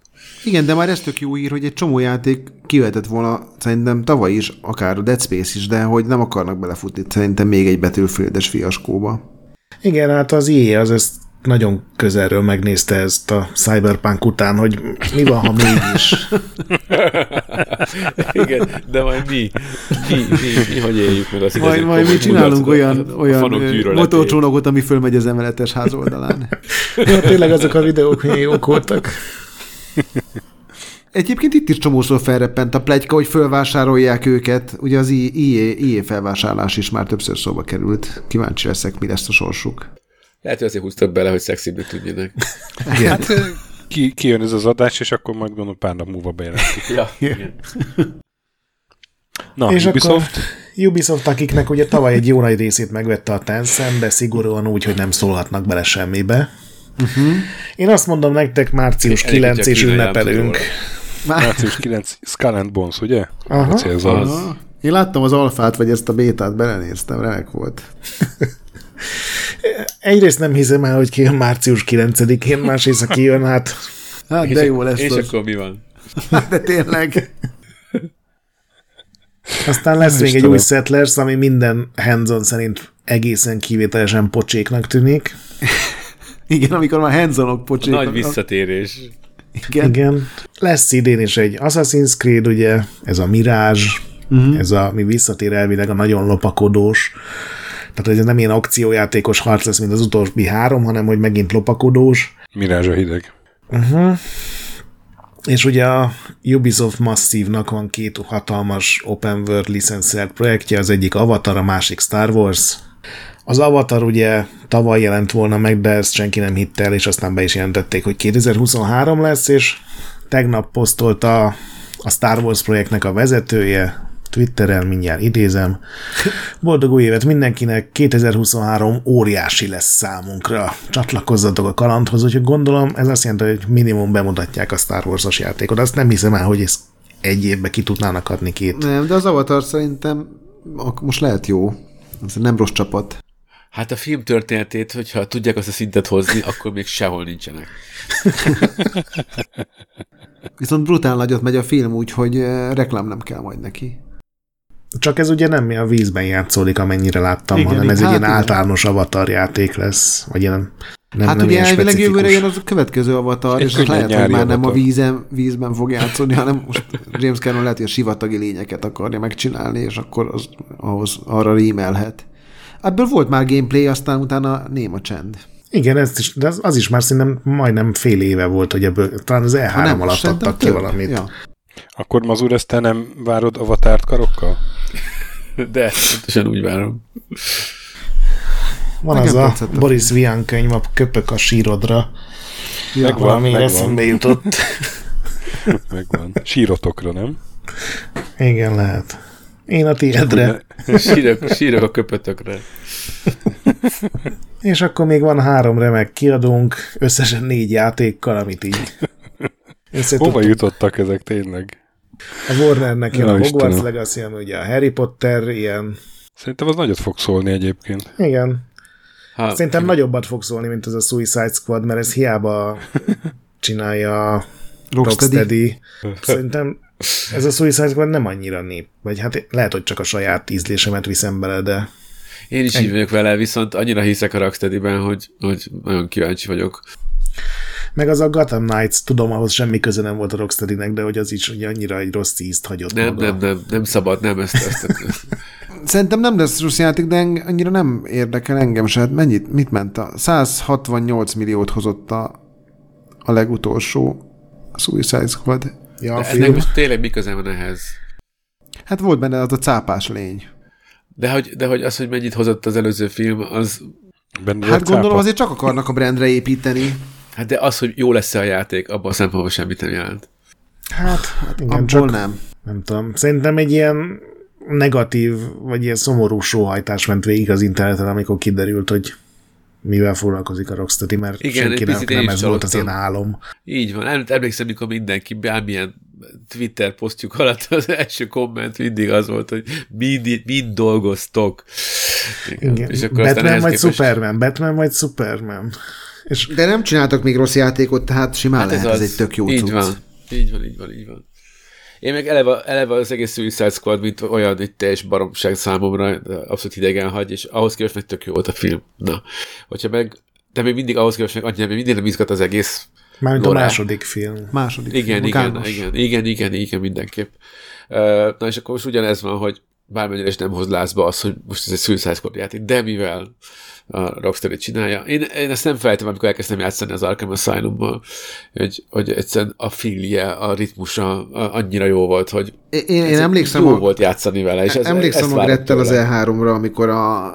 Igen, de már ez tök jó ír, hogy egy csomó játék kivetett volna szerintem tavaly is, akár a Dead Space is, de hogy nem akarnak belefutni szerintem még egy Battlefield-es fiaskóba. Igen, hát az IE az ezt nagyon közelről megnézte ezt a Cyberpunk után, hogy mi van, ha mégis. Igen, de majd mi, mi, mi, mi hogy éljük meg az Majd, majd mi csinálunk olyan, olyan motorcsónakot, ami fölmegy az emeletes ház oldalán. Ja, tényleg azok a videók milyen jók voltak. Egyébként itt is csomószor felreppent a plegyka, hogy fölvásárolják őket. Ugye az IE, IE felvásárlás is már többször szóba került. Kíváncsi leszek, mi lesz a sorsuk. Lehet, hogy azért húztak bele, hogy szexibbnek tudjanak. Hát ö, ki, kijön ez az adás, és akkor majd gondolom pár nap múlva bejelentik. Ja, igen. Na, És Ubisoft, akkor Ubisoft, akiknek ugye tavaly egy jó nagy részét megvette a Tencent, de szigorúan úgy, hogy nem szólhatnak bele semmibe. Uh-huh. Én azt mondom nektek, március Elég, 9 hogyha és ünnepelünk. március 9, Skull and Bones, ugye? Aha. A célzal. Az. Aha. Én láttam az alfát, vagy ezt a bétát, belenéztem, remek volt. Egyrészt nem hiszem el, hogy kijön március 9-én, másrészt, ha kijön, hát Hát de jó lesz És az. akkor mi van? De tényleg. aztán lesz még egy új Settlers, ami minden hands szerint egészen kivételesen pocséknak tűnik. Igen, amikor már hands pocsék. Nagy visszatérés. Igen. Igen. Lesz idén is egy Assassin's Creed, ugye, ez a Mirage, uh-huh. ez a, mi visszatér elvileg a nagyon lopakodós, tehát ez nem ilyen akciójátékos harc lesz, mint az utóbbi három, hanem hogy megint lopakodós. Mirázs a hideg. És ugye a Ubisoft Massive-nak van két hatalmas open world licenszelt projektje, az egyik Avatar, a másik Star Wars. Az Avatar ugye tavaly jelent volna meg, de ezt senki nem hitte el, és aztán be is jelentették, hogy 2023 lesz, és tegnap posztolta a Star Wars projektnek a vezetője, Twitteren, mindjárt idézem. Boldog új évet mindenkinek, 2023 óriási lesz számunkra. Csatlakozzatok a kalandhoz, úgyhogy gondolom ez azt jelenti, hogy minimum bemutatják a Star Wars-os játékot. Azt nem hiszem el, hogy ezt egy évbe ki tudnának adni két. Nem, de az Avatar szerintem most lehet jó. Ez nem rossz csapat. Hát a film történetét, hogyha tudják azt a szintet hozni, akkor még sehol nincsenek. Viszont brutál nagyot megy a film, úgyhogy eh, reklám nem kell majd neki. Csak ez ugye nem a vízben játszódik, amennyire láttam, Igen, hanem ez igen, egy hát ilyen igen. általános avatar játék lesz, vagy ilyen nem, hát nem ugye elvileg jövőre jön az a következő avatar, Egy és az lehet, hogy már nem a avatar. vízen, vízben fog játszani, hanem most James Cameron lehet, hogy a sivatagi lényeket akarja megcsinálni, és akkor az, ahhoz arra rímelhet. Ebből volt már gameplay, aztán utána néma csend. Igen, ez is, de az, az is már szerintem majdnem fél éve volt, hogy ebből talán az E3 Ha alatt szerintem adtak ki valamit. Ja. Akkor Mazur, ezt te nem várod avatárt karokkal? De pontosan úgy várom. Van Nekem az a tetszett a Boris Vian könyv, a Köpök a sírodra. Ja, Megvan, Valami megvan. eszembe jutott. Megvan. Sírotokra, nem? Igen, lehet. Én a tiédre. Sírok, sírok a köpötökre. És akkor még van három remek kiadónk, összesen négy játékkal, amit így Hova jutottak ezek tényleg? A Warnernek jön Ja, a Hogwarts Istenem. Legacy, ami ugye a Harry Potter, ilyen, Szerintem az nagyot fog szólni egyébként. igen. Ha, Szerintem nagyobbat fog szólni, mint az a Suicide Squad, mert ez hiába csinálja a Rocksteady. Rocksteady. Szerintem ez a Suicide Squad nem annyira nép. Vagy hát lehet, hogy csak a saját ízlésemet viszem bele, de Én is így vagyok vele, viszont annyira hiszek a Rocksteady-ben, hogy, hogy nagyon kíváncsi vagyok. Meg az a Gotham Knights, tudom, ahhoz semmi köze nem volt a Rocksteady-nek, de hogy az is ugye annyira egy rossz ízt hagyott Nem, maga. nem, nem, nem szabad, nem ezt, ezt, ezt. Szerintem nem lesz rossz játék, de annyira nem érdekel engem se. Hát mennyit, mit ment a 168 milliót hozott a, a legutolsó Suicide Squad. Ja, a De ennek most tényleg mi köze van ehhez? Hát volt benne az a cápás lény. De hogy, de hogy az, hogy mennyit hozott az előző film, az... Benne Hát a gondolom cápa. azért csak akarnak a brandre építeni. Hát de az, hogy jó lesz-e a játék, abban a szempontból semmit nem jelent. Hát, igen, Abból csak nem. nem tudom. Szerintem egy ilyen negatív, vagy ilyen szomorú sóhajtás ment végig az interneten, amikor kiderült, hogy mivel foglalkozik a Rocksteady, mert Igen, senkinek én nem ez volt az ilyen álom. Így van. Em- Emlékszem, mikor mindenki bármilyen Twitter posztjuk alatt az első komment mindig az volt, hogy mind, mind dolgoztok. Igen. Igen. És akkor Batman vagy képest- Superman, Batman vagy Superman. És De nem csináltak még rossz játékot, tehát simán hát lehet, ez, ez egy tök jó így cucc. van. Így van, így van, így van. Én meg eleve, eleve az egész Suicide Squad, mint olyan egy teljes baromság számomra, de abszolút hidegen hagy, és ahhoz képest meg tök jó volt a film. Na, hogyha meg, de még mindig ahhoz képest meg annyira, még mindig nem izgat az egész. mármint a Lore. második film. Második Igen, film, igen, igen, igen, igen, igen, mindenképp. Uh, na és akkor most ugyanez van, hogy bármennyire is nem hoz lázba az, hogy most ez egy Suicide Squad játék, de mivel a Rocksteady csinálja. Én, én ezt nem felejtem, amikor elkezdtem játszani az Arkham Asylum-mal, hogy, hogy egyszerűen a filje, a ritmusa annyira jó volt, hogy Én, én, emlékszem, jó a, volt játszani vele. És ez, emlékszem ezt a Grettel az tőle. E3-ra, amikor a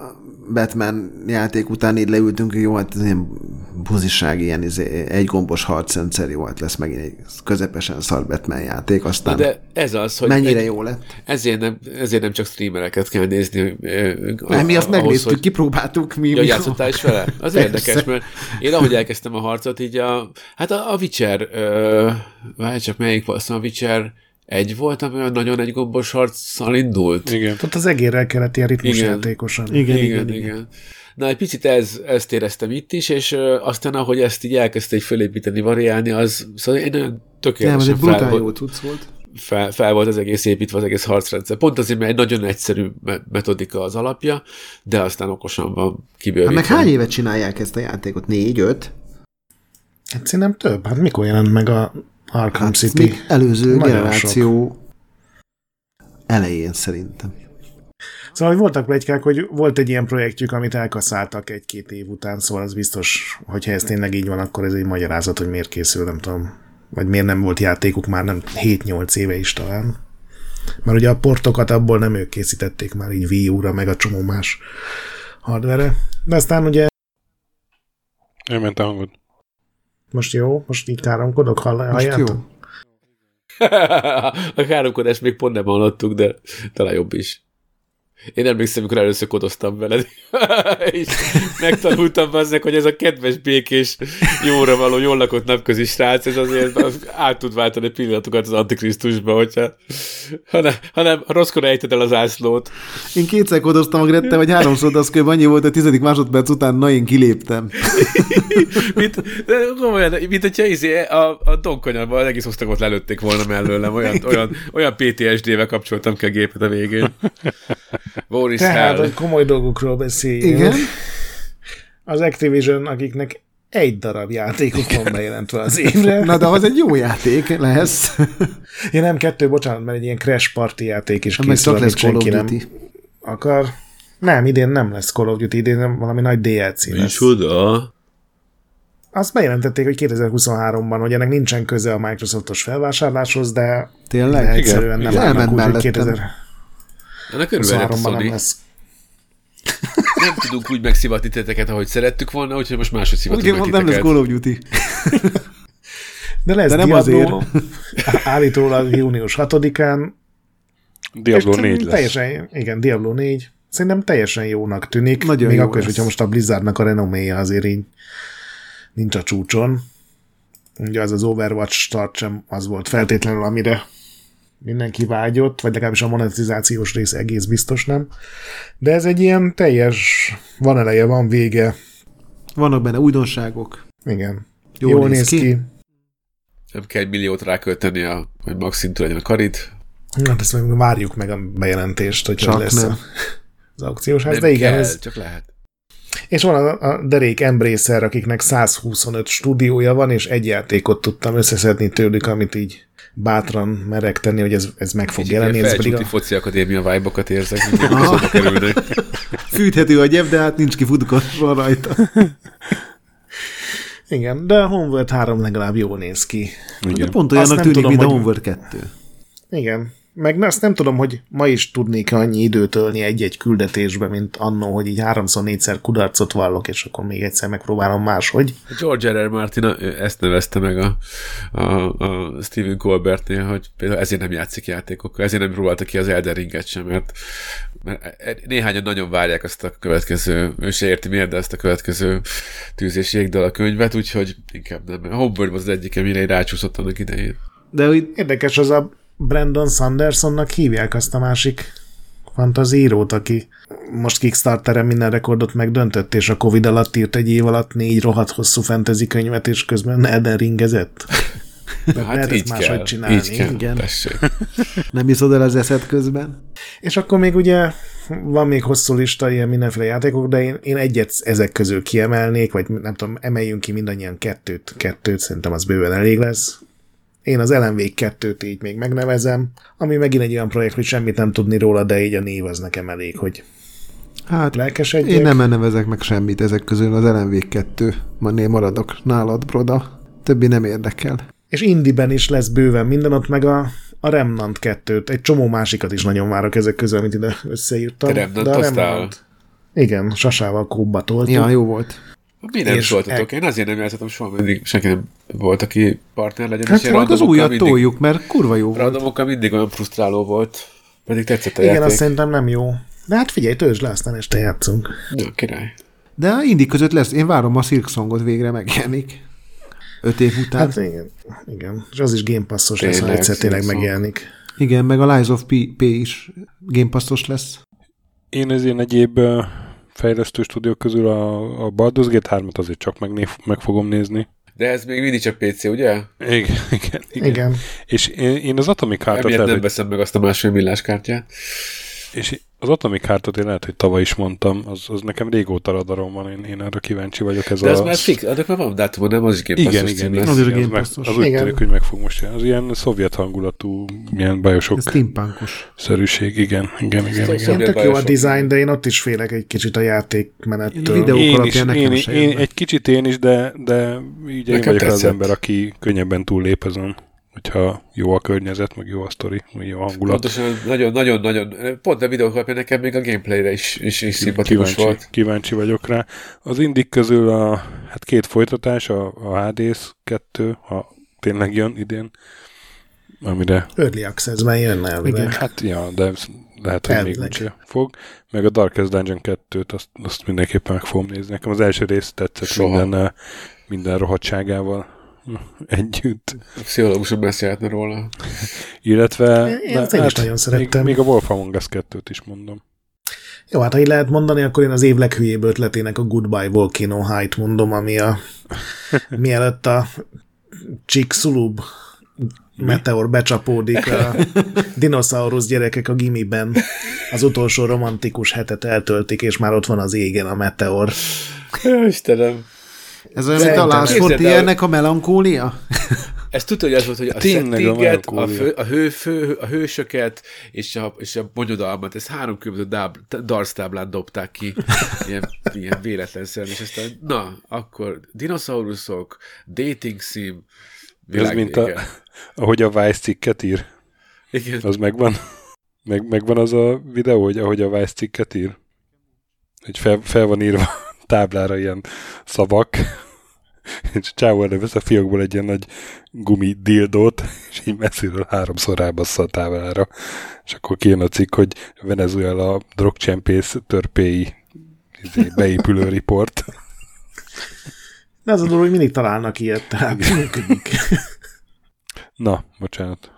Batman játék után így leültünk, hogy jó, hát ez ilyen buziság, ilyen izé, egy gombos harcrendszer, jó, hát lesz megint egy közepesen szar Batman játék, aztán de ez az, hogy mennyire egy, jó lett. ezért, nem, ezért nem csak streamereket kell nézni. Nem, mi azt ahhoz, megnéztük, hogy- kipróbáltuk. Mi, Ja, mi játszottál is vele? Az Persze. érdekes, mert én ahogy elkezdtem a harcot, így a, hát a, a Witcher, ö, várj csak melyik volt, hiszem a Witcher egy volt, ami olyan nagyon egy gombos harccal indult. Igen. Ott az egérrel kellett ilyen ritmus Igen. játékosan. Igen, igen, igen. igen. Na, egy picit ez, ezt éreztem itt is, és ö, aztán, ahogy ezt így elkezdte egy fölépíteni, variálni, az, szóval én nagyon Nem, ez tökéletesen egy fel, brutál jó volt, cucc volt. fel, fel, volt az egész építve, az egész harcrendszer. Pont azért, mert egy nagyon egyszerű me- metodika az alapja, de aztán okosan van Hát kibővítve. meg hány évet csinálják ezt a játékot? Négy, öt? Hát szerintem több. Hát mikor jelent meg a Arkham Hát City? még előző Nagyon generáció elején szerintem. Szóval hogy voltak plegykák, hogy volt egy ilyen projektjük, amit elkaszáltak egy-két év után, szóval az biztos, hogyha ez tényleg így van, akkor ez egy magyarázat, hogy miért készül, nem tudom. Vagy miért nem volt játékuk már nem 7-8 éve is talán. Mert ugye a portokat abból nem ők készítették már így Wii U-ra, meg a csomó más hardware De aztán ugye Elment a hangod. Most jó, most így káromkodok, hall- Most halljátok? jó. a káromkodást még pont nem hallottuk, de talán jobb is. Én emlékszem, amikor először kodoztam veled, és megtanultam azzal, hogy ez a kedves, békés, jóra való, jól lakott napközi srác, ez azért át tud váltani pillanatokat az Antikrisztusba, hogyha hanem, hanem rosszkor ejted el az ászlót. Én kétszer kodoztam a Grette, vagy háromszor, de az kb. annyi volt, a tizedik másodperc után, na én kiléptem. mint, komolyan, mint hogyha izé, a, a donkonyarban egész osztagot lelőtték volna mellőlem, olyan, olyan, olyan PTSD-vel kapcsoltam ki a gépet a végén. Boris Tehát, Hell. hogy komoly dolgokról beszéljünk. Igen. Az Activision, akiknek egy darab játékuk van bejelentve az évre. Na de az egy jó játék lesz. Ja nem, kettő, bocsánat, mert egy ilyen Crash Party játék is Meg készül, amit senki nem akar. Nem, idén nem lesz Call of Duty, idén nem, valami nagy DLC lesz. Micsoda? Azt bejelentették, hogy 2023-ban, hogy ennek nincsen köze a Microsoftos felvásárláshoz, de, Tényleg? de egyszerűen nem Igen. állnak úgy, hogy mellettem. Ennek örülhetett a 2023-ban nem Sony. lesz. Nem tudunk úgy megszivatni titeket, ahogy szerettük volna, úgyhogy most máshogy szivatunk Ugye meg nem lesz. Call of Duty. De lesz De nem Diablo, állítólag június 6-án. Diablo és 4 lesz. Teljesen, igen, Diablo 4. Szerintem teljesen jónak tűnik. Nagyon még jó akkor is, lesz. hogyha most a Blizzardnak a renoméja azért így nincs a csúcson. Ugye az az Overwatch start sem az volt feltétlenül, amire mindenki vágyott, vagy legalábbis a monetizációs rész egész biztos nem. De ez egy ilyen teljes, van eleje, van vége. Vannak benne újdonságok. Igen. Jól Jól, néz néz ki. ki. Nem kell egy milliót rákölteni, a, hogy Max szintű legyen a karit. Hát ezt meg várjuk meg a bejelentést, hogy Csak lesz nem. a, az aukciós ház. Nem De igen, kell, ez, csak lehet. És van a, a derék Embracer, akiknek 125 stúdiója van, és egy játékot tudtam összeszedni tőlük, amit így bátran merek tenni, hogy ez, ez meg fog jelenni. Ez pedig a, foci akadémia vibe-okat érzek, azokba kerülnek. Fűthető a gyep, de hát nincs kifutkottva rajta. igen, de a Homeworld 3 legalább jól néz ki. De Igen. pont Azt olyannak tűnik, tudom, mint a hogy- Homeworld 2. Igen, Meg azt nem tudom, hogy ma is tudnék annyi időt ölni egy-egy küldetésbe, mint annó, hogy így háromszor, négyszer kudarcot vallok, és akkor még egyszer megpróbálom máshogy. George R. R. Martin ezt nevezte meg a, a, a Stephen Colbertnél, hogy például ezért nem játszik játékokkal, ezért nem próbálta ki az Elden Ringet sem, mert, mert néhányan nagyon várják azt a következő, ő se érti miért, de ezt a következő tűz és jégdal a könyvet, úgyhogy inkább nem. A Hogwarts az egyik, amire rácsúszott annak idején. De úgy érdekes az a Brandon Sandersonnak hívják azt a másik fantazírót, aki most Kickstarteren minden rekordot megdöntött, és a Covid alatt írt egy év alatt négy rohadt hosszú fantasy könyvet, és közben Elden ringezett. De hát Lehet így kell, csinálni. Így kell, Igen. Nem iszod el az eszed közben? És akkor még ugye van még hosszú lista ilyen mindenféle játékok, de én, én egyet ezek közül kiemelnék, vagy nem tudom, emeljünk ki mindannyian kettőt, kettőt, szerintem az bőven elég lesz. Én az LMV 2-t így még megnevezem, ami megint egy olyan projekt, hogy semmit nem tudni róla, de így a név az nekem elég, hogy Hát lelkesedjek. Én nem nevezek meg semmit ezek közül, az LMV 2 mané maradok nálad, Broda. Többi nem érdekel. És Indiben is lesz bőven minden, ott meg a, a Remnant 2-t. Egy csomó másikat is nagyon várok ezek közül, amit ide összeírtam. Remnant, de a Remnant, igen, Sasával kóba toltuk. Ja, jó volt. Mi nem szóltatok? Én azért nem játszottam soha, mindig senki nem volt, aki partner legyen. Hát csak az újat mindig, toljuk, mert kurva jó volt. Randomokkal mindig olyan frusztráló volt, pedig tetszett a Igen, játék. azt szerintem nem jó. De hát figyelj, töltsd le, aztán este játszunk. Ja, király. De a indi között lesz, én várom a Silk Songot végre megjelenik. Öt év után. Hát igen, igen. És az is Game Passos lesz, ha egyszer tényleg megjelenik. Igen, meg a Lies of P, P is Game Passos lesz. Én az én egyéb fejlesztő stúdiók közül a, a Baldur's Gate 3-at azért csak meg, meg fogom nézni. De ez még mindig csak PC, ugye? Igen, igen. igen. igen. És én, én az Atomic Heart-ot... Emiatt nem veszem meg azt a másfél millás kártyát. És az Atomic Heart-ot én lehet, hogy tavaly is mondtam, az, az nekem régóta radarom van, én, én arra kíváncsi vagyok. Ez De az a... már fix, annak már van dátum, nem? Az is Game igen, igen, igen, az, is Game meg, az úgy tűnik, hogy meg fog most jönni. Az ilyen szovjet hangulatú, ilyen bajosok steampunkos szerűség, igen, igen, igen. igen. igen. Tök jó a design, de én ott is félek egy kicsit a játékmenettől. A videók én is, én, én, én, egy kicsit én is, de, de így én vagyok az ember, aki könnyebben túllép ezen hogyha jó a környezet, meg jó a sztori, meg jó a hangulat. Pontosan, nagyon, nagyon, nagyon, pont a videók alapján nekem még a gameplayre is, is, is szimpatikus volt. Kíváncsi vagyok rá. Az indik közül a hát két folytatás, a, a Hades 2, ha tényleg jön idén, amire... Early Access-ben jönne elvileg. Igen, hát ja, de lehet, hogy Elvileg. még úgyse fog. Meg a Darkest Dungeon 2-t, azt, azt mindenképpen meg fogom nézni. Nekem az első rész tetszett Soha. minden, minden rohadtságával együtt. A pszichológusok beszélhetne róla. Illetve... Én, én hát, is nagyon szerettem. Még, még a Wolf Among Us 2-t is mondom. Jó, hát ha így lehet mondani, akkor én az év leghülyébb ötletének a Goodbye Volcano Height mondom, ami a mielőtt a Chicxulub meteor becsapódik a dinoszaurusz gyerekek a gimiben az utolsó romantikus hetet eltöltik, és már ott van az égen a meteor. Istenem. Ez olyan, mint a Last ilyennek a melankólia? Ez tudja, hogy az volt, hogy a settinget, a, a, fő, a, hő, fő, a hősöket és a, és a bonyodalmat, ez három különböző darts táblán dobták ki, ilyen, ilyen véletlenszerűen, és aztán, na, akkor dinoszauruszok, dating sim, Ez mint a, ahogy a Vice cikket ír. Igen. Az megvan? Meg, megvan az a videó, hogy ahogy a Vice cikket ír? Hogy fel, fel van írva táblára ilyen szavak, és Csávó elővesz a fiókból egy ilyen nagy gumi dildót, és így messziről háromszor rábassza a táblára. És akkor kijön a cikk, hogy Venezuela drogcsempész törpéi izé, beépülő riport. De az a dolog, hogy mindig találnak ilyet, tehát működik. Na, bocsánat.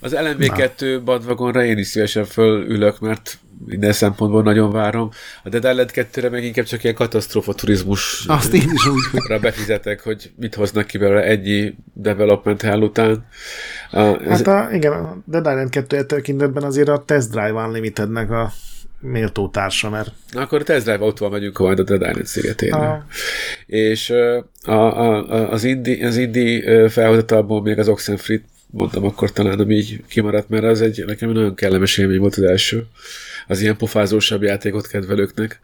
Az LMV2 bandvagonra én is szívesen fölülök, mert minden szempontból nagyon várom. A Dead Island 2-re meg inkább csak ilyen katasztrófa turizmus. Azt én is úgy. befizetek, hogy mit hoznak ki belőle egy development hell után. A, ez... Hát a, igen, a Dead Island 2 tekintetben azért a Test Drive Unlimitednek a méltó társa, mert... Na akkor a Test Drive autóval megyünk majd a Dead Island szigetére. A... És a, a, a, az indie, az indie felhozatalból még az Oxenfree mondtam akkor talán, ami így kimaradt, mert az egy nekem nagyon kellemes élmény volt az első az ilyen pofázósabb játékot kedvelőknek.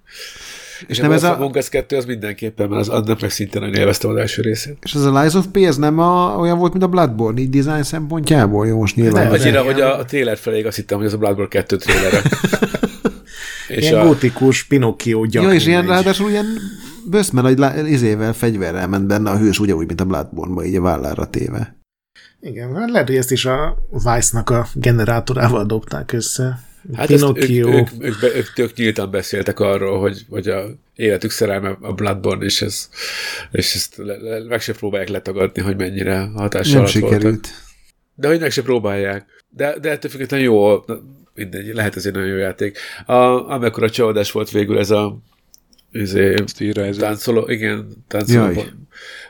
És nem nem ez a- a... Among Us 2 az mindenképpen, mert az annak meg szintén nagyon élveztem az első részét. És ez a Lies of P, ez nem a, olyan volt, mint a Bloodborne, így design szempontjából? Jó, most nyilván. Az- Annyira, hogy a, a trailer felé azt hittem, hogy ez a Bloodborne 2 trailere. és Ilyen a, gótikus Pinocchio gyakran. Ja, és ilyen ráadásul ilyen böszmen, hogy izével, fegyverrel ment benne a hős, ugyanúgy, mint a Bloodborne-ba, így a vállára téve. Igen, hát lehet, hogy ezt is a Vice-nak a generátorával dobták össze. hát ezt ők, Pinocchio. ők, ők, be, ők, tök nyíltan beszéltek arról, hogy, hogy a életük szerelme a Bloodborne, és, ez, és ezt le, le, meg se próbálják letagadni, hogy mennyire hatással Nem alatt voltak. sikerült. De hogy meg se próbálják. De, de ettől függetlenül jó, mindegy, lehet ez egy nagyon jó játék. A, amikor a csalódás volt végül ez a izé, táncoló, igen, táncoló Jaj.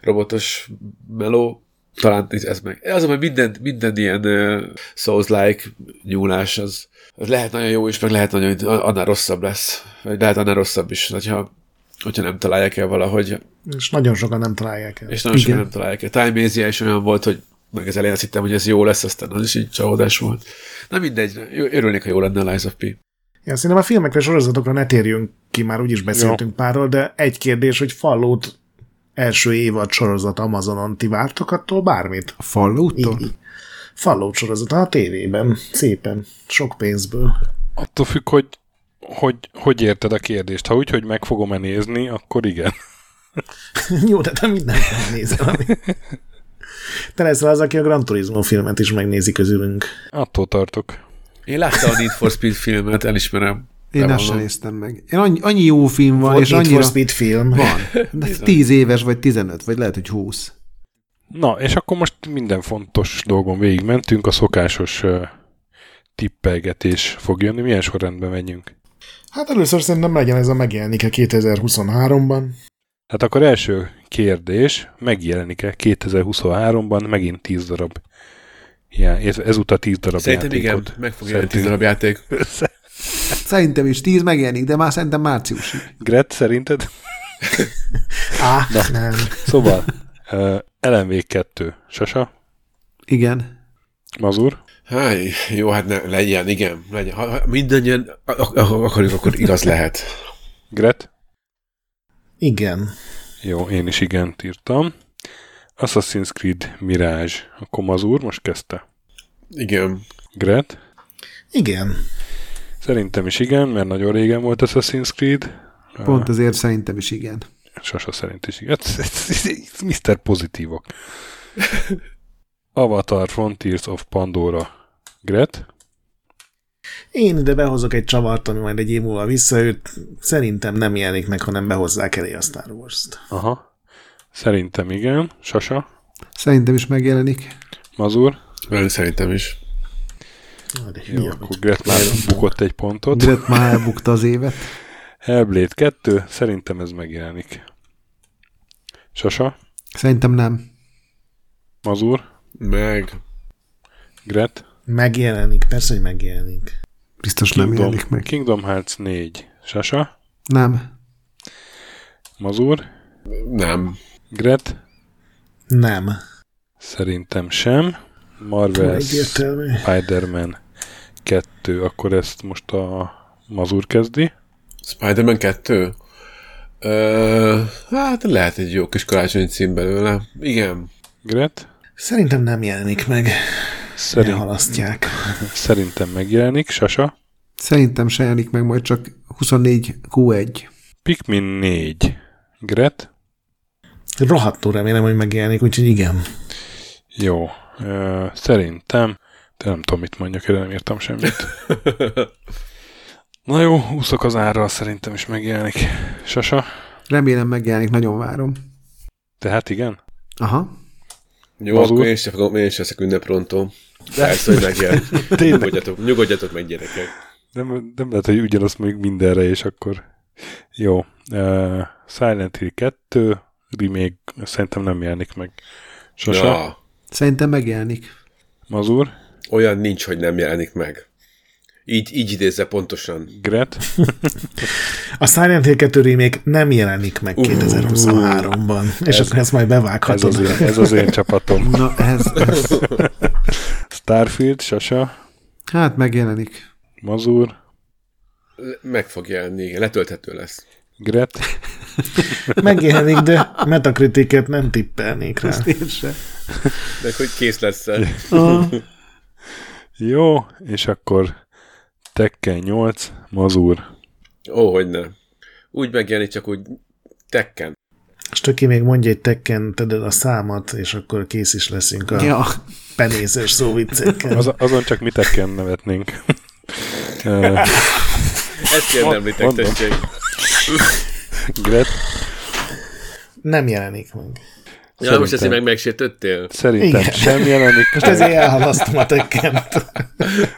robotos meló, talán ez ez meg. Az, hogy minden, minden ilyen uh, Souls-like nyúlás, az, az lehet nagyon jó is, meg lehet nagyon, annál rosszabb lesz. Vagy lehet annál rosszabb is, hogyha, hogyha nem találják el valahogy. És nagyon sokan nem találják el. És nagyon sokan Igen. nem találják el. Time Asia is olyan volt, hogy meg az elején azt hittem, hogy ez jó lesz, aztán az is így csalódás volt. Na mindegy, örülnék, ha jó lenne a Lies of P. Ja, szerintem a filmekre, sorozatokra ne térjünk ki, már úgyis beszéltünk párról, de egy kérdés, hogy Fallout első évad sorozat Amazonon, ti vártok attól bármit? A Fallout-tól? Fallout sorozat a tévében, szépen, sok pénzből. Attól függ, hogy, hogy hogy érted a kérdést. Ha úgy, hogy meg fogom-e nézni, akkor igen. Jó, de te mindent megnézel. Ami... Te leszel az, aki a Gran Turismo filmet is megnézi közülünk. Attól tartok. Én láttam a Need for Speed filmet, elismerem. Én azt sem néztem meg. Én annyi, annyi jó film van, Volt és annyira... for Speed film. Van. De 10 éves, vagy 15, vagy lehet, hogy 20. Na, és akkor most minden fontos dolgon végigmentünk, a szokásos uh, tippelgetés fog jönni. Milyen sorrendben menjünk? Hát először szerintem legyen ez a megjelenik-e 2023-ban. Hát akkor első kérdés, megjelenik-e 2023-ban megint 10 darab Ja, ez, ezúttal 10 darab Szerintem igen, játékot. meg fog jelenni 10 darab játék. Szerintem is 10 megjelenik, de már szerintem márciusig. Gret, szerinted? Á, nem. Szóval, uh, LMV 2. Sasa? Igen. Mazur? Háj, jó, hát ne, legyen, igen, legyen. Ha, ha mindannyian ak- ak- akarjuk, akkor igaz lehet. Gret? Igen. Jó, én is igent írtam. Assassin's Creed Mirage. Akkor Mazur most kezdte. Igen. Gret? Igen. Szerintem is igen, mert nagyon régen volt Assassin's Creed. Pont ezért szerintem is igen. Sasa szerint is igen. Mr. Pozitívok. Avatar Frontiers of Pandora. Gret? Én ide behozok egy csavart, ami majd egy év múlva visszaüt. Szerintem nem jelenik meg, hanem behozzák elé a Star Wars-t. Aha. Szerintem igen. Sasa? Szerintem is megjelenik. Mazur? Szerintem is. Jó, akkor Gret már bukott egy pontot. Gret már elbukta az évet. Hellblade 2, szerintem ez megjelenik. Sasa? Szerintem nem. Mazur? Meg. Gret? Megjelenik, persze, hogy megjelenik. Biztos nem Kingdom, jelenik meg. Kingdom Hearts 4. Sasa? Nem. Mazur? Nem. Gret? Nem. Szerintem sem. Marvel. Spider-Man 2, akkor ezt most a Mazur kezdi. Spider-Man 2? Ö, hát lehet egy jó kis karácsonyi cím belőle. Igen. Gret? Szerintem nem jelenik meg. Szerint, Halasztják. szerintem megjelenik. Sasa? Szerintem se jelenik meg, majd csak 24 Q1. Pikmin 4. Gret? Rohadtul remélem, hogy megjelenik, úgyhogy igen. Jó. Ö, szerintem, de nem tudom, mit mondjak, erre nem írtam semmit. Na jó, úszok az árral, szerintem is megjelenik. Sasa? Remélem megjelenik, nagyon várom. Tehát igen? Aha. Jó, Mazur? akkor én sem fogom, én sem leszek ünneprontó. Persze, hogy megjelenik. Tényleg. nyugodjatok, nyugodjatok meg, gyerekek. Nem, nem lehet, hogy ugyanazt mondjuk mindenre, és akkor jó. Uh, Silent Hill 2 remake szerintem nem jelenik meg. Sose. Ja. Szerintem megjelenik. Mazur, olyan nincs, hogy nem jelenik meg. Így, így idézze pontosan. Gret, A Silent Hill 2 remake nem jelenik meg 2023-ban, és akkor ezt majd ez bevághatod. az, én, ez az én csapatom. Na, ez, ez. Starfield, Sasa, Hát megjelenik. Mazur, Meg fog jelenni, igen, letölthető lesz. Gret, Megjelenik, de metakritiket nem tippelnék rá. Ezt én se. De hogy kész lesz -e. jó, és akkor Tekken 8, Mazur. Ó, hogy ne. Úgy megjelenik, csak úgy tekken. És Töki még mondja egy tekken, tedd a számat, és akkor kész is leszünk a Ja, penészes szóviccekkel. Az, azon csak mi Tekken nevetnénk. Ezt kell említek, tessék. Gret, Nem jelenik meg. Ja, most ezt Szerintem. meg megsértöttél? szerintem Igen. sem jelenik. Most ezért elhalasztom a tekkent.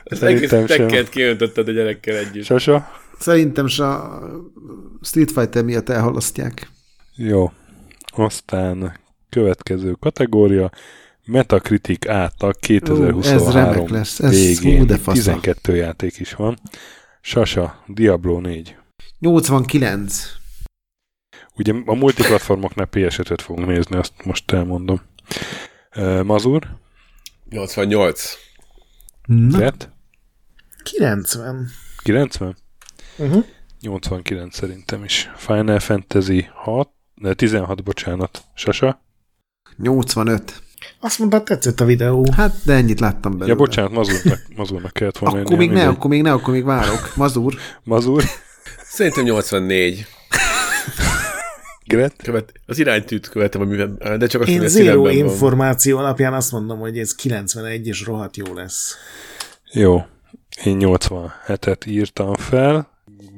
Egész Szerintem sem. tekkent kiöntötted a gyerekkel együtt. Sasa? szerintem se a Street Fighter miatt elhalasztják. Jó. Aztán következő kategória, Metacritic átlag Ó, ez 2023 remek lesz. Ez végén. hú, de fasza. 12 játék is van. Sasa, Diablo 4. 89. Ugye a multiplatformoknál PS5-öt fogunk nézni, azt most elmondom. Uh, Mazur, 88. Na, Gret, 90. 90? Uh-huh. 89 szerintem is. Final Fantasy 6, ne, 16, bocsánat. Sasa? 85. Azt mondta, tetszett a videó. Hát, de ennyit láttam belőle. Ja, bocsánat, Mazurnak, Mazurnak kellett volna Akkor még ne, akkor még ne, akkor még várok. Mazur. Mazur, Szerintem 84. Gret, Követ, az iránytűt követem, amiben, de csak azt, Én zéró szívemben van. információ alapján azt mondom, hogy ez 91 és rohadt jó lesz. Jó. Én 87-et írtam fel.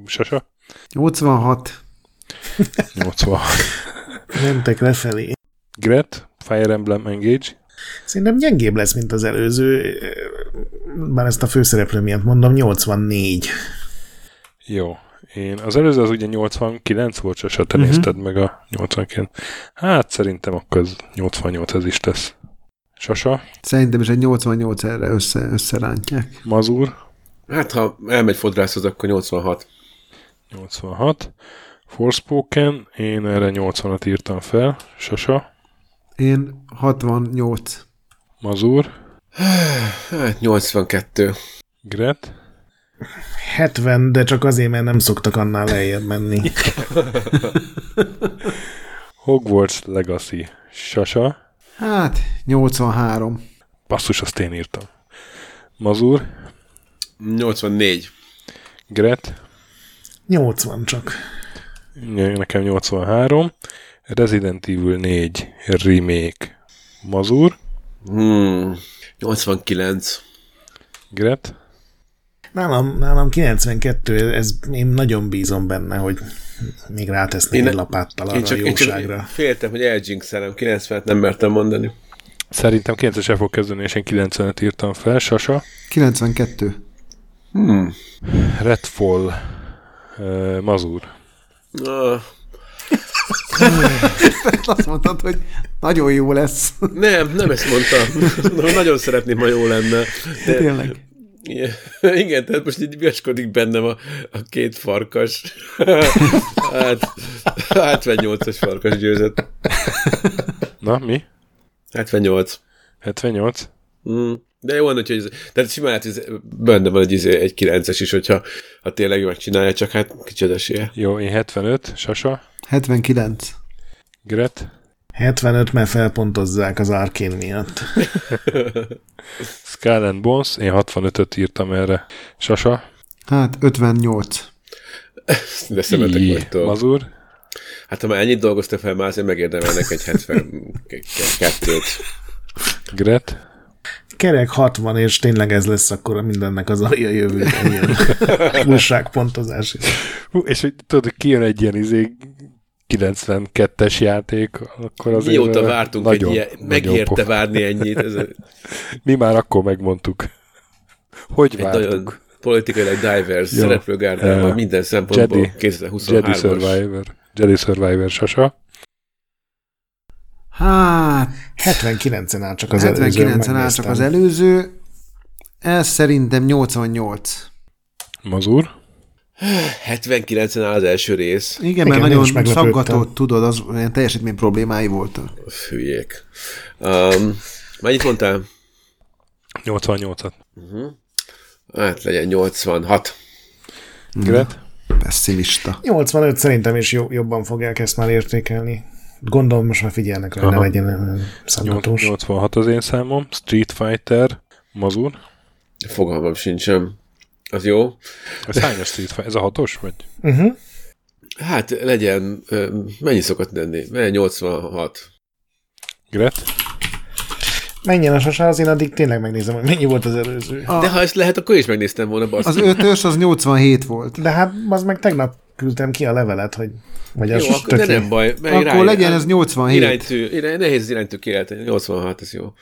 Sasa? 86. 86. Mentek lefelé. Gret, Fire Emblem Engage. Szerintem gyengébb lesz, mint az előző, bár ezt a főszereplő miatt mondom, 84. Jó. Én, az előző az ugye 89 volt, Sasa, te uh-huh. nézted meg a 89. Hát szerintem akkor az 88 ez is lesz. Sasa, Szerintem is egy 88 erre össze, összerántják. Mazur, Hát, ha elmegy fodrászhoz, akkor 86. 86. Forspoken, én erre 80-at írtam fel. Sasa, Én 68. Mazur, Hát 82. Gret, 70, de csak azért, mert nem szoktak annál lejjebb menni. Hogwarts Legacy. Sasa, Hát, 83. basszus, azt én írtam. Mazur, 84. Gret, 80 csak. nekem 83. Resident Evil 4 remake. Mazur, Hmm. 89. Gret, Nálam, nálam 92, ez, én nagyon bízom benne, hogy még rátesznek Én- egy lapáttal arra Én csak, a én csak jóságra. féltem, hogy eljinxelem. 90-et nem mertem mondani. Szerintem 9-es el fog kezdeni, és én 90-et írtam fel. Sasa, 92. Hmm. Redfall, uh, Mazur. Ah, Azt mondtad, hogy nagyon jó lesz. nem, nem ezt mondtam. Nagyon szeretném, ha jó lenne. De, Tényleg. Igen, tehát most így viaskodik bennem a, a két farkas. hát, 78-as farkas győzött. Na, mi? 78. 78? Mm. De jó van, hogy ez, tehát simán hát ez benne van egy, izé- egy 9-es is, hogyha ha tényleg megcsinálja, csak hát kicsit esélye. Jó, én 75, Sasa, 79. Gret, 75, mert felpontozzák az Arkén miatt. Skull and Bones, én 65-öt írtam erre. Sasa, Hát 58. De szemetek vagytok. Mazur, Hát ha már ennyit dolgozta fel, már azért megérdemelnek egy 72-t. Gret, Kerek 60, és tényleg ez lesz akkor mindennek az alja jövőben ilyen újságpontozás. Hú, és hogy tudod, kijön egy ilyen izé 92-es játék, akkor azért Mióta ö, vártunk nagyon, egy ilyen, nagyon megérte pofa. várni ennyit. Ez egy Mi már akkor megmondtuk. Hogy vártuk? nagyon politikailag diverse Jó. szereplőgárdával Eh, minden szempontból Jedi, 2023-as. Jedi Survivor. Jedi Survivor, Sasa. Hát, 79-en áll csak az előző. 79-en áll csak az előző. Ez szerintem 88. Mazur. 79-en áll az első rész. Igen, Igen, mert nagyon szaggatott, tudod, az olyan teljesítmény problémái voltak. Hülyék. Um, mennyit mondtál? 88-at. Hát legyen 86. Gret. pessimista. 85 szerintem is jo- jobban fogják ezt már értékelni. Gondolom most már figyelnek rá, ne legyen olyan szaggatós. 86 az én számom. Street Fighter, Mazur. Fogalmam sincsen. Az jó. Ez hányas Street Fighter? Ez a hatos, vagy? Uh-huh. Hát legyen, mennyi szokott lenni? Legyen 86. Gret? Menjen a sasa, az én addig tényleg megnézem, hogy mennyi volt az előző. De ha ezt lehet, akkor is megnéztem volna, basszus. Az ötös az 87 volt. De hát az meg tegnap küldtem ki a levelet, hogy vagy az Jó, akkor, de nem baj. Akkor irány- legyen ez 87. Iránytű, irány, nehéz az iránytű kijelenteni. 86, ez jó.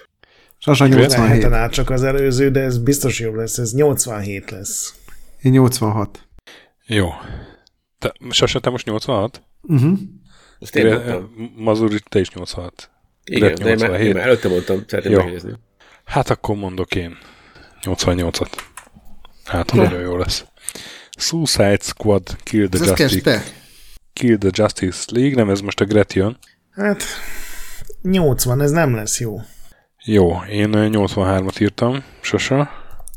Sasa 87 87. át csak az előző, de ez biztos jobb lesz, ez 87 lesz. Én 86. Jó. Te, Sasa, te most 86? Uh-huh. Azt én mondtam. Mazur, te is 86. Igen, de én már, 87. én már előtte mondtam, szeretném Jó. megjegyezni. Hát akkor mondok én 88-at. Hát, ha nagyon jó lesz. Suicide Squad Kill the, Justice. Kill the Justice League, nem ez most a Gret jön. Hát 80, ez nem lesz jó. Jó, én ö, 83-at írtam, Sasa,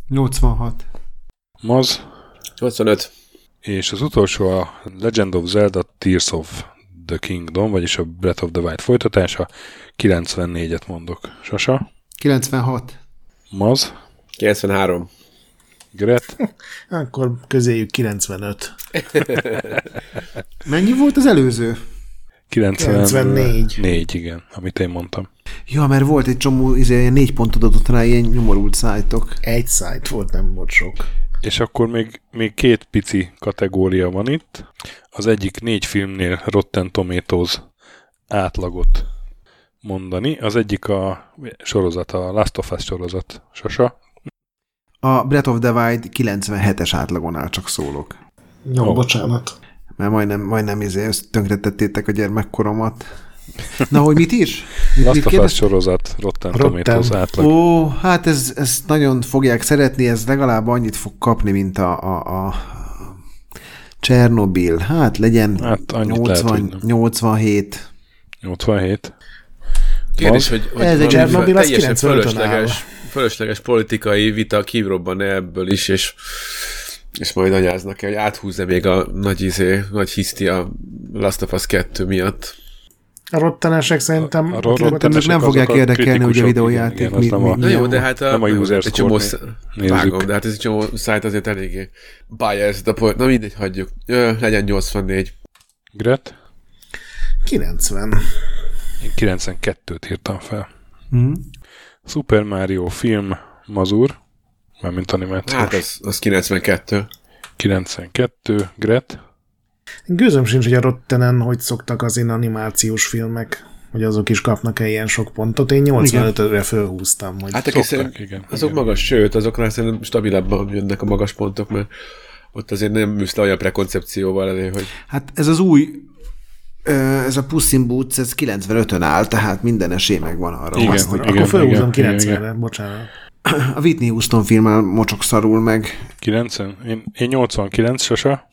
86. Maz, 85. és az utolsó a Legend of Zelda Tears of the Kingdom, vagyis a Breath of the Wild folytatása, 94-et mondok. Sasa, 96. Maz, 93. Gret, Akkor közéjük 95. Mennyi volt az előző? 94. 4, igen, amit én mondtam. Ja, mert volt egy csomó, izé, négy pontot adott rá, ilyen nyomorult szájtok. Egy szájt volt, nem volt sok. És akkor még, még két pici kategória van itt. Az egyik négy filmnél Rotten Tomatoes átlagot mondani. Az egyik a sorozat, a Last of Us sorozat. Sasa? A Breath of the Wild 97-es átlagon áll, csak szólok. Jó, oh. bocsánat. Mert majdnem, majdnem izé, tönkretettétek a gyermekkoromat. Na, hogy mit is? Mit, Last mit kérdez? sorozat Rotten, Rotten. Tomatoes átlag. Ó, hát ez, ez nagyon fogják szeretni, ez legalább annyit fog kapni, mint a, a, a Csernobil. Hát legyen Hát annyit lehet, hogy 80, nem. 87. 87. Kérdés, hogy, hogy Ez egy Chernobyl, az teljesen 95-ön fölösleges, fölösleges politikai vita kirobban ebből is, és, és majd anyáznak el, hogy áthúzza még a nagy, izé, nagy hiszti a Last of Us 2 miatt. A rottenesek szerintem... A- a Rottenek nem fogják érdekelni, hogy a videójáték igen, mi, mi, mi jó, de hát a, Nem a user egy csomó vágom, de hát ez egy csomó szájt azért eléggé biased a point. Na mindegy, hagyjuk. Ö, legyen 84. Gret? 90. Én 92-t írtam fel. Mhm. Super Mario film Mazur, mármint animációs. Hát az, az 92. 92, Gret. Gőzöm sincs, hogy a Rottenen hogy szoktak az én animációs filmek, hogy azok is kapnak-e ilyen sok pontot. Én 85-re fölhúztam, hogy... Hát Szoktak, szerint, igen, azok igen. magas, sőt, azoknál szerintem stabilabban jönnek a magas pontok, mert ott azért nem műsz le olyan prekoncepcióval elé, hogy Hát ez az új, ez a Puss in Boots, ez 95-ön áll, tehát minden esély megvan arra. Igen, hogy- Akkor, igen, akkor igen, 90-re, bocsánat. A Whitney Houston filmmel mocsok szarul meg. 90? Én, én 89, Sasa.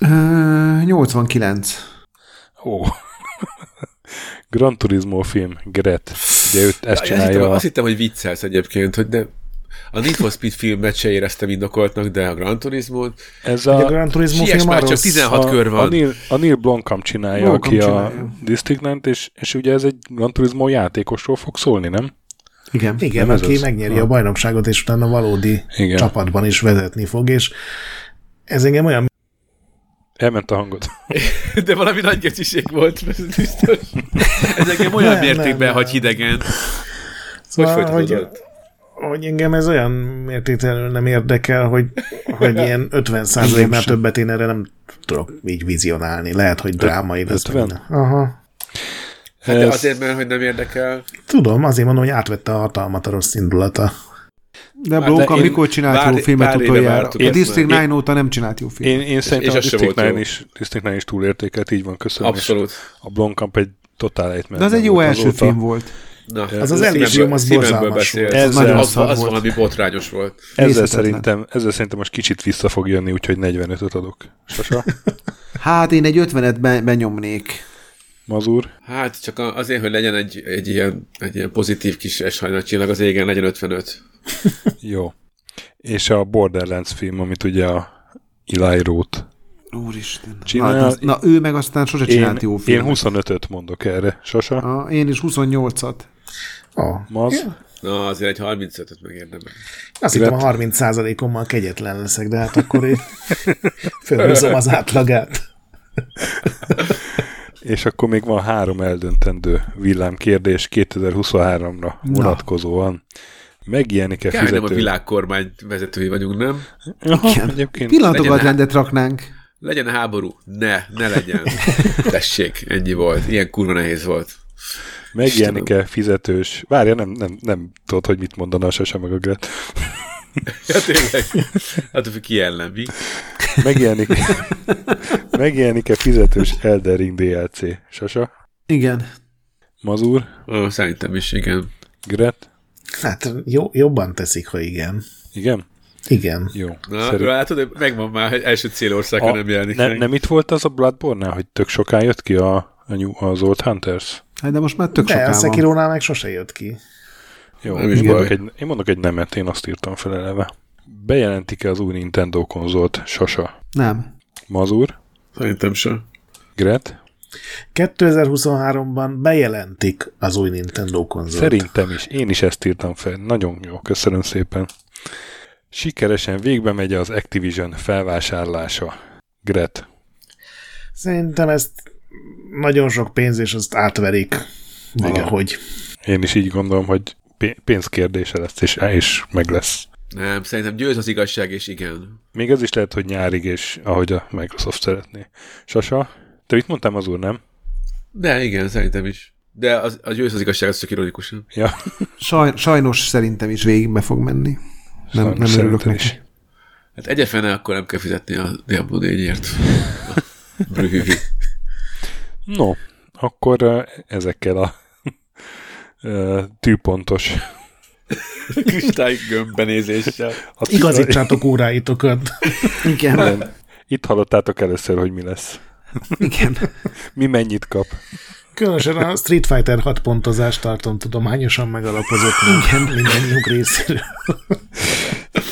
Ö, 89. Ó. Gran Turismo film, Gret. Ugye őt ezt azt hittem, csinálja. azt hittem, hogy viccelsz egyébként, hogy de a Need for Speed filmet se éreztem indokoltnak, de a Gran Turismo Ez A a, Gran Turismo film már, csak szól- 16 kör a, van. a, Neil, a Neil Blomkamp csinálja, Blomkamp aki csinálja. a District és, és ugye ez egy Gran Turismo játékosról fog szólni, nem? Igen. Igen, Nem aki az. megnyeri Ha. a bajnokságot, és utána valódi Igen. csapatban is vezetni fog, és ez engem olyan Elment a hangod. De valami nagy geciség volt, ez biztos. Ez engem olyan Nem, mértékben nem, nem. hagy hidegen. Hogy Szóval, hogy, folytatódott? hogy engem ez olyan mértéktelenül nem érdekel, hogy, hogy ilyen 50 nál többet én erre nem tudok így vizionálni. Lehet, hogy drámai lesz. 50? benne. Aha. Hát de Ez- azért, mert hogy nem érdekel. Tudom, azért mondom, hogy átvette a hatalmat a rossz indulata. De Hát Blomkamp én mikor csinált jó filmet utoljára? A District már. 9 óta nem csinált jó filmet. Én, én szerintem és a az se District volt 9 jó. is, District 9 is túlértékelt, így van, köszönöm. és Abszolút. A Blomkamp egy totál ejtment. De az egy jó első film volt. Na, Az az Elysium, az borzalmas volt. Ez az, nagyon az, az volt. valami botrányos volt. Ezzel szerintem, ezzel szerintem most kicsit vissza fog jönni, úgyhogy 45-öt adok. Sasa, Hát én egy 50-et be, benyomnék. Mazur, Hát csak a- azért, hogy legyen egy, egy, ilyen, egy ilyen pozitív kis csillag az égen, legyen 55. jó. És a Borderlands film, amit ugye a Eli Roth Úristen. Csinál- Na, hát, na, ő meg aztán sose Én, csinált jó én filmet. 25-öt mondok erre. Sasa? A, én is 28-at. Ó, Maz? Na, azért egy 35-öt megérdemel. azt hittem a 30%-ommal kegyetlen leszek, de hát akkor én fölhúzom az átlagát. És akkor még van három eldöntendő villámkérdés 2023-ra vonatkozóan. Megjelenik-e Kár, nem a fizető? világkormány vezetői vagyunk, nem? Aha, egyébként Pillanatokat Legyen- rendet raknánk. Legyen háború? Ne, ne legyen. Tessék, ennyi volt. Ilyen kurva nehéz volt. megjelenik-e fizetős... Várja, nem, nem, nem tudod, hogy mit mondana a Sasa meg a Gret. Ja, tényleg. Hát, hogy ki ellen, mi? Megjelenik, megjelenik-e fizetős Elden Ring DLC? Sasa? Igen. Mazur? Ó, szerintem is, igen. Gret? Hát jó, jobban teszik, ha igen. Igen? Igen. Jó. Na, Szerint- látod, megvan már, hogy első célország, ha A- nem jelenik ne, meg. nem itt volt az a Bloodborne-nál, hogy tök soká jött ki a, a New, az Old Hunters? Hát de most már tök De a soká van. Sekirónál meg sose jött ki. Jó, Nem is én, baj. mondok egy, én mondok egy nemet, én azt írtam fel eleve. Bejelentik-e az új Nintendo konzolt? Sasa. Nem. Mazur? Szerintem sem. Gret? 2023-ban bejelentik az új Nintendo konzolt. Szerintem is. Én is ezt írtam fel. Nagyon jó, köszönöm szépen. Sikeresen végbe megy az Activision felvásárlása. Gret. Szerintem ezt nagyon sok pénz, és azt átverik valahogy. Én is így gondolom, hogy pé- pénzkérdése lesz, és, és meg lesz. Nem, szerintem győz az igazság, és igen. Még ez is lehet, hogy nyárig, és ahogy a Microsoft szeretné. Sasa, te mit mondtam az úr, nem? De igen, szerintem is. De az, a győz az igazság, az csak ironikusan. Ja, Saj, sajnos szerintem is végigbe fog menni. Nem, Sajnos nem örülök neki. is. Hát egyefene akkor nem kell fizetni a Diablo 4-ért. Brühühü. No, akkor ezekkel a tűpontos Kristály gömbbenézéssel. Igazítsátok óráitokat. Igen, Nem. Itt hallottátok először, hogy mi lesz. igen. Mi mennyit kap. Különösen a Street Fighter 6 pontozást tartom tudományosan megalapozott Igen. mindannyiunk részéről.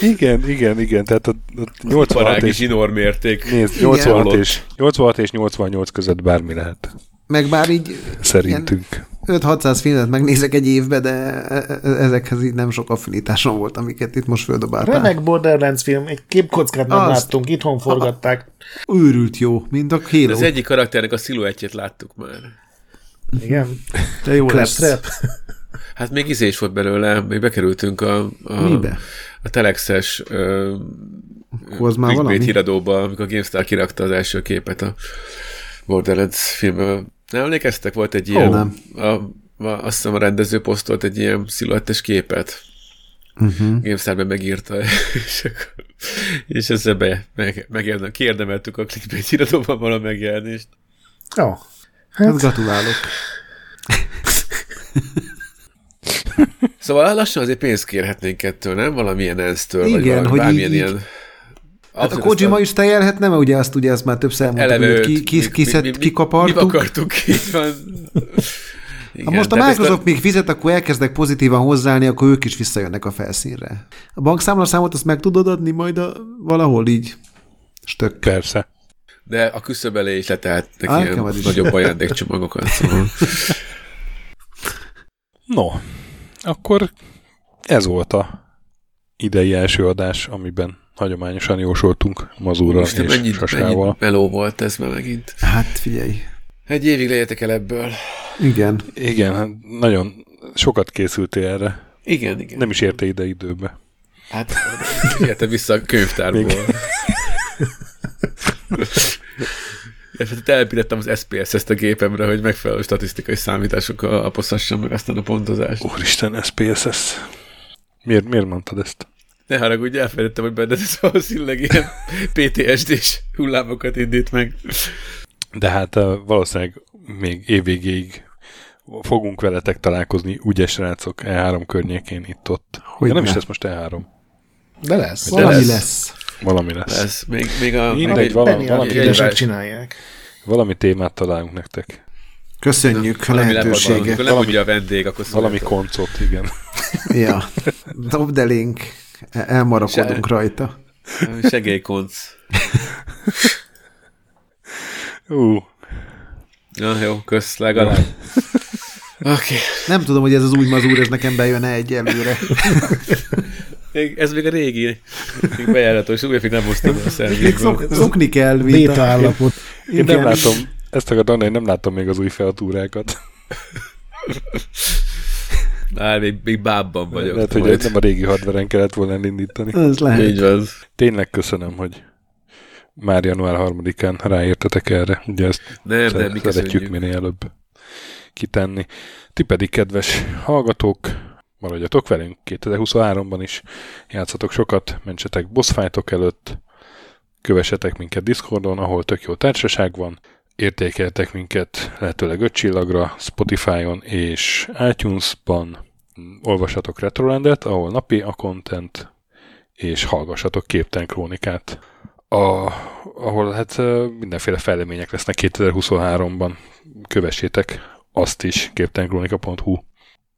Igen, igen, igen. Tehát a, a 86 Parági és, zsinór mérték. nézd, 86 és, 86 és 88 között bármi lehet. Meg bár így Szerintünk. 5-600 filmet megnézek egy évbe, de e- e- ezekhez így nem sok affinitásom volt, amiket itt most földobáltál. Remek Borderlands film, egy képkockát nem Azt. láttunk, itthon forgatták. Őrült jó, mint a Halo. Az egyik karakternek a sziluettjét láttuk már. Igen. De jó lesz. Hát még izé is volt belőle, még bekerültünk a, a, Mibe? a Telexes ö, az már valami? híradóba, amikor a GameStar kirakta az első képet a Borderlands filmből. Nem emlékeztek? Volt egy ilyen, nem. a, a, azt hiszem a rendező posztolt egy ilyen sziluettes képet. Uh-huh. GameStar-ben megírta, és, akkor, és ezzel be, meg, megérdem, kiérdemeltük a clickbait híradóban valami megjelenést. Jó. Hát gratulálok. Szóval lassan azért pénzt kérhetnénk ettől, nem? Valamilyen ENSZ-től, vagy valami, hogy bármilyen így- ilyen... Hát a Kojima ezt is tejelhetne, mert ugye azt ugye azt már többször elmondtuk, hogy őt, ki, ki, ki, ki, mi, mi, kikapartuk. Mi akartuk, így van. Igen, Ha most a Microsoft még fizet, akkor elkezdek pozitívan hozzáállni, akkor ők is visszajönnek a felszínre. A bankszámlaszámot azt meg tudod adni majd a, valahol így. Stök. Persze. De a küszöb elé is letehetnek Á, ilyen nekem az is. nagyobb ajándékcsomagokat. Szóval. No, akkor ez volt a idei első adás, amiben hagyományosan jósoltunk Mazúrral Most és mennyit, mennyit Sasával. meló volt ez már megint. Hát figyelj. Egy évig lejetek el ebből. Igen. Igen, hát nagyon sokat készültél erre. Igen, igen. Nem is érte ide időbe. Hát, értem vissza a könyvtárból. Még. Érted, elpillettem az SPS-ezt a gépemre, hogy megfelelő statisztikai számításokkal aposszassam meg aztán a pontozást. Úristen, SPSS. Miért, miért mondtad ezt? Ne haragudj, elfelejtettem, hogy benned ez valószínűleg ilyen PTSD-s hullámokat indít meg. De hát valószínűleg még évvégéig fogunk veletek találkozni, ugye srácok, E3 környékén itt-ott. Hogy ja, nem ne. is lesz most E3. De lesz. De Valami lesz. lesz. Valami lesz. Ez még, még a... Mindegy, valami- valami- egy- csinálják. Valami témát találunk nektek. Köszönjük a valami lehetőséget. Nem mondja a vendég, akkor Valami koncot, igen. Ja. Dobd elénk. El- Elmarakodunk Se- rajta. Segélykonc. Ú, Ja, jó, kösz, legalább. Oké. Okay. Nem tudom, hogy ez az új mazúr, ez nekem bejön-e egy előre. Még, ez még a régi. Még bejárató, és újra nem hoztam a szervizből. szok, szokni kell. mint Béta a- állapot. én nem látom, ezt mondani, én nem látom még az új felatúrákat. Á, még, még bábban vagyok. Lehet, hogy majd. nem a régi hardveren kellett volna elindítani. Ez lehet. Így van. Tényleg köszönöm, hogy már január 3-án ráértetek erre. Ugye ezt Nem, nem, mi szeretjük minél előbb kitenni. Ti pedig, kedves hallgatók, maradjatok velünk 2023-ban is, játszatok sokat, mentsetek boss előtt, kövessetek minket Discordon, ahol tök jó társaság van, értékeltek minket lehetőleg 5 csillagra Spotify-on és iTunes-ban, olvassatok Retrolandet, ahol napi a content, és hallgassatok Képten Krónikát, a, ahol hát mindenféle fejlemények lesznek 2023-ban. Kövessétek azt is, képtelenkronika.hu.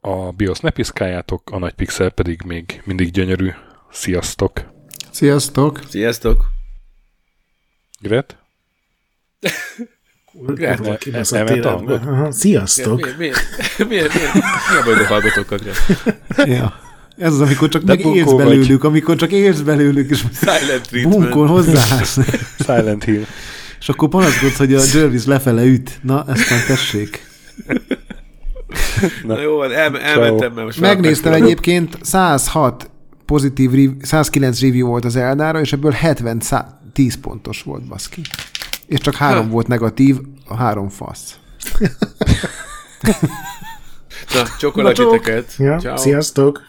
A BIOS ne piszkáljátok, a nagy pixel pedig még mindig gyönyörű. Sziasztok! Sziasztok! Sziasztok! Gret? Kibaszott elment a? Aha, Sziasztok! Miért, miért, miért, miért, mi a baj a hallgatókkal? Ja. Ez az, amikor csak De meg vagy. belőlük, amikor csak élsz belőlük, és Silent bunkon hozzáállsz. Silent Hill. És akkor panaszkodsz, hogy a Jervis lefele üt. Na, ezt már tessék. Na jó, van, el, elmentem, mert most Megnéztem egyébként 106 pozitív, rev- 109 review volt az Eldára, és ebből 70 szá- 10 pontos volt, baszki. És csak három Ha. volt negatív, a három fasz. Na, titeket. Ja, Ciao. sziasztok!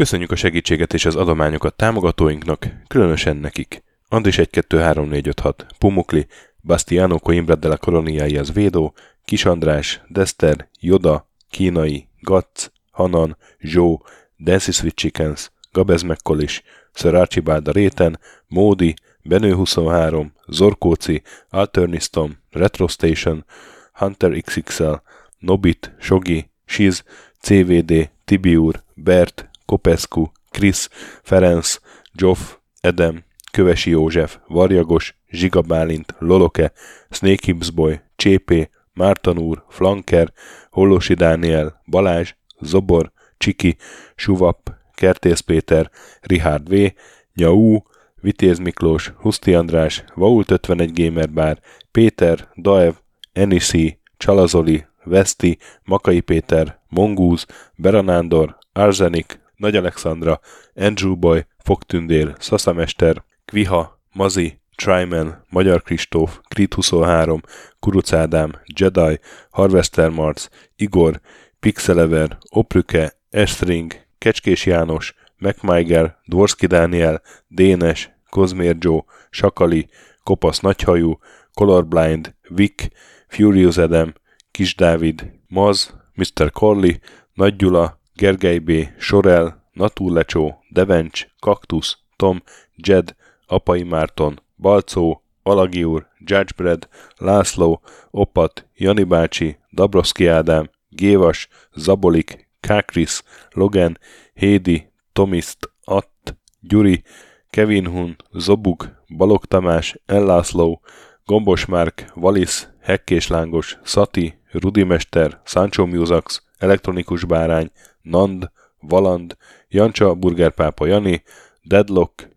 Köszönjük a segítséget és az adományokat támogatóinknak, különösen nekik. Andris 1 2 3 4 5 6, Pumukli, Bastiano Coimbra de la Coroniai az Védó, Kis András, Dester, Joda, Kínai, Gatz, Hanan, Zsó, Dancy Sweet Chickens, Gabez Mekkolis, Sir Archibald a Réten, Módi, Benő 23, Zorkóci, Alternistom, Retro Station, Hunter XXL, Nobit, Sogi, Shiz, CVD, Tibiur, Bert, Kopescu, Krisz, Ferenc, Joff, Edem, Kövesi József, Varjagos, Zsiga Bálint, Loloke, Snake Hips Boy, Csépé, Márton úr, Flanker, Hollosi Dániel, Balázs, Zobor, Csiki, Suvap, Kertész Péter, Richard V, Nyau, Vitéz Miklós, Huszti András, Vault 51 Gamer Bar, Péter, Daev, Enisi, Csalazoli, Veszti, Makai Péter, Mongúz, Beranándor, Arzenik, Nagy Alexandra, Andrew Boy, Fogtündér, Szaszamester, Kviha, Mazi, Tryman, Magyar Kristóf, Krit 23, Kuruc Ádám, Jedi, Harvester Marc, Igor, Pixelever, Oprüke, Estring, Kecskés János, MacMiger, Dvorski Dániel, Dénes, Kozmér Joe, Sakali, Kopasz Nagyhajú, Colorblind, Vic, Furious Adam, Kis Dávid, Maz, Mr. Corley, Nagy Gyula, Gergely B., Sorel, Naturlecsó, Devencs, Kaktusz, Tom, Jed, Apai Márton, Balcó, Alagi úr, Judgebred, László, Opat, Jani bácsi, Dabroszki Ádám, Gévas, Zabolik, Kákris, Logan, Hédi, Tomiszt, Att, Gyuri, Kevin Hun, Zobug, Balog Tamás, Ellászló, Gombos Márk, Valisz, Hekkés Lángos, Szati, Rudimester, Sancho Musax, Elektronikus Bárány, Nand, Valand, Jancsa, Burgerpápa Jani, Deadlock,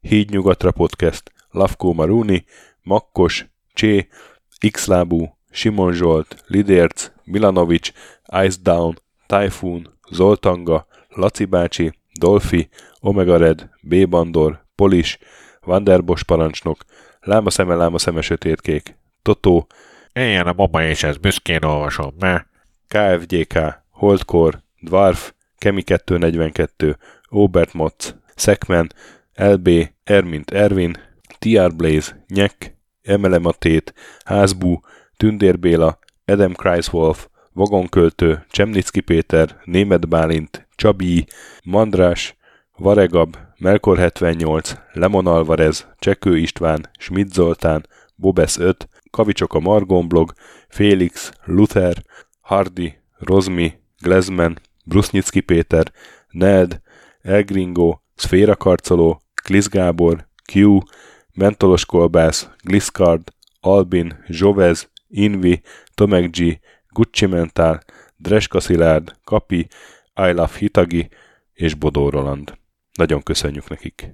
Híd Nyugatra Podcast, Lavkó Maruni, Makkos, Csé, Xlábú, Simon Zsolt, Lidérc, Milanovic, Ice Down, Typhoon, Zoltanga, Laci bácsi, Dolfi, Omega Red, B. Bandor, Polis, Vanderbos parancsnok, Láma szeme, láma szeme sötétkék, Totó, Éljen a baba és ez büszkén olvasom, ne? KFGK, Holdkor, Dwarf, Kemi 242, Obert Motz, Szekmen, LB, Ermint Ervin, TR Blaze, Nyek, Emelematét, Házbú, Tündér Béla, Adam Kreiswolf, Vagonköltő, Csemnicki Péter, Német Bálint, Csabi, Mandrás, Varegab, Melkor 78, Lemon Alvarez, Csekő István, Schmidt Zoltán, Bobesz 5, Kavicsok a Margon blog, Félix, Luther, Hardy, Rozmi, Glezman, Brusnicki Péter, Ned, Elgringo, Szféra Karcoló, Klisz Gábor, Q, Mentolos Kolbász, Gliscard, Albin, Zsovez, Invi, Tomek G, Gucci Mentál, Dreska Szilárd, Kapi, I Love Hitagi és Bodó Roland. Nagyon köszönjük nekik!